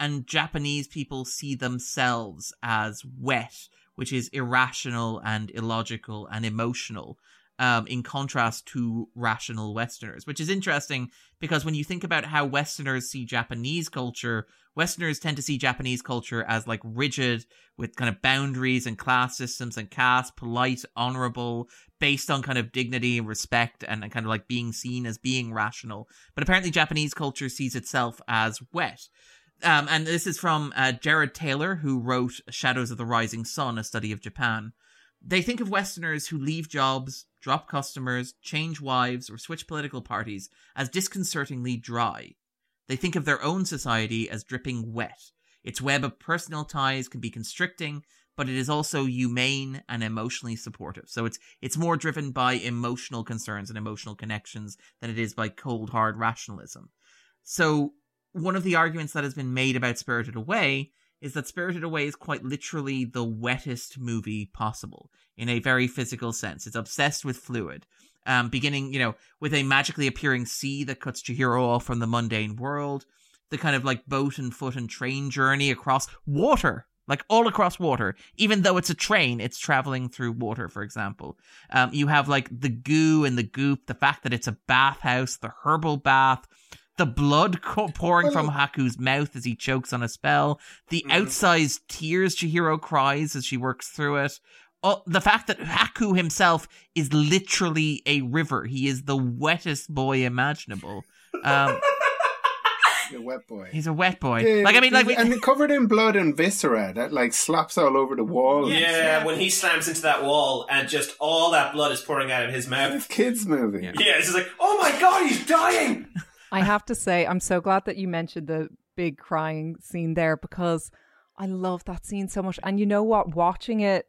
and Japanese people see themselves as wet which is irrational and illogical and emotional. Um, in contrast to rational Westerners, which is interesting because when you think about how Westerners see Japanese culture, Westerners tend to see Japanese culture as like rigid, with kind of boundaries and class systems and caste, polite, honorable, based on kind of dignity and respect and, and kind of like being seen as being rational. But apparently, Japanese culture sees itself as wet. Um, and this is from uh, Jared Taylor, who wrote Shadows of the Rising Sun, a study of Japan. They think of Westerners who leave jobs, drop customers, change wives, or switch political parties as disconcertingly dry. They think of their own society as dripping wet. Its web of personal ties can be constricting, but it is also humane and emotionally supportive. So it's it's more driven by emotional concerns and emotional connections than it is by cold hard rationalism. So one of the arguments that has been made about Spirited Away is that Spirited Away is quite literally the wettest movie possible in a very physical sense. It's obsessed with fluid. Um, beginning, you know, with a magically appearing sea that cuts Chihiro off from the mundane world, the kind of like boat and foot and train journey across water, like all across water. Even though it's a train, it's traveling through water, for example. Um, you have like the goo and the goop, the fact that it's a bathhouse, the herbal bath, the blood co- pouring from Haku's mouth as he chokes on a spell, the Mhm. outsized tears Chihiro cries as she works through it. Oh, the fact that Haku himself is literally a river. He is the wettest boy imaginable. Um, a wet boy. he's a wet boy. Yeah, like I mean, like we, and covered in blood and viscera that like slaps all over the wall. Yeah, when he slams into that wall and just all that blood is pouring out of his mouth. It's kids movie. Yeah. Yeah, it's just like, oh my god, he's dying! I have to say, I'm so glad that you mentioned the big crying scene there because I love that scene so much. And you know what? Watching it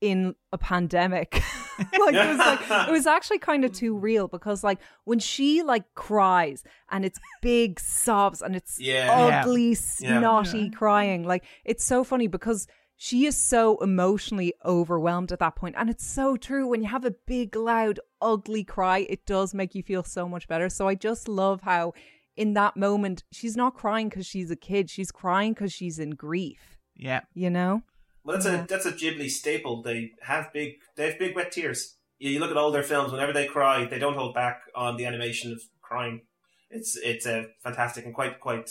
in a pandemic, like it was like it was actually kind of too real because like when she like cries and it's big sobs and it's Yeah. Yeah. ugly, Yeah. snotty crying, like it's so funny because she is so emotionally overwhelmed at that point and it's so true when you have a big loud ugly cry it does make you feel so much better so i just love how in that moment she's not crying because she's a kid she's crying because she's in grief yeah, you know Well, that's a that's a Ghibli staple. They have big they have big wet tears. You, you look at all their films. Whenever they cry, they don't hold back on the animation of crying. It's it's a fantastic and quite quite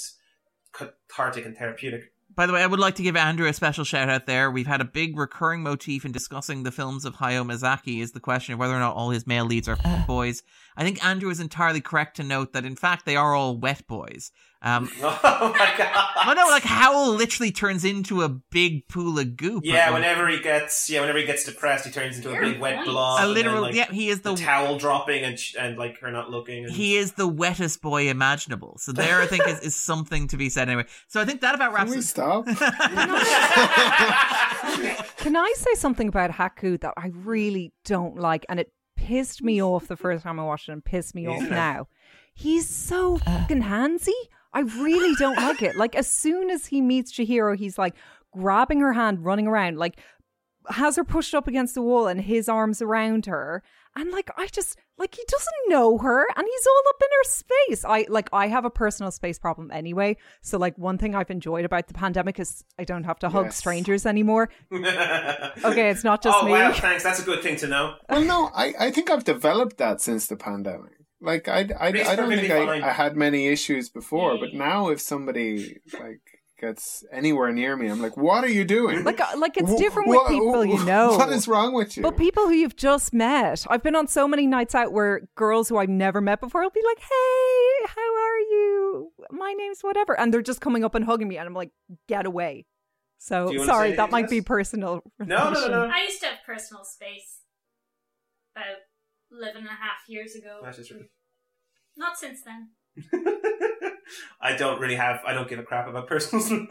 cathartic and therapeutic. By the way, I would like to give Andrew a special shout out there. We've had a big recurring motif in discussing the films of Hayao Miyazaki is the question of whether or not all his male leads are uh. boys. I think Andrew is entirely correct to note that in fact they are all wet boys. Um, Oh my god! well, no, like Howl literally turns into a big pool of goop. Yeah, Like, whenever he gets yeah, whenever he gets depressed, he turns into a big wet point. blob. a and then, literal, like, yeah, he is the the towel dropping and and like her not looking. And... he is the wettest boy imaginable. So there, I think is, is something to be said anyway. So I think that about wraps. Can wraps we it. stop? can i say something about haku that i really don't like and it pissed me off the first time i watched it and pissed me off now he's so fucking handsy i really don't like it like as soon as he meets chihiro he's like grabbing her hand running around like has her pushed up against the wall and his arms around her and like i just like he doesn't know her and he's all up in her space i like i have a personal space problem anyway so like one thing i've enjoyed about the pandemic is i don't have to hug Yes. strangers anymore okay, okay it's not just oh me wow, thanks. That's a good thing to know. well, no, I, I think I've developed that since the pandemic. Like I, I, I don't think I. I had many issues before, but now if somebody like gets anywhere near me, I'm like, what are you doing? like uh, like it's Wh- different what- with people you know What is wrong with you? But people who you've just met, I've been on so many nights out where girls who I've never met before will be like, "Hey, how are you? My name's whatever," and they're just coming up and hugging me, and I'm like, "Get away!" So Do you wanna sorry, that anything, might be personal. No, no, no, no. I used to have personal space about 11 and a half years ago. That is true. Not since then. I don't really have. I don't give a crap about personal space.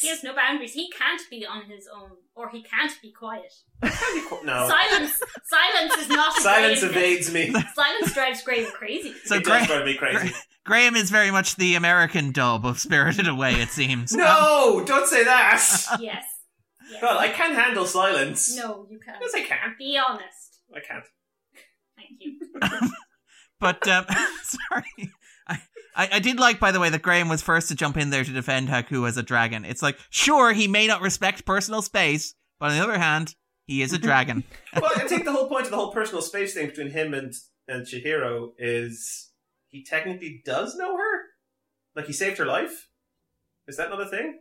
He has no boundaries. He can't be on his own, or he can't be quiet. no. Silence, silence is not. Silence Graham evades me. Silence drives Graham crazy. So it Gra- does drive me crazy. Graham is very much the American dub of Spirited Away. It seems. Um, No, don't say that. Yes. yes. God, I can handle silence. No, you can't. Yes, I can. Be honest. I can't. Thank you. But um, sorry, I, I I did like, by the way, that Graham was first to jump in there to defend Haku as a dragon. It's like, sure, he may not respect personal space, but But on the other hand, he is a dragon. well, I think the whole point of the whole personal space thing between him and and Chihiro is he technically does know her. Like he saved her life. Is that not a thing?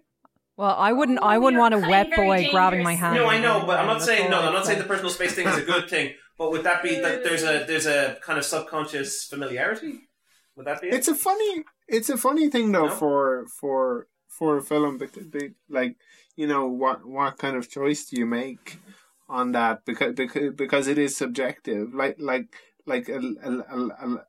Well, I wouldn't. I Oh, wouldn't want a wet very boy grabbing my hand. No, I know, but I'm not saying no. I'm not saying the personal space thing is a good thing. But would that be that there's a there's a kind of subconscious familiarity? Would that be it? It's a funny, it's a funny thing though No? for for for a film, but they, like you know what what kind of choice do you make on that because because because it is subjective. Like like like a a, a, a,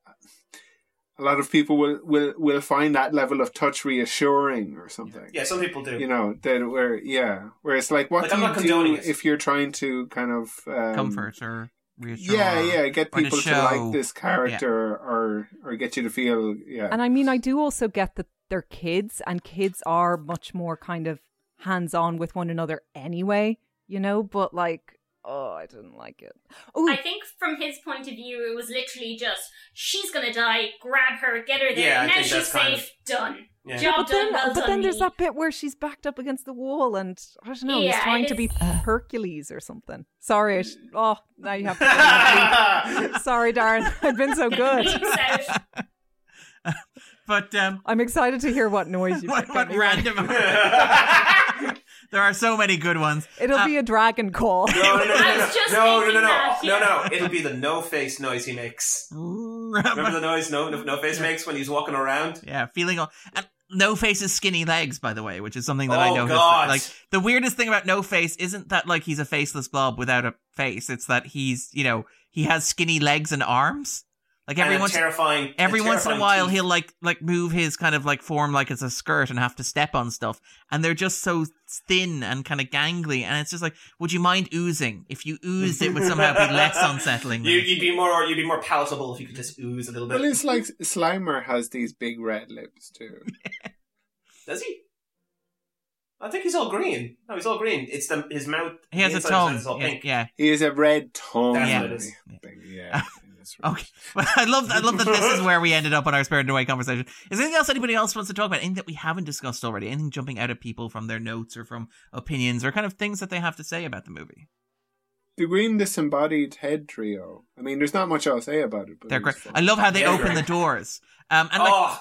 a lot of people will, will will find that level of touch reassuring or something. yeah, some people do. You know that where yeah, where it's like what Like, do I'm you not condoning do it. if you're trying to kind of um, Comfort or reassure. Yeah, yeah, get or to people to, like this character or or get you to feel yeah. And I mean, I do also get that they're kids, and kids are much more kind of hands on with one another anyway, you know. But like, oh, I didn't like it. Oh, I think from his point of view, it was literally just she's gonna die, grab her, get her there. Yeah, I now think she's that's kind safe, done. Yeah. Job but then, done. Well but done, then there's that bit where she's backed up against the wall, and I don't know, he's Yeah, trying to be is- Hercules or something. Sorry, I sh- oh, now you have to. leave. Sorry, Darren, I've been so good. But um, I'm excited to hear what noise you what, pick. what Get me ready. random? There are so many good ones. It'll Uh, be a dragon call. No, no, no, no, no, no, no, no, no, no, no. It'll be the no face noise he makes. Remember the noise no no, no face makes when he's walking around? Yeah, feeling all. And no Face's skinny legs, by the way, which is something that I Oh, noticed. God. Like the weirdest thing about No Face isn't that like he's a faceless blob without a face. It's that he's you know he has skinny legs and arms. Like every once terrifying. every and once in a while teeth. he'll like like move his kind of like form like it's a skirt and have to step on stuff and they're just so thin and kind of gangly and it's just like would you mind oozing if you oozed it would somehow be less unsettling You, you'd be more you'd be more palatable if you could just ooze a little bit. well, it's like Slimer has these big red lips too. Does he? I think he's all green. No, he's all green. It's the his mouth. he has a tongue his is all yeah, yeah. He has a red tongue. That's Yeah. what it is. Yeah. Right. Okay, but I love I love that this is where we ended up on our spirited away conversation. Is there anything else anybody else wants to talk about? Anything that we haven't discussed already? Anything jumping out at people from their notes or from opinions or kind of things that they have to say about the movie? The green disembodied head trio. I mean, there's not much I'll say about it. But They're great. I love how they open great. the doors. Um, and like, oh,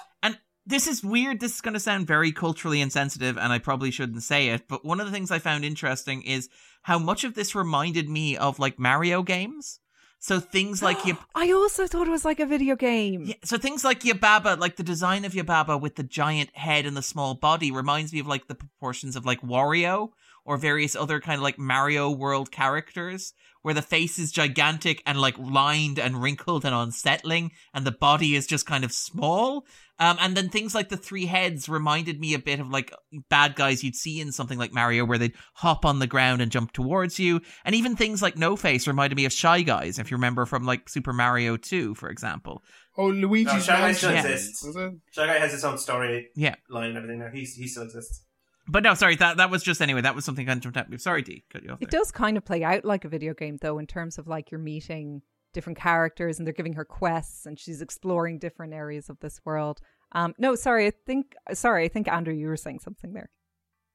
this is weird. This is going to sound very culturally insensitive, and I probably shouldn't say it. But one of the things I found interesting is how much of this reminded me of like Mario games. So things like you, I also thought it was like a video game. yeah, so things like Yubaba, like the design of Yubaba with the giant head and the small body, reminds me of like the proportions of like Wario or various other kind of like Mario World characters, where the face is gigantic and like lined and wrinkled and unsettling, and the body is just kind of small. Um, and then things like the three heads reminded me a bit of like bad guys you'd see in something like Mario, where they'd hop on the ground and jump towards you. And even things like No Face reminded me of Shy Guys, if you remember from like Super Mario 2, for example. Oh, Luigi's No, Shy Guys still Mansion. exists. Was? Shy Guy has its own story Yeah. line and everything now. He's he still exists. But no, sorry, that that was just anyway. That was something I jumped at. Sorry, D, cut you off. It there. does kind of play out like a video game, though, in terms of like you're meeting different characters and they're giving her quests and she's exploring different areas of this world. Um, no, sorry, I think sorry, I think Andrew, you were saying something there.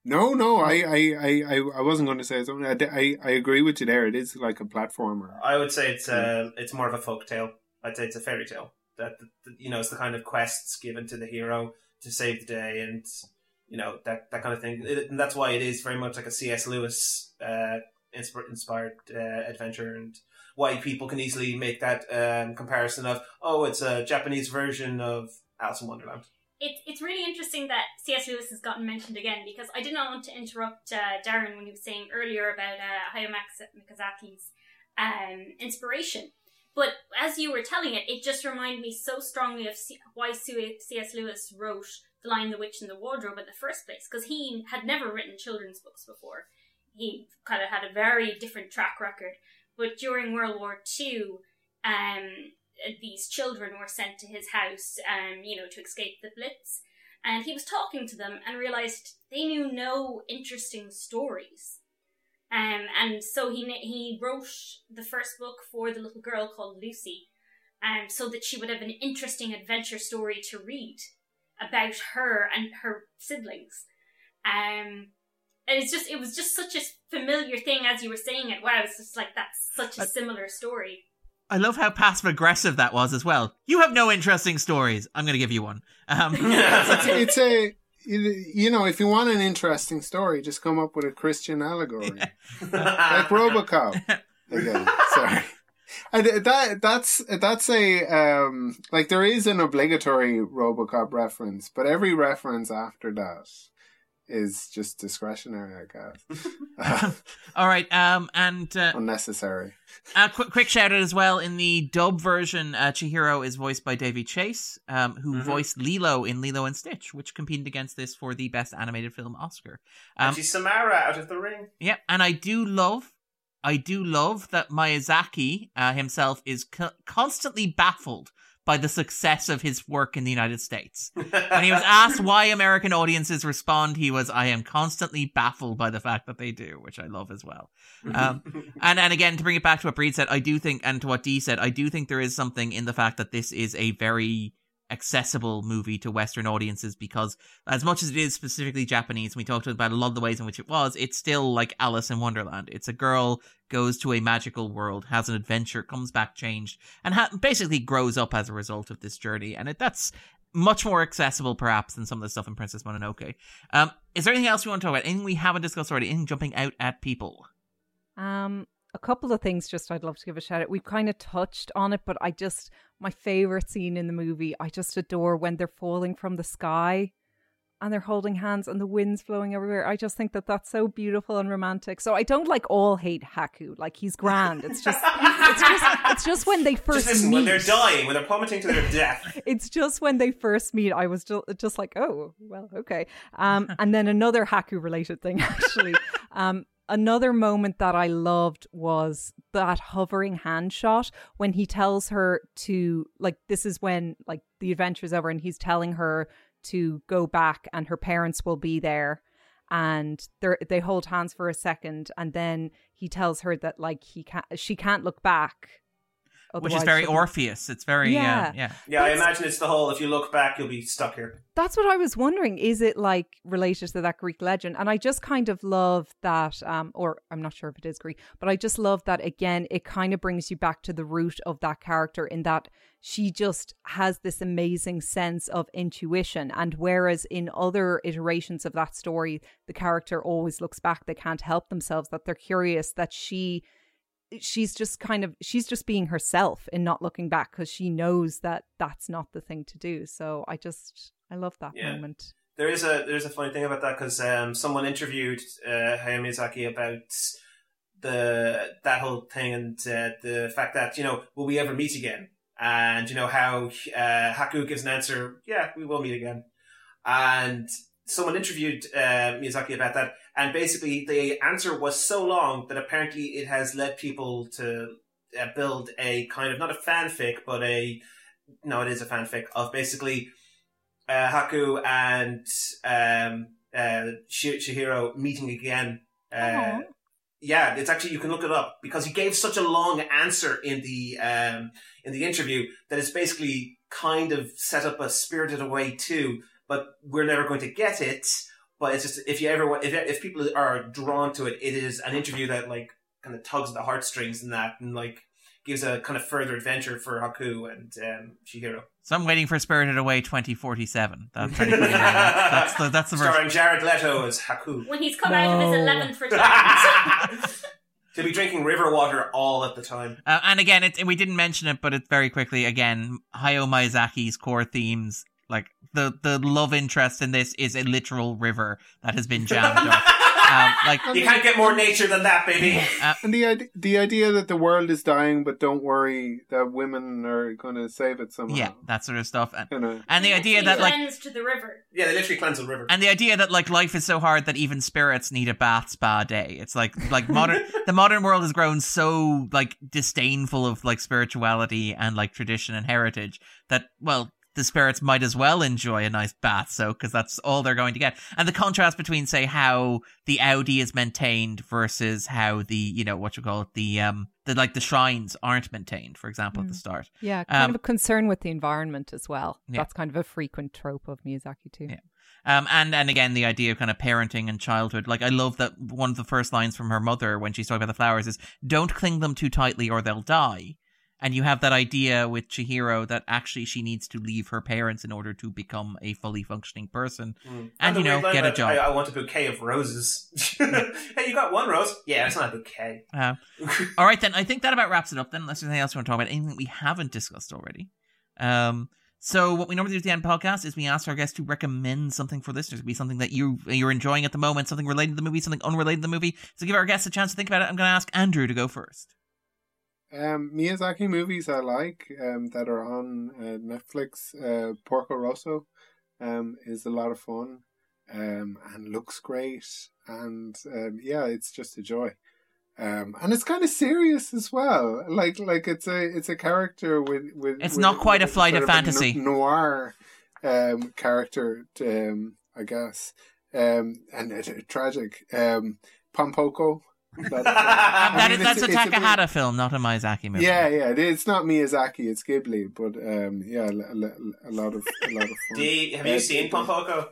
No, no, I, I, I, I, I wasn't going to say something. I, I, I agree with you there. It is like a platformer. I would say it's uh, it's more of a folk tale. I'd say it's a fairy tale. That that- you know, it's the kind of quests given to the hero to save the day, and you know that that kind of thing. It, and that's why it is very much like a C.S. Lewis uh, insp- inspired uh, adventure, and why people can easily make that um, comparison of oh, it's a Japanese version of Alice in Wonderland. It's it's really interesting that C.S. Lewis has gotten mentioned again because I did not want to interrupt uh, Darren when he was saying earlier about uh, Hayao Miyazaki's um, inspiration. But as you were telling it, it just reminded me so strongly of C- why C.S. Lewis wrote The Lion, the Witch, and the Wardrobe in the first place because he had never written children's books before. He kind of had a very different track record. But during World War II, um, these children were sent to his house, um, you know, to escape the Blitz. And he was talking to them and realized they knew no interesting stories. Um, and so he he wrote the first book for the little girl called Lucy, um, so that she would have an interesting adventure story to read about her and her siblings. Um, And it's just it was just such a familiar thing as you were saying it. Wow, it's just like that's such a similar story. I love how passive aggressive that was as well. You have no interesting stories. I'm going to give you one. Um, it's, it's a you know, if you want an interesting story, just come up with a Christian allegory, like RoboCop. Again, sorry. And that that's that's a um like there is an obligatory RoboCop reference, but every reference after that is just discretionary, I guess. All right, um, and uh, unnecessary. A quick, quick shout out as well. In the dub version, uh, Chihiro is voiced by Daveigh Chase, um, who mm-hmm. voiced Lilo in Lilo and Stitch, which competed against this for the Best Animated Film Oscar. Um, and she's Samara out of the ring. Yeah, and I do love, I do love that Miyazaki uh, himself is co- constantly baffled by the success of his work in the United States. when he was asked why American audiences respond, he was, I am constantly baffled by the fact that they do, which I love as well. Um, and, and again, to bring it back to what Bríd said, I do think, and to what Dee said, I do think there is something in the fact that this is a very accessible movie to Western audiences because as much as it is specifically Japanese, we talked about a lot of the ways in which it was, it's still like Alice in Wonderland. It's a girl goes to a magical world, has an adventure, comes back changed, and ha- basically grows up as a result of this journey. And it, that's much more accessible perhaps than some of the stuff in Princess Mononoke. Um, is there anything else we want to talk about? Anything we haven't discussed already? Anything jumping out at people? Um, a couple of things just I'd love to give a shout out. We've kind of touched on it, but I just my favorite scene in the movie, I just adore when they're falling from the sky and they're holding hands and the wind's blowing everywhere. I just think that that's so beautiful and romantic. So I don't like all hate Haku. Like he's grand. It's just it's just it's just when they first just meet. when they're dying, when they're plummeting to their death. it's just when they first meet. I was just, just like, oh well, okay. Um, and then another Haku related thing actually. Um, another moment that I loved was that hovering hand shot when he tells her to like this is when like the adventure's over and he's telling her to go back and her parents will be there. And they they hold hands for a second and then he tells her that like he can't she can't look back which is very Orpheus. It's very yeah, uh, yeah. Yeah, I imagine it's the whole. If you look back, you'll be stuck here. That's what I was wondering. Is it like related to that Greek legend? And I just kind of love that. Um, or I'm not sure if it is Greek, but I just love that again. It kind of brings you back to the root of that character in that she just has this amazing sense of intuition. And whereas in other iterations of that story, the character always looks back, they can't help themselves, that they're curious, that she she's just kind of she's just being herself and not looking back because she knows that that's not the thing to do. So i just i love that yeah. moment. There is a there's a funny thing about that because um, someone interviewed uh, Hayao Miyazaki about the that whole thing and uh, the fact that you know will we ever meet again? And you know how uh, Haku gives an answer yeah we will meet again. And someone interviewed uh, Miyazaki about that and basically the answer was so long that apparently it has led people to uh, build a kind of not a fanfic but a no it is a fanfic of basically uh, Haku and um, uh, Chihiro meeting again. Uh, yeah, it's actually you can look it up because he gave such a long answer in the um, in the interview that it's basically kind of set up a Spirited Away too, but we're never going to get it but it's just if you ever if if people are drawn to it, it is an interview that like kind of tugs at the heartstrings and that, and like gives a kind of further adventure for Haku and um, Chihiro. So I'm waiting for Spirited Away 2047. That's, that's the that's the starring Jared Leto as Haku when he's come no. out of his eleventh retirement. to be drinking river water all at the time. Uh, and again, it, we didn't mention it, but it's very quickly again Hayao Miyazaki's core themes like the the love interest in this is a literal river that has been jammed up. Um, like you can't get more nature than that, baby. Uh, and the the idea that the world is dying, but don't worry, that women are going to save it somehow. Yeah, that sort of stuff. And, you know. and the idea that like cleanse to the river. Yeah, they literally cleanse the river. And the idea that like life is so hard that even spirits need a bath spa day. It's like like modern the modern world has grown so like disdainful of like spirituality and like tradition and heritage that well the spirits might as well enjoy a nice bath soak because that's all they're going to get. And the contrast between, say, how the Audi is maintained versus how the, you know, what you call it, the, um, the, like the shrines aren't maintained, for example, mm. at the mm. start. Yeah, kind um, of a concern with the environment as well. Yeah. That's kind of a frequent trope of Miyazaki too. Yeah. Um, and and again, the idea of kind of parenting and childhood. Like I love that one of the first lines from her mother when she's talking about the flowers is, "Don't cling them too tightly, or they'll die." And you have that idea with Chihiro that actually she needs to leave her parents in order to become a fully functioning person, Mm. and the you know, get a job. I, I want a bouquet of roses. hey, you got one rose? Yeah, it's not a bouquet. Uh, all right, then. I think that about wraps it up. Then, unless there's anything else you want to talk about, anything we haven't discussed already. Um, so what we normally do at the end of the podcast is we ask our guests to recommend something for listeners. It could be something that you you're enjoying at the moment, something related to the movie, something unrelated to the movie. So give our guests a chance to think about it. I'm going to ask Andrew to go first. Um, Miyazaki movies I like um, that are on uh, Netflix. Uh, Porco Rosso um, is a lot of fun um, and looks great, and um, yeah, it's just a joy. Um, and it's kind of serious as well. Like like it's a it's a character with with. It's with- not quite a flight sort of fantasy. no- noir um, character, um, I guess, um, and it's uh, tragic. Um, Pompoko. That, that mean, that's a it's- it's a Takahata film, not a Miyazaki movie. yeah, yeah. it- It's not Miyazaki, it's Ghibli, but um, yeah, a, a, a lot of a lot of fun. D, have you Uh, seen Pompoko?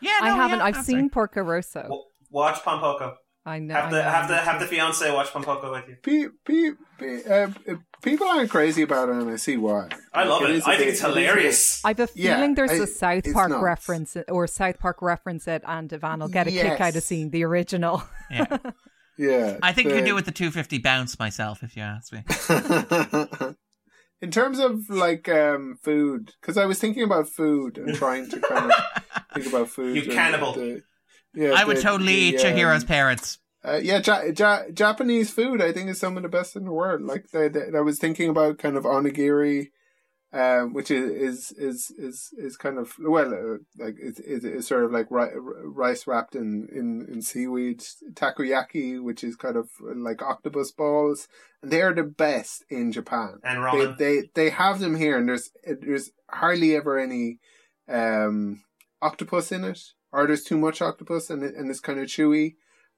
yeah. I haven't. yeah, I've that's seen right. Porco Rosso. W- Watch Pompoko. I know. Have I the know. have the have the fiance watch Pompoko with you. Pe- pe- pe- uh, people aren't crazy about it, and I see why. I love it. is a I think bit- it's it is a hilarious. I've a Yeah, feeling there's I- a South Park nuts. reference or South Park reference it, and Ivan will get a kick out of seeing the original. Yeah. Yeah, I think you the- could do with the 250 bounce myself, if you ask me. In terms of like um, food, because I was thinking about food and trying to kind of think about food. You cannibal. the- yeah, I would the- totally the, eat Chihiro's um, parents. Uh, yeah, ja- ja- Japanese food I think is some of the best in the world. Like the, the, I was thinking about kind of onigiri, um, which is is is is, is kind of well, uh, like it's, it's, it's sort of like ri- rice wrapped in, in in seaweed. Takoyaki, which is kind of like octopus balls, and they are the best in Japan. And They, ramen. they they have them here, and there's there's hardly ever any um octopus in it, or there's too much octopus, and it, and it's kind of chewy.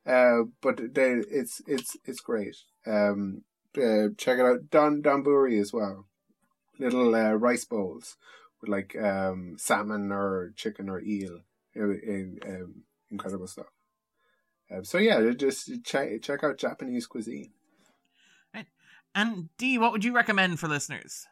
Uh, but they, it's it's it's great. Um, uh, check it out. Don Donburi as well. Little uh, rice bowls with like um, salmon or chicken or eel. Um, incredible stuff. Um, so yeah, just check check out Japanese cuisine. And D, what would you recommend for listeners?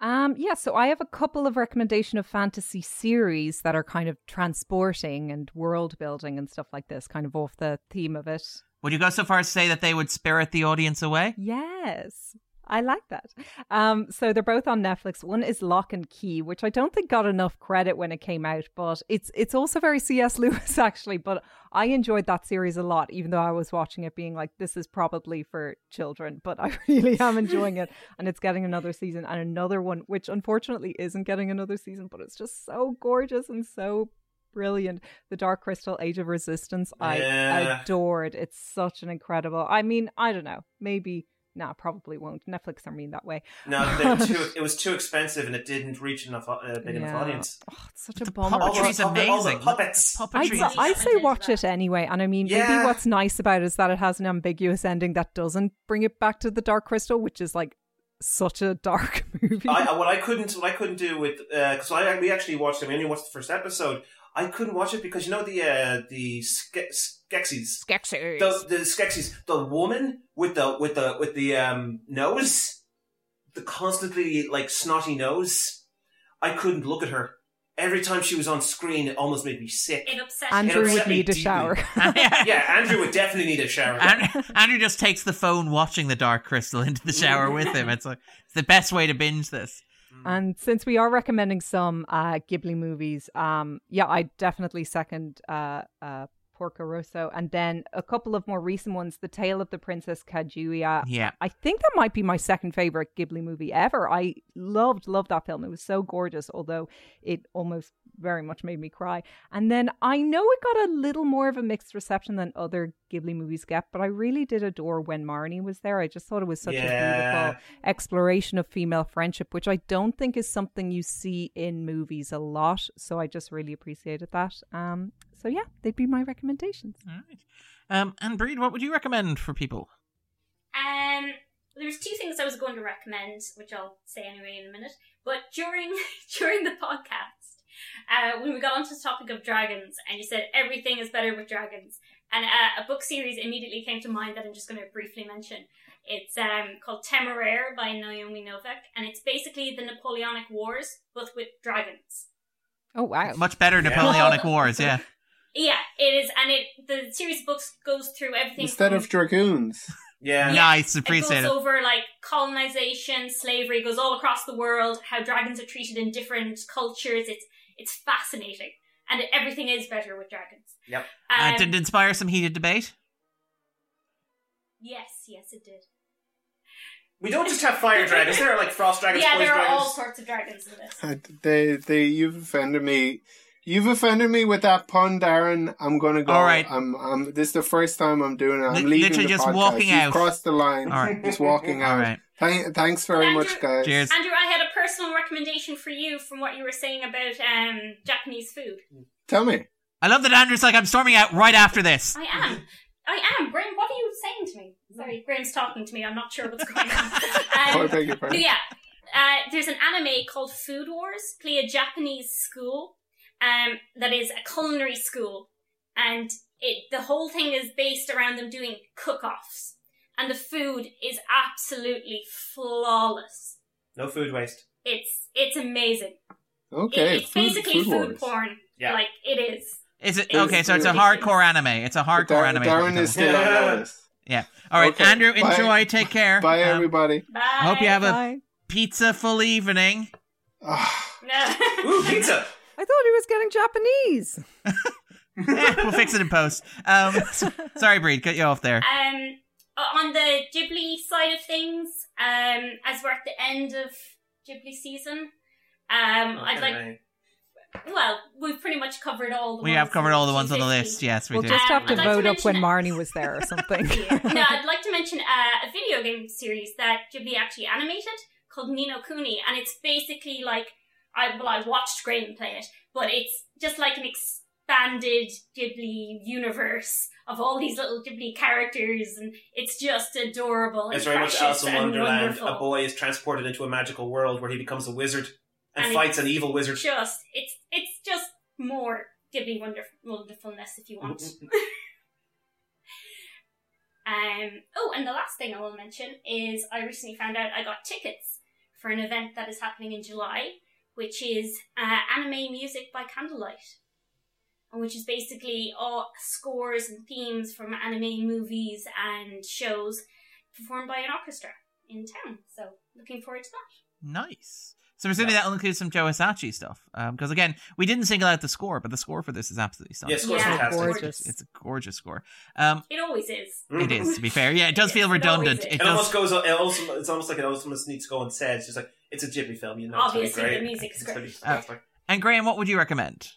Um, yeah, so I have a couple of recommendation of fantasy series that are kind of transporting and world building and stuff like this, kind of off the theme of it. Would you go so far as to say that they would spirit the audience away? Yes. I like that. Um, so they're both on Netflix. One is Locke and Key, which I don't think got enough credit when it came out, but it's it's also very C.S. Lewis actually. But I enjoyed that series a lot, even though I was watching it being like, this is probably for children, but I really am enjoying it, and it's getting another season and another one, which unfortunately isn't getting another season, but it's just so gorgeous and so brilliant. The Dark Crystal Age of Resistance, I Yeah. adored. It's such an incredible. I mean, I don't know, maybe. No, probably won't. Netflix are mean that way. No, too, it was too expensive and it didn't reach enough uh, big enough audience. Oh, it's such The a bummer. All puppetry's the- all the- all the amazing. puppets. The I'd, puppetry I'd say watch it anyway. And I mean, maybe what's nice about it is that it has an ambiguous ending that doesn't bring it back to the Dark Crystal, which is like such a dark movie. I, what I couldn't, what I couldn't do with, because I we actually watched. I mean, I only watched the first episode. I couldn't watch it because you know the uh, the ske- Skeksis, Skeksis. the the Skeksis, the woman with the with the with the um nose, the constantly like snotty nose. I couldn't look at her. Every time she was on screen, it almost made me sick. It upset Andrew It would me need a shower. yeah, Andrew would definitely need a shower. Andrew, Andrew just takes the phone watching the Dark Crystal into the shower with him. It's like it's the best way to binge this. And since we are recommending some uh, Ghibli movies, um, yeah, I definitely second uh, uh, Porco Rosso. And then a couple of more recent ones The Tale of the Princess Kaguya. Yeah. I think that might be my second favorite Ghibli movie ever. I loved, loved that film. It was so gorgeous, although it almost very much made me cry. And then I know it got a little more of a mixed reception than other Ghibli movies get, but I really did adore when Marnie was there. I just thought it was such a beautiful exploration of female friendship, which I don't think is something you see in movies a lot. So I just really appreciated that. Um, so yeah, they'd be my recommendations. All right. Um, and Bríd, what would you recommend for people? Um, there's two things I was going to recommend, which I'll say anyway in a minute. But during during the podcast, uh, when we got onto the topic of dragons, and you said everything is better with dragons, and uh, a book series immediately came to mind that I'm just going to briefly mention. It's um, called Temeraire by Naomi Novik, and it's basically the Napoleonic Wars, but with dragons. Oh wow. Much better Napoleonic Wars, yeah. Yeah, it is, and it the series of books goes through everything Instead from- of dragoons. Yeah. Nice, It appreciate goes it. over like colonization, slavery, goes all across the world, how dragons are treated in different cultures. It's it's fascinating, and everything is better with dragons. Yep. Uh, Um, did it inspire some heated debate? yes, yes, it did. We don't just have fire dragons. There are like frost dragons, yeah, there are dragons. all sorts of dragons in this. Uh, They, they, you've offended me. You've offended me with that pun, Darren. I'm gonna go. All right. I'm, I'm. This is the first time I'm doing it. I'm Li- leaving literally the just podcast. walking You've out. crossed the line. All right. Just walking out. All right. Thank, thanks very Andrew- much, guys. Cheers. Andrew, I had a personal recommendation for you from what you were saying about um, Japanese food. Tell me. I love that Andrew's like, I'm storming out right after this. I am. I am. Graham, what are you saying to me? Sorry, Graham's talking to me. I'm not sure what's going on. Oh, I Um, beg your But pardon. yeah, uh, there's an anime called Food Wars, play a Japanese school, um, that is a culinary school, and it the whole thing is based around them doing cook-offs, and the food is absolutely flawless. No food waste. It's it's amazing. Okay. It- it's food, basically food, food, porn. Yeah. Like it is. Is it okay? So it's a hardcore anime. It's a hardcore Dar- anime. Darren is still on Yeah. the list. All right, Okay, Andrew, bye. enjoy. Take care. Bye, Um, everybody. Bye. I hope you have a pizza full evening. Ah, Ooh, pizza. I thought he was getting Japanese. Eh, we'll fix it in post. Um, sorry, Bríd, cut you off there. Um, on the Ghibli side of things, um, as we're at the end of Ghibli season, um, I'd like. Okay. Well, we've pretty much covered all the. We ones have covered all the ones on the list. Yes, we We'll do. just have to Um, I'd like to vote up when mention- Marnie was there or something. Yeah. no, I'd like to mention uh, a video game series that Ghibli actually animated called Ni no Kuni, and it's basically like I well, I watched Graham play it, but it's just like an expanded Ghibli universe of all these little Ghibli characters, and it's just adorable. It's and very much precious Alice in and Wonderland. wonderful. A boy is transported into a magical world where he becomes a wizard and, And fights an evil wizard. Just it's it's just more Ghibli wonder- wonderfulness if you want. Um, oh, and the last thing I will mention is I recently found out I got tickets for an event that is happening in July, which is uh, anime music by candlelight, and which is basically all scores and themes from anime movies and shows performed by an orchestra in town. So, looking forward to that. Nice. So presumably that'll include some Joe Hisaishi stuff. Because again, we didn't single out the score, but the score for this is absolutely stunning. Yeah, score's Yeah. fantastic. Gorgeous. It's a gorgeous score. Um, It always is. it is to be fair. Yeah, it does Yes, feel it always redundant. is. It It does. almost goes. It also, it's almost like it almost needs to go unsaid. It's just like it's a Ghibli film, you know. Obviously, it's gonna be the great. music's It's gonna great. fantastic. And Graham, what would you recommend?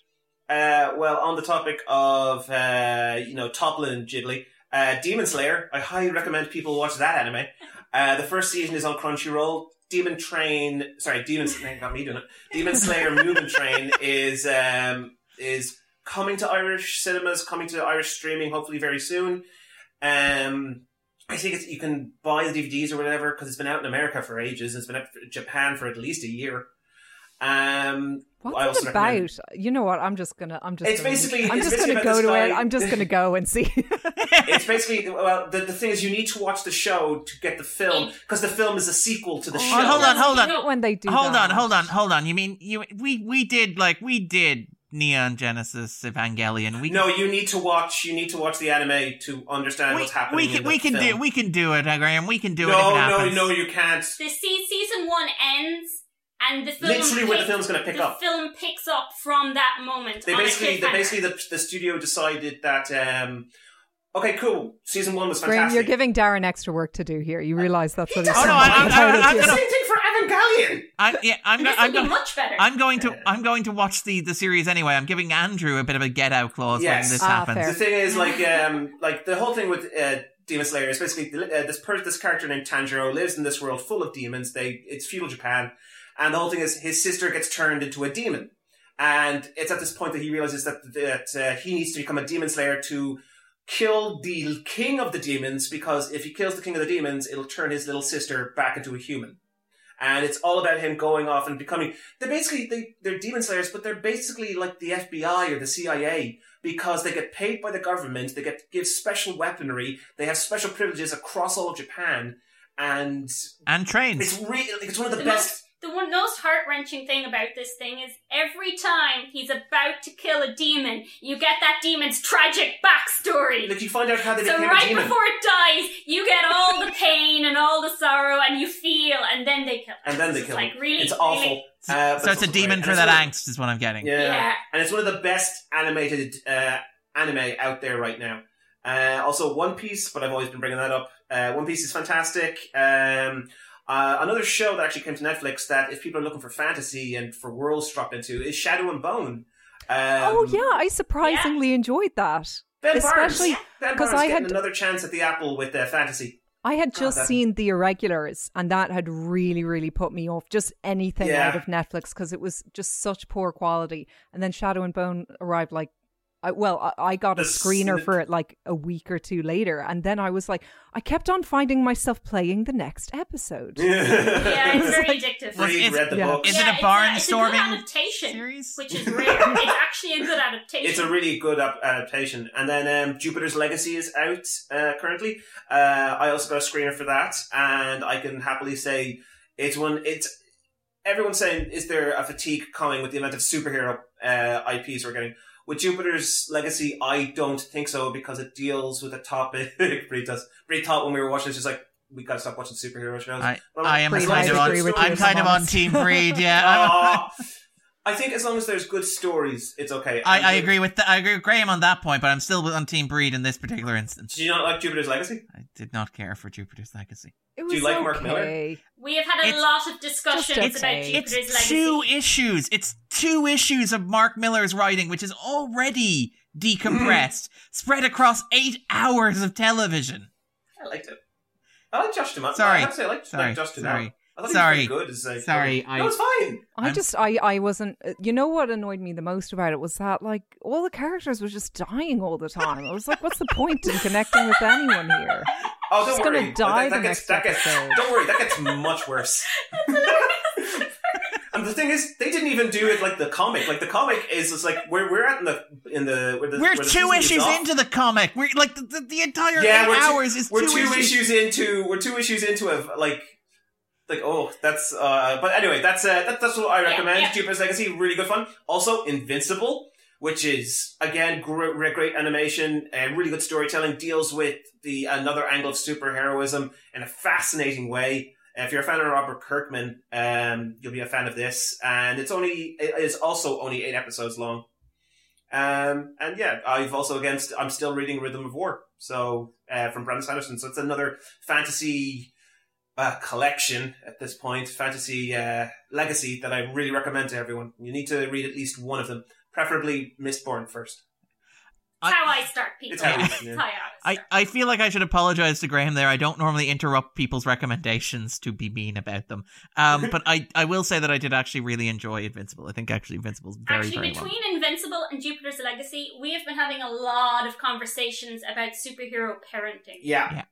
Uh, well, on the topic of uh, you know toppling Ghibli, uh, Demon Slayer. I highly recommend people watch that anime. Uh, the first season is on Crunchyroll. Demon Train, sorry, Demon Slayer got me doing it. Demon Slayer Mugen Train is um, is coming to Irish cinemas, coming to Irish streaming, hopefully very soon. Um, I think it's, you can buy the DVDs or whatever because it's been out in America for ages. It's been out in Japan for at least a year. Um, I What's also it about? recommend- You know what? I'm just gonna. I'm just. It's gonna, basically- I'm it's just basically gonna go this to it. I'm just gonna go and see. it's basically well the, the thing is you need to watch the show to get the film because the film is a sequel to the Oh, show. hold on, hold on. No, when they do. hold that. on, hold on, hold on. You mean you? We we did like we did Neon Genesis Evangelion. We No, you need to watch. You need to watch the anime to understand we, what's happening. we in can the we can film. do we can do it, Graham. We can do it. no, if it no, happens. no, you can't. The se- season one ends, and the film Literally, where the film's going to pick up. the up. film picks up from that moment. They on a basically, they basically, the, the studio decided that. um Okay, cool. Season one was Graham, fantastic. you're giving Darren extra work to do here. You realise that's what he's Oh, no, saying. I- I- That's how I- it is, I'm yeah. the gonna- same thing for Evangelion. I, yeah, I'm And go- I'm, go- much better. I'm going to I'm going to watch the the series anyway. I'm giving Andrew a bit of a get out clause Yes. when this Ah, happens. fair. The thing is, like, um, like the whole thing with uh, Demon Slayer is basically uh, this per- this character named Tanjiro lives in this world full of demons. They it's feudal Japan, and the whole thing is his sister gets turned into a demon, and it's at this point that he realizes that that uh, he needs to become a demon slayer to kill the king of the demons because if he kills the king of the demons, it'll turn his little sister back into a human. and it's all about him going off and becoming. They're basically they, they're demon slayers, but they're basically like the FBI or the CIA because they get paid by the government. They get give special weaponry. They have special privileges across all of Japan, and And trains. it's really it's one of the, The best. Most, the one most heart wrenching thing about this thing is every time he's about to kill a demon, you get that demon's tragic backstory. Like you find out how they So became right a demon, before it dies, you get all the pain and all the sorrow, and you feel, and then they kill. Him. and then they It's kill like him. really, it's awful. really- Uh, so it's a demon great. for that it's of- angst, is what I'm getting. Yeah. Yeah. and it's one of the best animated uh, anime out there right now. Uh, also, One Piece, but I've always been bringing that up. Uh, One Piece is fantastic. Um, uh, another show that actually came to Netflix that if people are looking for fantasy and for worlds to drop into is Shadow and Bone. Um, oh yeah, I surprisingly enjoyed that. Ben especially Barnes. Ben 'cause Barnes I had- another chance at the apple with uh, fantasy. I had Oh, just that- seen The Irregulars, and that had really, really put me off just anything Yeah. out of Netflix because it was just such poor quality. And then Shadow and Bone arrived like, I, well, I, I got a The screener snip- for it like a week or two later, and then I was like, I kept on finding myself playing the next episode. yeah, it's very Like- addictive. Was Read, read the yeah. books. Is it a it's barnstorming it's good adaptation, series? which is rare. it's actually a good adaptation. It's a really good ap- adaptation. And then um, Jupiter's Legacy is out uh, currently. Uh, I also got a screener for that, and I can happily say it's one. It's everyone's saying, is there a fatigue coming with the amount of superhero uh, IPs we're getting? With Jupiter's Legacy, I don't think so because it deals with a topic. Brie does. Brie thought when we were watching, it's just like we gotta stop watching superhero shows. I, I am kind of on. agree with you, I'm kind of on. Team Bríd. Yeah. I think as long as there's good stories, it's okay. I, I agree with th- I agree with Graham on that point, but I'm still on Team Bríd in this particular instance. Do you not like Jupiter's Legacy? I did not care for Jupiter's Legacy. It was you like Mark Millar? we have had a It's- lot of discussions Just about okay. Jupiter's It's legacy. two issues. It's two issues of Mark Millar's writing, which is already decompressed, hmm. spread across eight hours of television. I liked it. I like Josh Duhamel. Sorry. I have to say, I like, Sorry, like Josh Duhamel. sorry. I Sorry. he was good. As, like, Sorry, no, I- it's fine. I I'm- just, I, I wasn't. uh, You know what annoyed me the most about it was that like all the characters were just dying all the time. I was like, what's the point in connecting with anyone here? Oh, don't She's gonna worry. die that, that the gets, next that gets, episode. Don't worry. That gets much worse. and the thing is, they didn't even do it like the comic. Like the comic is just like where we're at in the in the where the We're where two season issues off. into the comic. We're like the, the, the entire Yeah, eight we're two- hours is we're two, two, issues. issues. into we're two issues into a like like oh that's uh but anyway that's uh that, that's what I Yeah, recommend. yeah. Jupiter's Legacy really good fun. Also Invincible which is again great, great animation and really good storytelling. Deals with the another angle of superheroism in a fascinating way. If you're a fan of Robert Kirkman um you'll be a fan of this. And it's only it is also only eight episodes long. Um, and yeah, I've also against I'm still reading Rhythm of War, so uh, from Brandon Sanderson. So it's another fantasy uh, collection at this point, fantasy uh, legacy that I really recommend to everyone. You need to read at least one of them, preferably Mistborn first. It's how I start people. It's how you- It's yeah. how I always I. I feel like I should apologize to Graham there. I don't normally interrupt people's recommendations to be mean about them. Um, but I, I will say that I did actually really enjoy Invincible. I think actually Invincible's very, Actually, very between well. Invincible and Jupiter's Legacy, we have been having a lot of conversations about superhero parenting. Yeah, Yeah.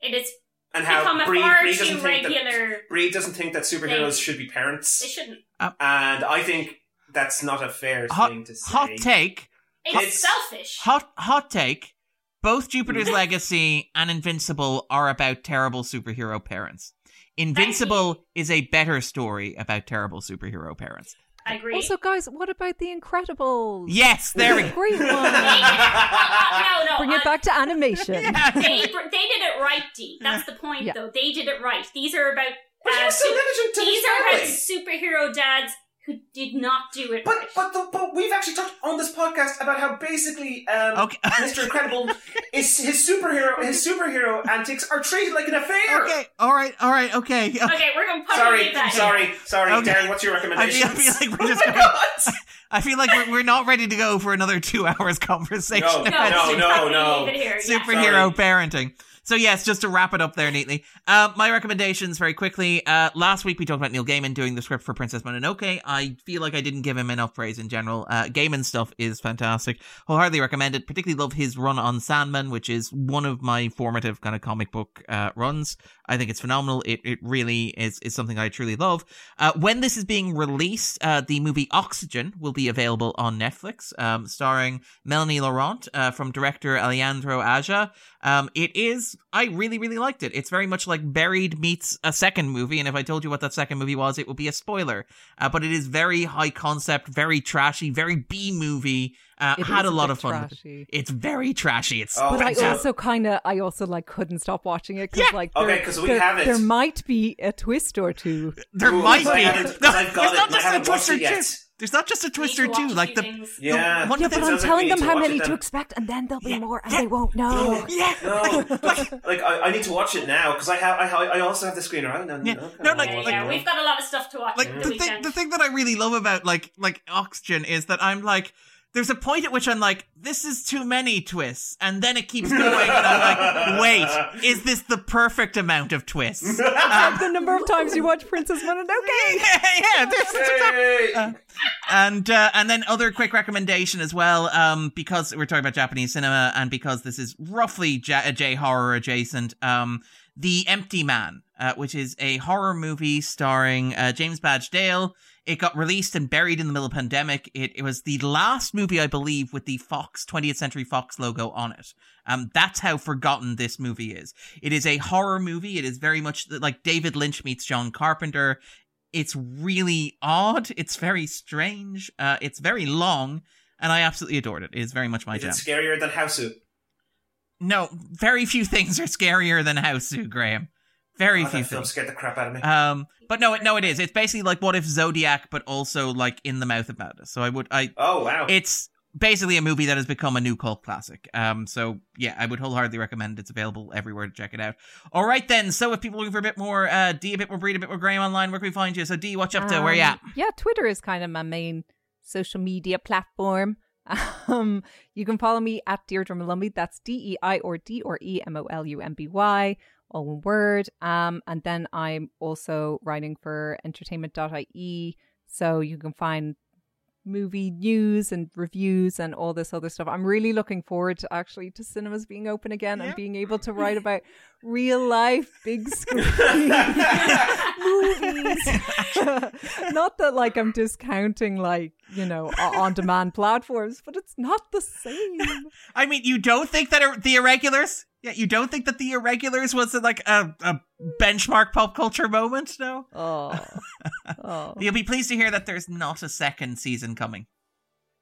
It has and how become a Bree, far Bree doesn't too think that regular. Bree doesn't think that superheroes thing. should be parents, They shouldn't. Oh. and I think that's not a fair Hot, thing to say. hot take, It's, It's- selfish. hot, hot take. Both Jupiter's Legacy and Invincible are about terrible superhero parents. Invincible is a better story about terrible superhero parents. I agree. Also, guys, what about The Incredibles? Yes, there we go. Great one. Uh, no, no. Bring uh, it back to animation. Yeah. they, they did it right, Dee. That's the point, Yeah. though. They did it right. These are about But uh, you're still su- to these are about superhero dads who did not do it But right. but the, but we've actually talked on this podcast about how basically um, Okay. Mr. Incredible is his superhero his superhero antics are treated like an affair. Okay, all right, all right, okay. okay, we're gonna probably Sorry, leave that. sorry, sorry, Okay. Darren. What's your recommendation? I feel like we're oh just my going, God. I feel like we're, we're not ready to go for another two hours conversation. No, No, no, no, no. leave it here. Yeah. superhero Sorry. parenting. So yes, just to wrap it up there neatly. Uh, my recommendations very quickly. Uh, last week we talked about Neil Gaiman doing the script for Princess Mononoke. I feel like I didn't give him enough praise in general. Uh, Gaiman stuff is fantastic. Wholeheartedly recommend it. Particularly love his run on Sandman, which is one of my formative kind of comic book uh, runs. I think it's phenomenal. It it really is is something I truly love. Uh, when this is being released, uh, the movie Oxygen will be available on Netflix, um, starring Melanie Laurent uh, from director Alejandro Aja. Um, it is. I really really liked it. It's very much like Buried meets a second movie, and if I told you what that second movie was, it would be a spoiler. Uh, but it is very high concept, very trashy, very B movie. Uh, It had a lot bit of fun. with it. trashy. It's very trashy. It's Oh, But I also kind of, I also like couldn't stop watching it because Yeah. like, Okay, there- 'cause we there, have it. There might be a twist or two. there Ooh, might 'cause I be. haven't- I've got there's it not just a twist or two. Yet. There's not just a twister need or to two. Like the, things. the Yeah. one Yeah, but I'm sounds like telling them how many to expect, and then there'll be Yeah, more, and yeah, they won't know. yeah. No, like I, I need to watch it now because I have I, I also have the screener. I know. Yeah. okay, No, I'll like- yeah, watch yeah, we've got a lot of stuff to watch like the the thing the thing that I really love about like like Oxygen is that I'm like there's a point at which I'm like this is too many twists and then it keeps going and I'm like wait is this the perfect amount of twists um, the number of times you watch Princess Mononoke. yeah yeah this is Yay! Uh, and uh, and then other quick recommendation as well um because we're talking about Japanese cinema and because this is roughly J, J horror adjacent um The Empty Man uh, which is a horror movie starring uh, James Badge Dale it got released and buried in the middle of the pandemic it, it was the last movie I believe with the Fox 20th Century Fox logo on it um that's how forgotten this movie is it is a horror movie it is very much like David Lynch meets John Carpenter it's really odd. It's very strange. Uh, it's very long, and I absolutely adored it. It is very much my Is it jam. scarier than Hausu? No, very few things are scarier than Hausu, Graham. Very Oh, few films. film things. scared the crap out of me. Um, but no, it no, it is. It's basically like what if Zodiac, but also like in the mouth of madness. So I would, I, oh wow! it's basically a movie that has become a new cult classic. Um, so yeah, I would wholeheartedly recommend. It's available everywhere to check it out. All right then. So if people are looking for a bit more, uh, D, a bit more Bríd, a bit more Graham online, where can we find you? So D, watch up to where you at? Um, Yeah, Twitter is kind of my main social media platform. Um, you can follow me at Deirdre Molumby. That's D E I or D or E M O L U M B Y, all one word. Um, and then I'm also writing for entertainment.ie. So you can find movie news and reviews and all this other stuff. I'm really looking forward to actually to cinemas being open again Yeah. and being able to write about real life big screen movies. not that like I'm discounting like, you know, on demand platforms, but it's not the same. I mean, you don't think that the irregulars? Yeah, you don't think that the irregulars was like a, a benchmark pop culture moment? No. Oh. oh. You'll be pleased to hear that there's not a second season coming.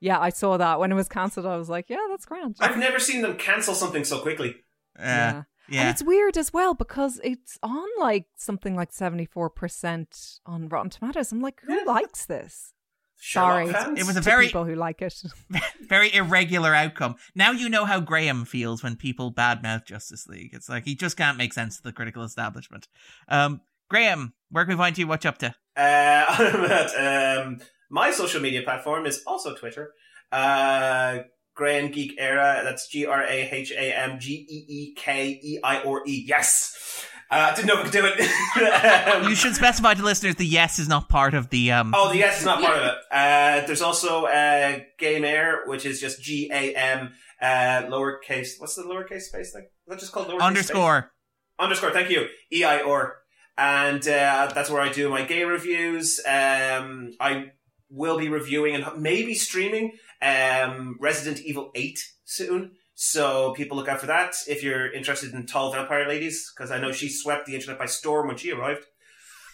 Yeah, I saw that when it was cancelled. I was like, yeah, that's grand. I've never seen them cancel something so quickly. Uh, yeah. And yeah. it's weird as well because it's on like something like 74% on Rotten Tomatoes. I'm like, who Yeah. likes this? Sherlock Sorry. fans? It was a To very people who like it. very irregular outcome. Now you know how Graham feels when people badmouth Justice League. It's like he just can't make sense of the critical establishment. Um, Graham, where can we find you? What you up to? Uh, I'm at, um, my social media platform is also Twitter. Uh, Graham Geek Era. That's G R A H A M G E E K E I or E. Yes. Uh, didn't know if I could do it. Um, You should specify to listeners the yes is not part of the um. Oh, the S is not part of it. Uh, there's also uh, Game Air, which is just G A M uh, lowercase. What's the lowercase space thing? Is that just called lowercase space? underscore. underscore. Thank you. E I or, and uh, that's where I do my game reviews. Um, I will be reviewing and maybe streaming um, Resident Evil Eight soon. So people look out for that if you're interested in tall vampire ladies, because I know she swept the internet by storm when she arrived.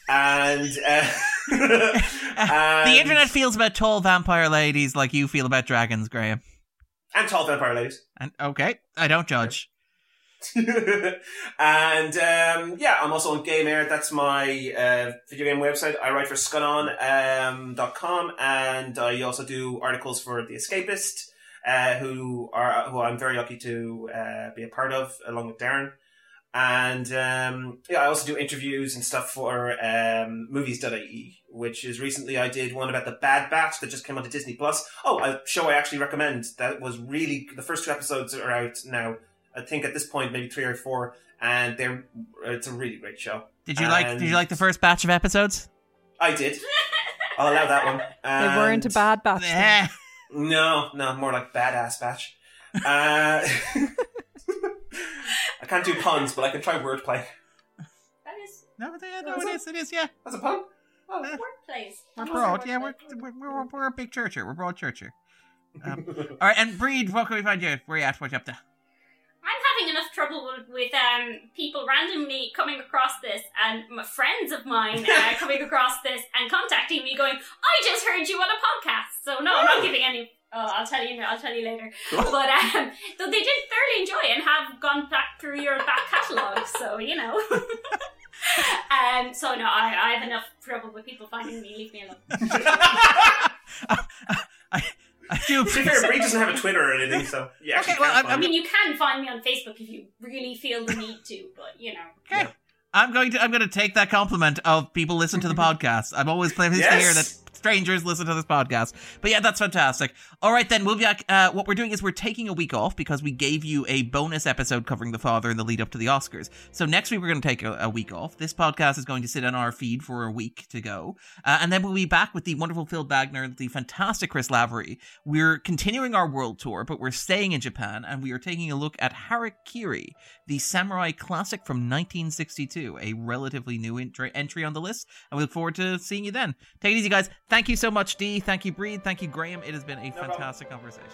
And, uh, the internet feels about tall vampire ladies like you feel about dragons, Graham. and tall vampire ladies. And okay, I don't judge. and um, yeah, I'm also on Game Air. That's my uh, video game website. I write for Scannain.com, um, .com, and I also do articles for The Escapist, uh, who are who I'm very lucky to uh, be a part of, along with Darren. And um, yeah, I also do interviews and stuff for um, movies.ie, which is recently I did one about the Bad Batch that just came onto Disney Plus. Oh, a show I actually recommend. That was really the first two episodes are out now. I think at this point maybe three or four, and they're it's a really great show. Did you like? Did you like the first batch of episodes? I did. I'll allow that one. They weren't a bad batch. Then. No, no, more like badass batch. Uh, I can't do puns, but I can try wordplay. That is No, but yeah, no, it is. It is. Yeah, That's a pun. Oh. workplace. we're a broad. Yeah, we're we're, we're, we're a big churcher. We're broad churcher. Um, all right, and Bríd, what can we find you? Where you at? What you up to? I'm having enough trouble with, with um, people randomly coming across this and friends of mine uh, coming across this and contacting me going, I just heard you on a podcast. So no, I'm not giving any. Oh, I'll tell you. I'll tell you later. But um, though they did thoroughly enjoy it and have gone back through your back catalogue, so you know. um. So no, I, I have enough trouble with people finding me. Leave me alone. I I do To be fair, appreciate. Bree doesn't have a Twitter or anything, so yeah. Okay, well, I'm- I mean, you can find me on Facebook if you really feel the need to, but you know. Okay. I'm going to I'm going to take that compliment of people listen to the podcast. I'm always pleased to hear that strangers listen to this podcast. But yeah, that's fantastic. All right, then we'll be back. Uh, what we're doing is we're taking a week off because we gave you a bonus episode covering the father in the lead up to the Oscars. So next week we're going to take a, a week off. This podcast is going to sit on our feed for a week to go, uh, and then we'll be back with the wonderful Phil Bagner, the fantastic Chris Lavery. We're continuing our world tour, but we're staying in Japan, and we are taking a look at Harakiri, the samurai classic from 1962, a relatively new entry entry on the list. And we look forward to seeing you then. Take it easy, guys. Thank you so much, Dee. Thank you, Bríd. Thank you, Graham. It has been a fantastic conversation.